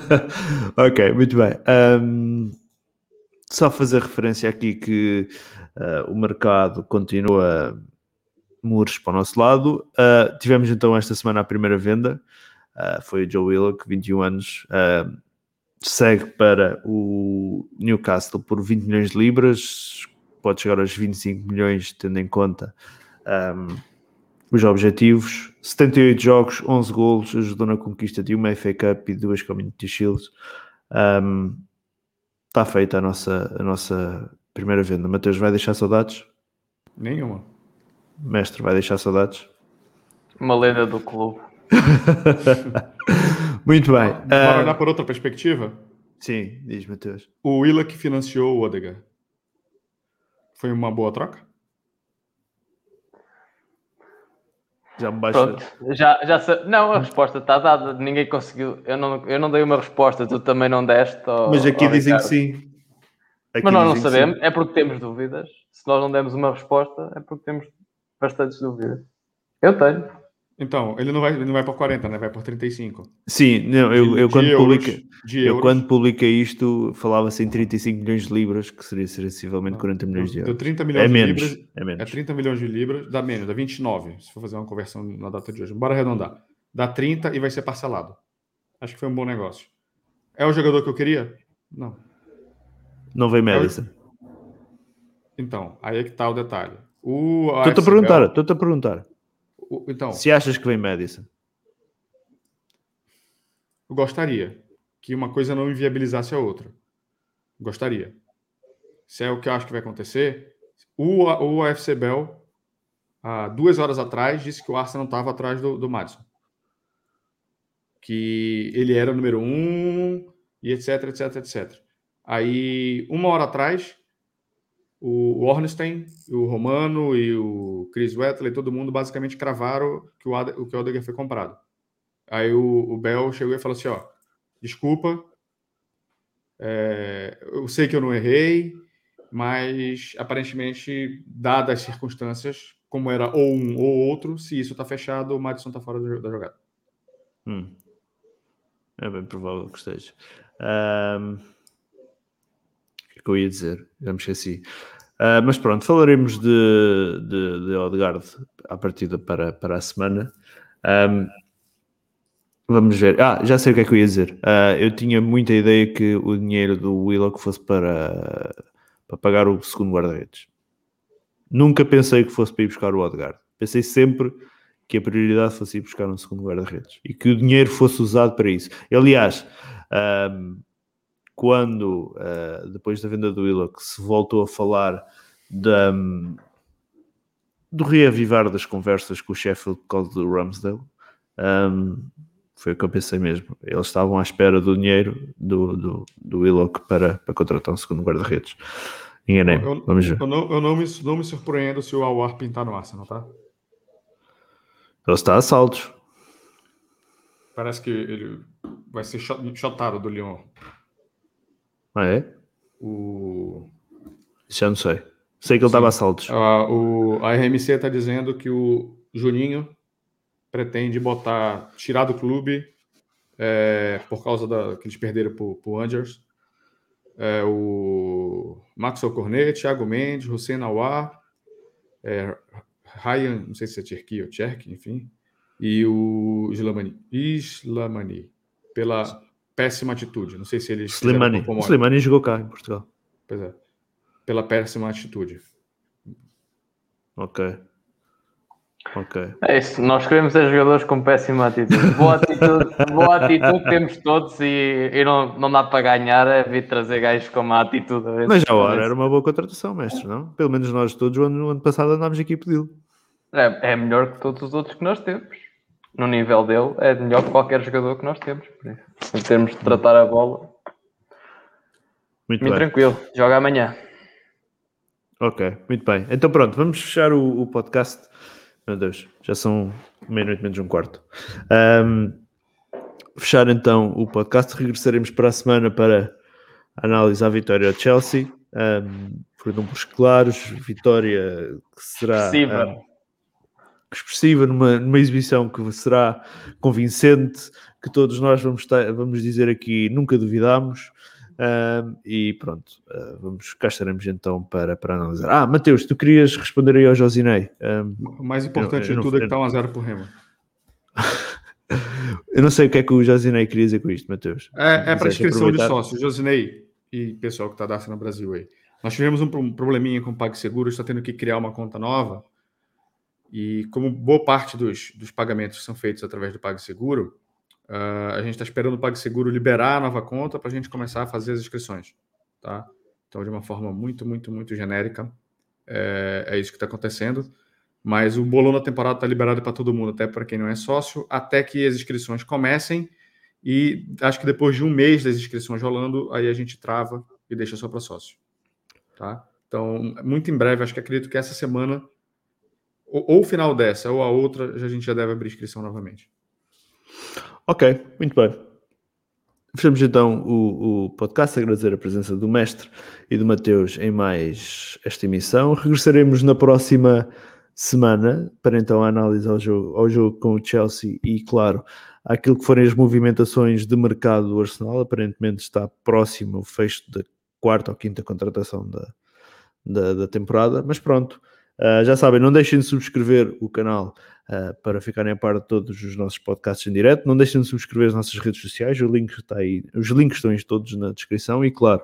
[laughs] ok, muito bem. Um, só fazer referência aqui que uh, o mercado continua muros para o nosso lado. Uh, tivemos então esta semana a primeira venda. Uh, foi o Joe Willock, 21 anos. Segue para o Newcastle por 20 milhões de libras. Pode chegar aos 25 milhões, tendo em conta um, os objetivos. 78 jogos, 11 golos. Ajudou na conquista de uma FA Cup e duas Community Shields. Um, está feita a nossa, a nossa primeira venda. Mateus, vai deixar saudades? Nenhuma. Mestre, vai deixar saudades? Uma lenda do clube. [laughs] Muito bem. Bora uh... olhar por outra perspectiva? Sim, diz Mateus. O Willa que financiou o Odegaard. Foi uma boa troca? Já me baixa. já, já Não, a resposta está dada. Ninguém conseguiu. Eu não, eu não dei uma resposta, tu também não deste. Mas aqui dizem que sim. Aqui Mas nós não sabemos, é porque temos dúvidas. Se nós não demos uma resposta, é porque temos bastantes dúvidas. Eu tenho. Então, ele não vai, ele não vai para 40, né? Vai para 35. Sim, não, eu, eu, quando, euros, publica, eu quando publiquei isto, falava-se em 35 milhões de libras, que seria sensivelmente 40 milhões de euros. Deu 30 milhões é de menos, libras. É, menos. é 30 milhões de libras, dá menos, dá 29, se for fazer uma conversão na data de hoje. Bora arredondar. Dá 30 e vai ser parcelado. Acho que foi um bom negócio. É o jogador que eu queria? Não. Não veio Madison. É o... Então, aí é que está o detalhe. Estou-te a perguntar, estou-te a perguntar. Então, Se achas que vem Madison? Eu gostaria que uma coisa não inviabilizasse a outra. Gostaria. Se é o que eu acho que vai acontecer, o, o UFC Bell, há duas horas atrás, disse que o Arsenal estava atrás do, do Madison. Que ele era o número um, e etc, etc, etc. Aí, uma hora atrás, o Ornstein, o Romano e o Chris Wetley, todo mundo basicamente cravaram que o, que o Odegaard foi comprado. Aí o, o Bell chegou e falou assim, ó, desculpa, é, eu sei que eu não errei, mas aparentemente, dadas as circunstâncias, como era ou um ou outro, se isso está fechado, o Madison está fora da jogada. Hum. É bem provável que esteja. Um... O que eu ia dizer? Já me esqueci. Uh, mas pronto, falaremos de, de, de Odegaard à partida para, para a semana. Um, vamos ver. Ah, já sei o que é que eu ia dizer. Uh, eu tinha muita ideia que o dinheiro do Willock fosse para, para pagar o segundo guarda-redes. Nunca pensei que fosse para ir buscar o Odegaard. Pensei sempre que a prioridade fosse ir buscar um segundo guarda-redes e que o dinheiro fosse usado para isso. Aliás, um, quando, uh, depois da venda do Willock, se voltou a falar da, do reavivar das conversas com o Sheffield por causa do Ramsdale. Um, foi o que eu pensei mesmo. Eles estavam à espera do dinheiro do, do, do Willock para, para contratar um segundo guarda-redes. Enganei. Vamos ver. Eu, não, eu não, me, não me surpreendo se o Awar pintar no Arsenal, tá? Ele está a saltos. Parece que ele vai ser shotado do Lyon. Ah, é? O... Já não sei. Sei que ele estava a saltos. Uh, o, a RMC está dizendo que o Juninho pretende botar, tirar do clube é, por causa da, que eles perderam para o Angers. É, o Maxwell Cornet, Thiago Mendes, Hussein Awar, é, Ryan, não sei se é Cherki ou Cherki, enfim, e o Islamani, Islamani pela péssima atitude. Não sei se eles. Slimani. Slimani jogou cá em Portugal. Pois é. Pela péssima atitude. Ok. Ok. É isso. Nós queremos é jogadores com péssima atitude. Boa atitude, boa atitude temos todos e, e não, não dá para ganhar é vir trazer gajos com má atitude. Mas já hora era uma boa contratação, mestre, não? Pelo menos nós todos, no ano, no ano passado, andámos aqui a pedi-lo. É, é melhor que todos os outros que nós temos. No nível dele, é melhor que qualquer jogador que nós temos. Em termos de tratar a bola, muito, muito tranquilo. Joga amanhã. Ok, muito bem. Então pronto, vamos fechar o, o podcast. Meu Deus, já são meia-noite menos um quarto. Um, fechar então o podcast. Regressaremos para a semana para analisar a vitória ao Chelsea. Um, por números claros, vitória que será um, expressiva numa, numa, exibição que será convincente, que todos nós vamos, vamos dizer aqui nunca duvidámos. Um, e pronto, uh, vamos, cá estaremos então para, para analisar. Ah, Mateus, tu querias responder aí ao Josinei. Um, o mais importante eu, eu de tudo não, é que está 1 a 0 para o Remo. [laughs] eu não sei o que é que o Josinei queria dizer com isto, Mateus. É, é para inscrição aproveitar. de sócios, Josinei e pessoal que está dando no Brasil aí. Nós tivemos um probleminha com o PagSeguro, está tendo que criar uma conta nova. E como boa parte dos, dos pagamentos são feitos através do PagSeguro, Uh, a gente está esperando o PagSeguro liberar a nova conta para a gente começar a fazer as inscrições, tá? Então, de uma forma muito, muito, muito genérica, é, é isso que está acontecendo. Mas o bolão da temporada está liberado para todo mundo, até para quem não é sócio, até que as inscrições comecem. E acho que depois de um mês das inscrições rolando, aí a gente trava e deixa só para sócio, tá? Então, muito em breve, acho que acredito que essa semana, ou, ou o final dessa ou a outra, a gente já deve abrir inscrição novamente. Ok, muito bem. Fechamos então o, o, podcast, agradecer a presença do mestre e do Mateus em mais esta emissão. Regressaremos na próxima semana para então analisar o jogo, ao jogo com o Chelsea e, claro, aquilo que forem as movimentações de mercado do Arsenal. Aparentemente está próximo o fecho da quarta ou quinta contratação da, da, da temporada, mas pronto. Uh, já sabem, não deixem de subscrever o canal uh, para ficarem a par de todos os nossos podcasts em direto. Não deixem de subscrever as nossas redes sociais, o link está aí, os links estão todos na descrição e, claro,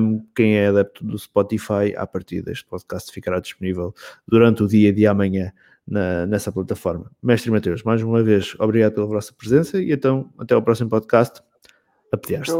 um, quem é adepto do Spotify, a partir deste podcast ficará disponível durante o dia de amanhã na, nessa plataforma. Mestre Mateus, mais uma vez, obrigado pela vossa presença e então até ao próximo podcast. A pediar-se.